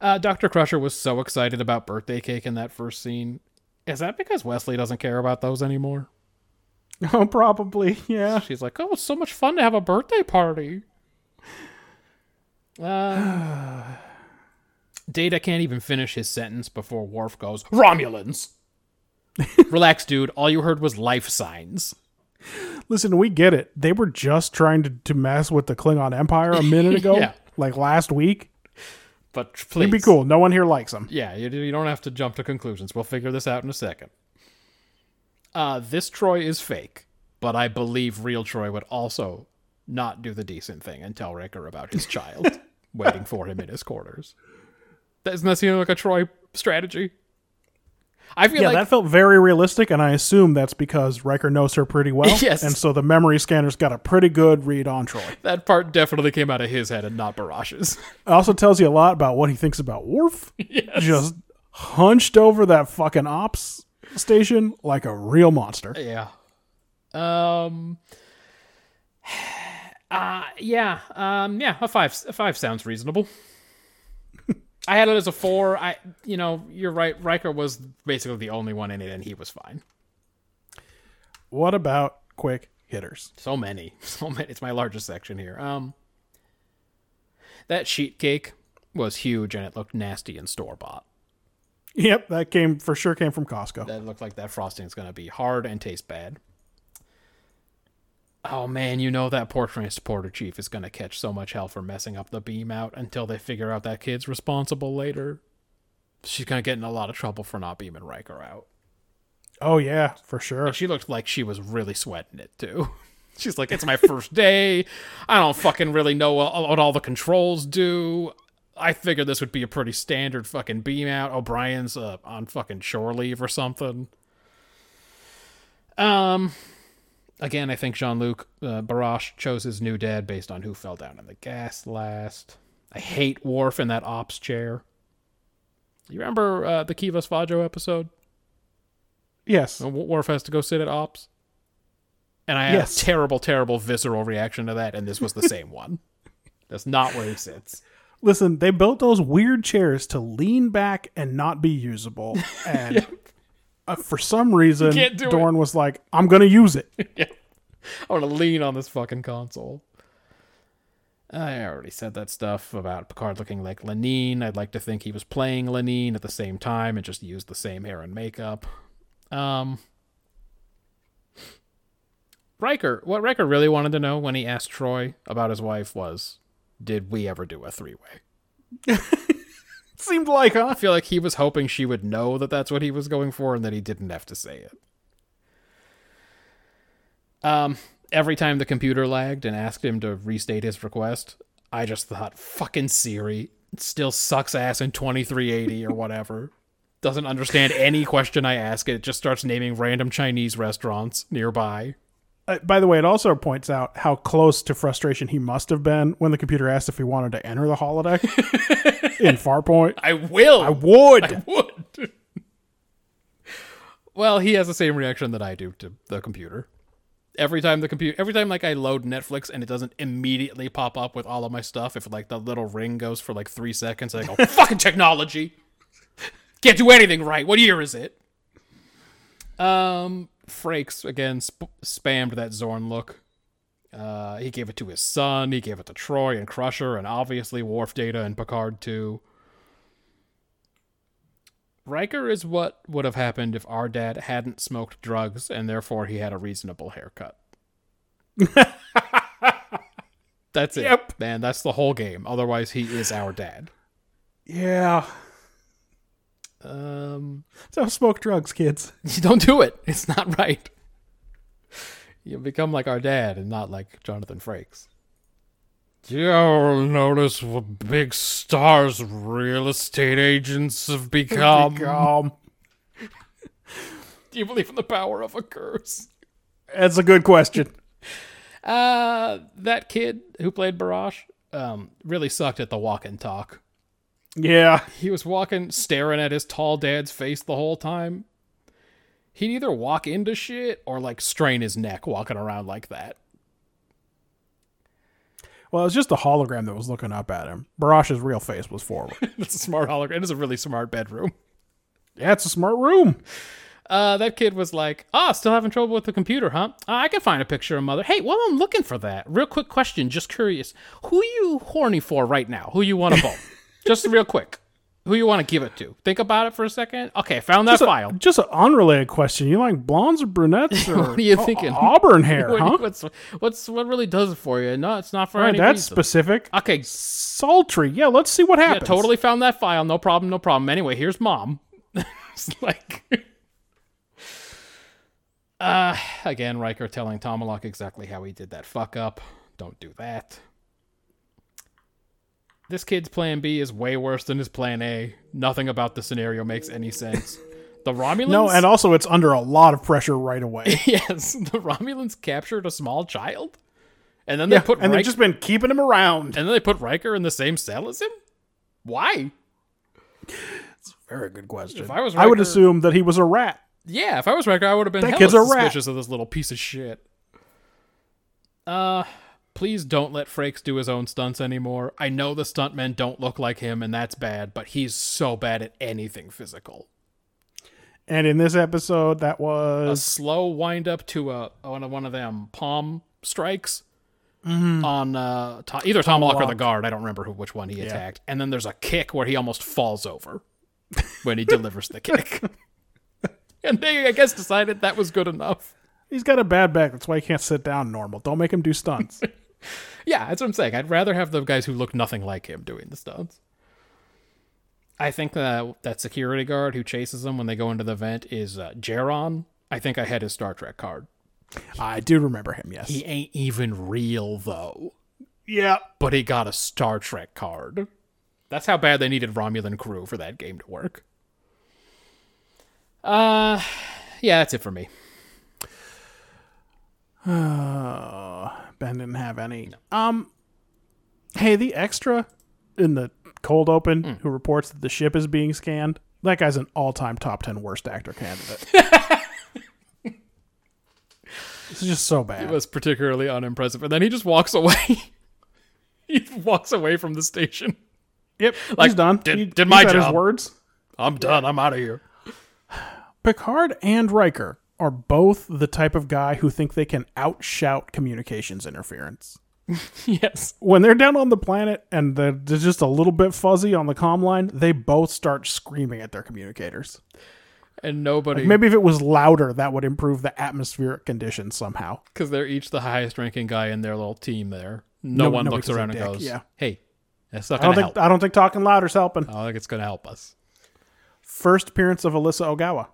Uh, Doctor Crusher was so excited about birthday cake in that first scene. Is that because Wesley doesn't care about those anymore? Oh, probably. Yeah. She's like, "Oh, it's so much fun to have a birthday party." Uh, Data can't even finish his sentence before Worf goes, "Romulans." Relax, dude. All you heard was life signs. Listen, we get it. They were just trying to, to mess with the Klingon Empire a minute ago, Yeah. like last week. But please, It'd be cool. No one here likes them. Yeah, you, you don't have to jump to conclusions. We'll figure this out in a second. Uh, this Troi is fake, but I believe real Troi would also not do the decent thing and tell Riker about his child waiting for him in his quarters. Doesn't that seem like a Troi strategy? I feel Yeah, like that felt very realistic, and I assume that's because Riker knows her pretty well. Yes. And so the memory scanner's got a pretty good read on Troi. that part definitely came out of his head and not Barash's. It also tells you a lot about what he thinks about Worf. Just hunched over that fucking ops station like a real monster. Yeah. Um. Uh yeah. Um. Yeah. A five. A five sounds reasonable. I had it as a four. I. You know. You're right. Riker was basically the only one in it, and he was fine. What about quick hitters? So many. So many. It's my largest section here. Um. That sheet cake was huge, and it looked nasty and store bought. Yep, that came for sure came from Costco. That looked like that frosting is going to be hard and taste bad. Oh man, you know that poor transporter chief is going to catch so much hell for messing up the beam out until they figure out that kid's responsible later. She's going to get in a lot of trouble for not beaming Riker out. Oh yeah, for sure. And she looked like she was really sweating it too. She's like, it's my first day. I don't fucking really know what, what all the controls do. I figured this would be a pretty standard fucking beam out. O'Brien's uh, on fucking shore leave or something. Um, again, I think Jean Luc uh, Barash chose his new dad based on who fell down in the gas last. I hate Worf in that ops chair. You remember uh, the Kivas Fajo episode? Yes. Worf has to go sit at ops. And I had Yes. a terrible, terrible visceral reaction to that, and this was the same one. That's not where he sits. Listen, they built those weird chairs to lean back and not be usable. And uh, for some reason, do it. Dorn was like, I'm going to use it. I want to lean on this fucking console. I already said that stuff about Picard looking like Lenin. I'd like to think he was playing Lenin at the same time and just used the same hair and makeup. Um, Riker, what Riker really wanted to know when he asked Troi about his wife was, did we ever do a three way? Seemed like, huh? I feel like he was hoping she would know that that's what he was going for and that he didn't have to say it. Um, every time the computer lagged and asked him to restate his request, I just thought, fucking Siri still sucks ass in 2380 or whatever. Doesn't understand any question I ask it. It just starts naming random Chinese restaurants nearby. Uh, by the way, it also points out how close to frustration he must have been when the computer asked if he wanted to enter the holodeck in Farpoint. I will. I would. I would. well, he has the same reaction that I do to the computer. Every time the computer, every time like I load Netflix and it doesn't immediately pop up with all of my stuff, if like the little ring goes for like three seconds, I go, "Fucking technology! Can't do anything right. What year is it?" Um, Frakes again sp- spammed that Zorn look. Uh, he gave it to his son. He gave it to Troi and Crusher, and obviously Worf Data and Picard too. Riker is what would have happened if our dad hadn't smoked drugs and therefore he had a reasonable haircut. That's it. Yep. Man, that's the whole game. Otherwise, he is our dad. Yeah. Um, So smoke drugs, kids. don't do it. It's not right. You become like our dad and not like Jonathan Frakes. Do you ever notice what big stars real estate agents have become? Um, Do you believe in the power of a curse? that's a good question. Uh, that kid who played Barash um, really sucked at the walk and talk. Yeah. He was walking, staring at his tall dad's face the whole time. He'd either walk into shit or like strain his neck walking around like that. Well, it was just a hologram that was looking up at him. Barash's real face was forward. It's a smart hologram. It is a really smart bedroom. yeah, it's a smart room. Uh, that kid was like, "Ah, still having trouble with the computer, huh? Uh, I can find a picture of mother. Hey, while I'm looking for that, real quick question, just curious, who you horny for right now? Who you want to bone? Just real quick, who you want to give it to? Think about it for a second. Okay, found that Just, file. just an unrelated question. You like blondes or brunettes or What are you thinking? auburn hair, What- huh? What's what's what really does it for you? No, it's not for All right, any that's reason. specific. okay, Sultry. Yeah, let's see what yeah, happens. totally found that file. No problem, no problem. Anyway, here's mom. it's like, uh, again, Riker telling Tomalak exactly how he did that fuck up. Don't do that. This kid's plan B is way worse than his plan A. Nothing about the scenario makes any sense. The Romulans. No, and also it's under a lot of pressure right away. yes, the Romulans captured a small child, and then they Yeah, put and Riker, they've just been keeping him around. and then they put Riker in the same cell as him. Why? It's a very good question. If I was Riker, I would assume that he was a rat. Yeah, if I was Riker, I would have been That hella kid's a rat. suspicious of this little piece of shit. Uh, please don't let Frakes do his own stunts anymore. I know the stuntmen don't look like him, and that's bad, but he's so bad at anything physical. And in this episode, that was A slow wind up to a one of one of them palm strikes on uh, to, either Tomalak or the guard. I don't remember who which one he attacked. And then there's a kick where he almost falls over when he delivers the kick. and they, I guess, decided that was good enough. He's got a bad back. That's why he can't sit down normal. Don't make him do stunts. Yeah, that's what I'm saying. I'd rather have the guys who look nothing like him doing the stunts. I think that that security guard who chases them when they go into the vent is uh, Jaron. I think I had his Star Trek card. I do remember him. Yes. He ain't even real though, yeah. but he got a Star Trek card. That's how bad they needed Romulan crew for that game to work. Uh, yeah, that's it for me. Uh, ben didn't have any. Um, hey, the extra in the cold open Hmm. who reports that the ship is being scanned. That guy's an all-time top ten worst actor candidate. this is just so bad. It was particularly unimpressive, and then he just walks away. he walks away from the station. yep, like, he's done. did- He- did my job. words. I'm done. I'm out of here. Picard and Riker are both the type of guy who think they can outshout communications interference. yes. When they're down on the planet and they're they're just a little bit fuzzy on the comm line, they both start screaming at their communicators. And nobody, Maybe if it was louder, that would improve the atmospheric conditions somehow. because they're each the highest ranking guy in their little team there. No, No- one looks around and dick, goes, yeah. "Hey, that's not gonna think help." I don't think talking louder's helping. I don't think it's gonna help us. First appearance of Alyssa Ogawa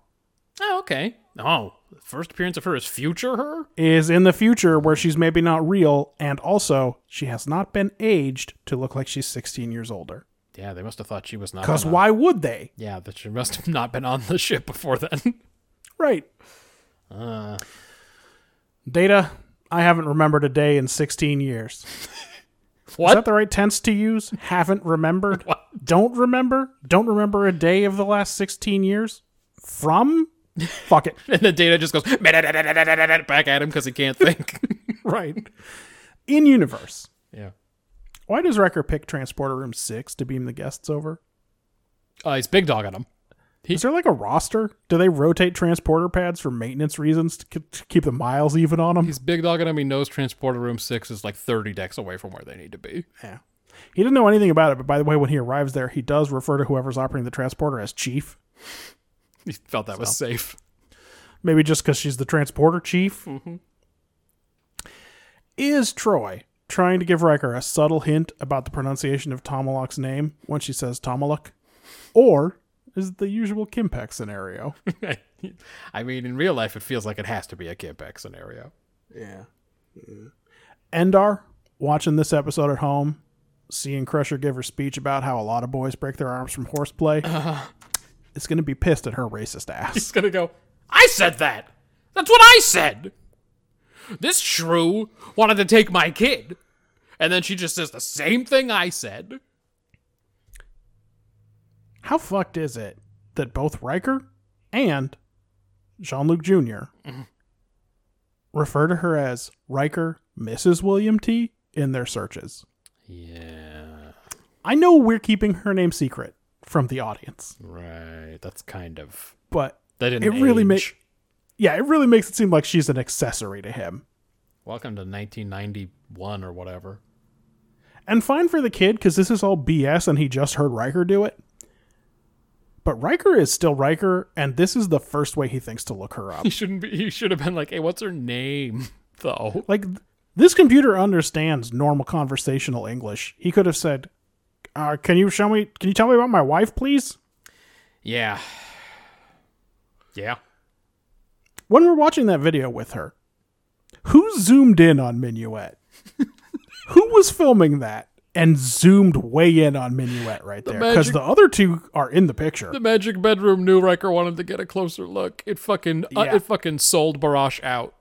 Oh, okay. Oh, first appearance of her is future her. is in the future where she's maybe not real, and also she has not been aged to look like she's 16 years older. Yeah, they must have thought she was not. Because why would they? Yeah, that she must have not been on the ship before then. Right. Uh, Data, I haven't remembered a day in 16 years. Is that the right tense to use? Haven't remembered? Don't remember? Don't remember a day of the last 16 years? From? Fuck it. and then Data just goes back at him because he can't think. right. In universe, yeah. why does Riker pick Transporter Room 6 to beam the guests over? Uh, he's big dog dogging him. Is there like a roster? Do they rotate transporter pads for maintenance reasons to ke- to keep the miles even on them? He's big dogging him. He knows transporter room six is like 30 decks away from where they need to be. Yeah. He didn't know anything about it, but by the way, when he arrives there, he does refer to whoever's operating the transporter as chief. He felt that was safe. Maybe just because she's the transporter chief. Mm-hmm. Is Troi trying to give Riker a subtle hint about the pronunciation of Tomalak's name when she says Tomalak? Or is it the usual Kimpek scenario? I mean, in real life, it feels like it has to be a Kipek scenario. yeah. Endar, watching this episode at home, seeing Crusher give her speech about how a lot of boys break their arms from horseplay, is going to be pissed at her racist ass. He's gonna go, I said that! That's what I said! This shrew wanted to take my kid. And then she just says the same thing I said. How fucked is it that both Riker and Jean Luc junior mm-hmm. refer to her as Riker Mrs. William T in their searches? Yeah. I know we're keeping her name secret from the audience, Right. That's kind of. but That didn't it really makes yeah, it really makes it seem like she's an accessory to him. Welcome to 1991 or whatever. And fine for the kid because this is all BS and he just heard Riker do it. But Riker is still Riker, and this is the first way he thinks to look her up. He shouldn't be. He should have been like, "Hey, what's her name?" Though. like this computer understands normal conversational English. He could have said, uh, "Can you show me? Can you tell me about my wife, please?" Yeah. Yeah. When we're watching that video with her, who zoomed in on Minuet? who was filming that and zoomed way in on Minuet right there? Because the other two are in the picture. The magic bedroom knew Riker wanted to get a closer look. It fucking. Uh, it fucking sold Barash out.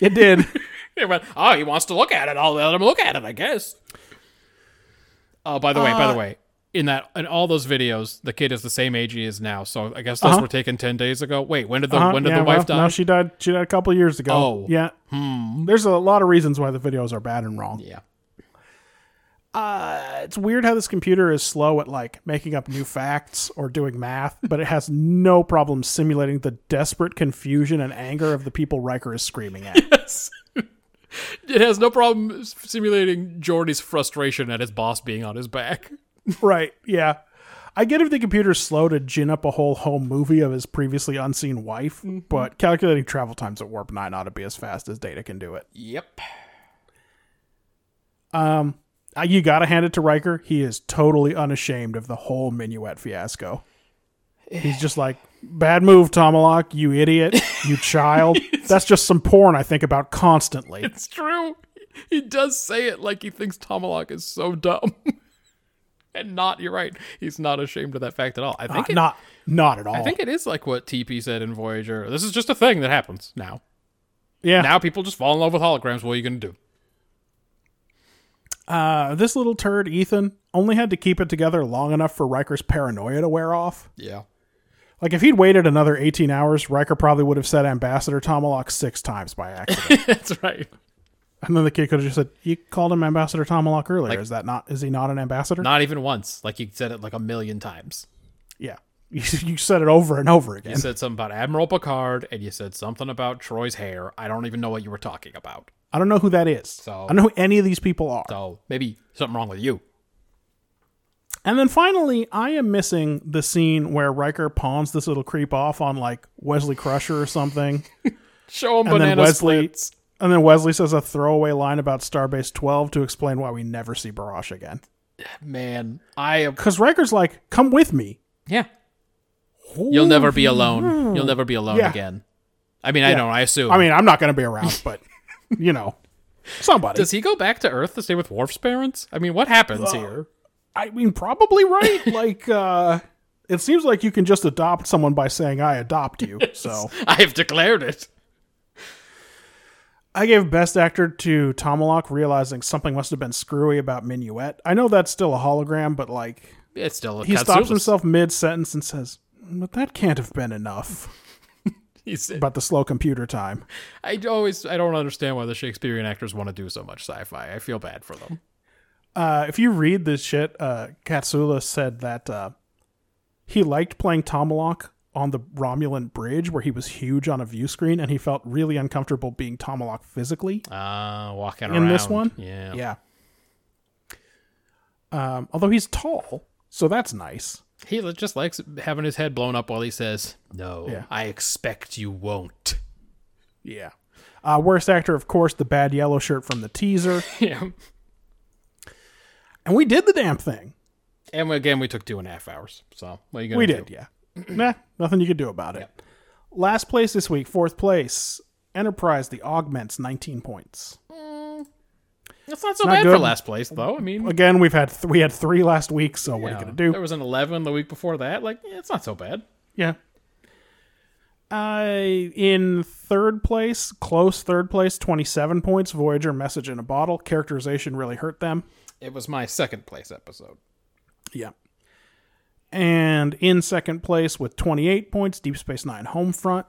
it did. It went, oh, he wants to look at it. I'll let him look at it, I guess. Oh, by the way, by the way, in that in all those videos, the kid is the same age he is now. So I guess those Uh-huh. were taken ten days ago. Wait, when did the Uh-huh, when did yeah, the wife well, die? No, she died. She died a couple years ago. Oh. yeah. There's a lot of reasons why the videos are bad and wrong. yeah. Uh, it's weird how this computer is slow at like making up new facts or doing math, but it has no problem simulating the desperate confusion and anger of the people Riker is screaming at. Yes. It has no problem simulating Geordi's frustration at his boss being on his back. right? Yeah. I get if the computer's slow to gin up a whole home movie of his previously unseen wife, but calculating travel times at warp nine ought to be as fast as Data can do it. Yep. Uh, you gotta hand it to Riker. He is totally unashamed of the whole minuet fiasco. He's just like, bad move, Tomalak, you idiot, you child. That's just some porn I think about constantly. It's true. He does say it like he thinks Tomalak is so dumb. and not, you're right. He's not ashamed of that fact at all. I Uh, think it, not, not at all. I think it is like what TP said in Voyager. This is just a thing that happens now. yeah. Now people just fall in love with holograms. What are you going to do? Uh, this little turd, Ethan, only had to keep it together long enough for Riker's paranoia to wear off. Yeah. Like if he'd waited another 18 hours, Riker probably would have said Ambassador Tomalak six times by accident. That's right. and then the kid could have just said, "You called him Ambassador Tomalak earlier. Like- is that not? Is he not an ambassador?" Not even once. Like you said it like a million times. yeah, you, you said it over and over again. You said something about Admiral Picard, and you said something about Troi's hair. I don't even know what you were talking about. I don't know who that is. So- I don't know who any of these people are. So maybe something wrong with you. And then finally, I am missing the scene where Riker pawns this little creep off on like Wesley Crusher or something. Show him And then banana Wesley- splits. And then Wesley says a throwaway line about Starbase 12 to explain why we never see Barash again. Man, I am. Because Riker's like, come with me. Yeah. You'll never be alone. You'll never be alone Yeah. again. I mean, I don't. I assume. I mean, I'm not going to be around, but, you know, somebody. does he go back to Earth to stay with Worf's parents? I mean, what happens here? I mean, probably right. like, uh, it seems like you can just adopt someone by saying, I adopt you. So I have declared it. I gave Best Actor to Tomalak, realizing something must have been screwy about Minuet. I know that's still a hologram, but like, It's still a he stops himself mid sentence and says, but that can't have been enough. He's, About the slow computer time. I always. I don't understand why the Shakespearean actors want to do so much sci-fi. I feel bad for them. Uh, if you read this shit, uh, Katsulas said that uh, he liked playing Tomalak on the Romulan bridge where he was huge on a view screen and he felt really uncomfortable being Tomalak physically Uh walking in around this one. Yeah. Yeah. Um, although he's tall, so that's nice. He just likes having his head blown up while he says, "No, Yeah. I expect you won't." Yeah. Uh, worst actor, of course, the bad yellow shirt from the teaser. Yeah. And we did the damn thing. And again, we took two and a half hours. So what are you gonna We do? did, yeah. nah, nothing you could do about it. Last place this week, fourth place, Enterprise, the Augments, 19 points. That's not so Not bad for good. last place, though. I mean, Again, we've had th- we had three last week, so what are you gonna do? There was an eleven the week before that. Like, yeah, it's not so bad. Yeah. Uh, in third place, close third place, 27 points. Voyager message in a bottle. Characterization really hurt them. It was my second place episode. Yeah. And in second place with 28 points, Deep Space Nine Homefront.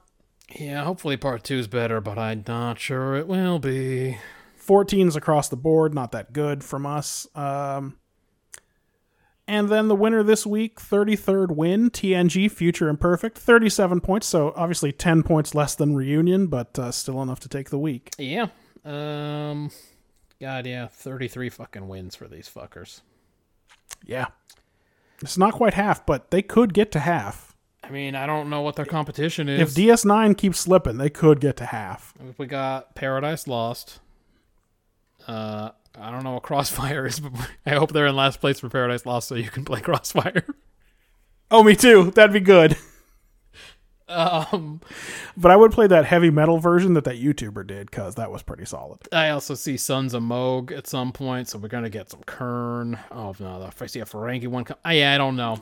Yeah, hopefully part two's better, but I'm not sure it will be. 14s across the board, not that good from us. Um, and then the winner this week, 33rd win, TNG Future Imperfect, 37 points. So obviously 10 points less than Reunion, but uh, still enough to take the week. Yeah. Um. God, yeah, thirty-three fucking wins for these fuckers. Yeah. It's not quite half, but they could get to half. I mean, I don't know what their competition is. If. DS9 keeps slipping, they could get to half. we got Paradise Lost. Uh, I don't know what Crossfire is, but I hope they're in last place for Paradise Lost so you can play Crossfire. Oh, me too. That'd be good. Um, But I would play that heavy metal version that that YouTuber did because that was pretty solid. I also see Sons of Mogh at some point, so we're gonna get some Kurn. Oh no, if I see a Ferengi one, come, oh, yeah, I don't know.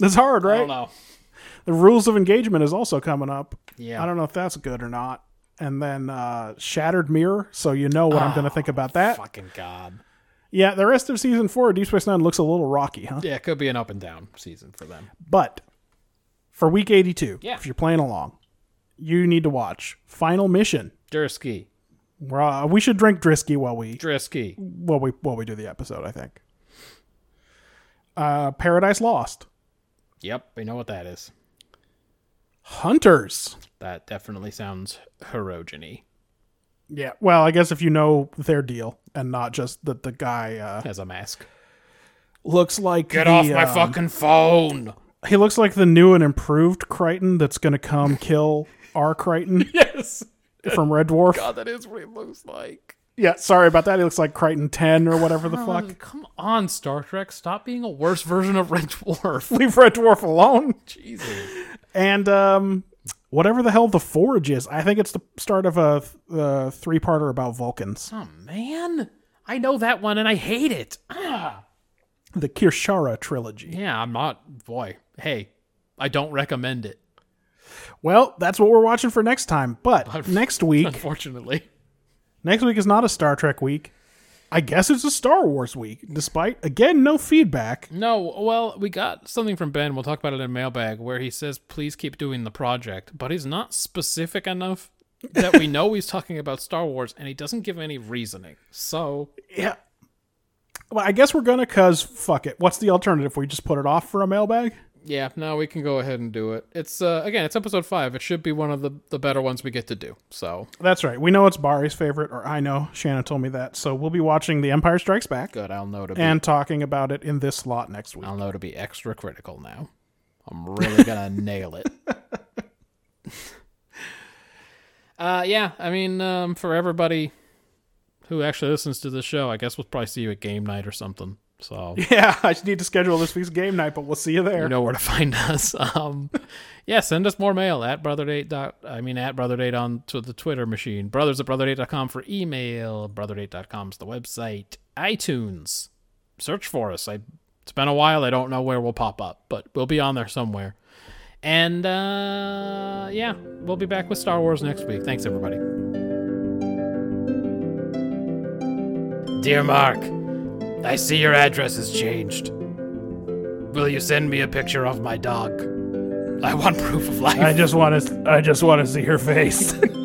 That's hard, right? I don't know. The rules of engagement is also coming up. Yeah. I don't know if that's good or not. And then uh, Shattered Mirror, so you know what I'm going to think about that. Fucking god. Yeah, the rest of season four Deep Space Nine looks a little rocky, huh? Yeah, it could be an up and down season for them. But for week 82, Yeah. if you're playing along, you need to watch Final Mission. Drisky, uh, we should drink Drisky while we Drisky. while we while we do the episode. I think. Uh, Paradise Lost, Yep, we know what that is. Hunters. That definitely sounds Hirogeny Yeah, well, I guess if you know their deal and not just that the guy uh, as a mask. looks like Get the, off my um, fucking phone. He looks like the new and improved Kryten that's going to come kill our Kryten Yes. from Red Dwarf. God, that is what he looks like. Yeah, sorry about that. He looks like Kryten 10 or whatever the Um, fuck. come on, Star Trek. Stop being a worse version of Red Dwarf. Leave Red Dwarf alone. Jesus. And um, whatever the hell the Forge is, I think it's the start of a uh, three parter about Vulcans. Oh, man. I know that one and I hate it. Ah. The Kir'Shara trilogy. Yeah, I'm not. Boy, hey, I don't recommend it, Well, that's what we're watching for next time. But next week, unfortunately. next week is not a Star Trek week. I guess it's a Star Wars week, despite, again, no feedback. No, well, we got something from Ben. We'll talk about it in mailbag where he says, please keep doing the project, but he's not specific enough that we know he's talking about Star Wars and he doesn't give any reasoning. So, Yeah. Well, I guess we're going to, because fuck it. What's the alternative? We just put it off for a mailbag? Yeah, no, we can go ahead and do it. It's, uh, again, it's episode five. It should be one of the, the better ones we get to do. So, That's right. We know it's Bari's favorite, or I know. Shannon told me that. So we'll be watching The Empire Strikes Back good. I'll know to be, and talking about it in this slot next week. I'll know to be extra critical now. I'm really gonna nail it. Uh, yeah, I mean, um, for everybody who actually listens to the show, I guess we'll probably see you at game night or something. So Yeah, I just need to schedule this week's game night, but we'll see you there. you know where to find us. Um, yeah, send us more mail at brotherdate dot. I mean, at brotherdate on to the Twitter machine. Brothers at brotherdate.com for email. Brotherdate.com is the website. iTunes. Search for us. I. It's been a while. I don't know where we'll pop up, but we'll be on there somewhere. And uh, yeah, we'll be back with Star Wars next week. Thanks, everybody. Dear Mark, I see your address has changed. Will you send me a picture of my dog? I want proof of life. I just want to. I just want to see her face.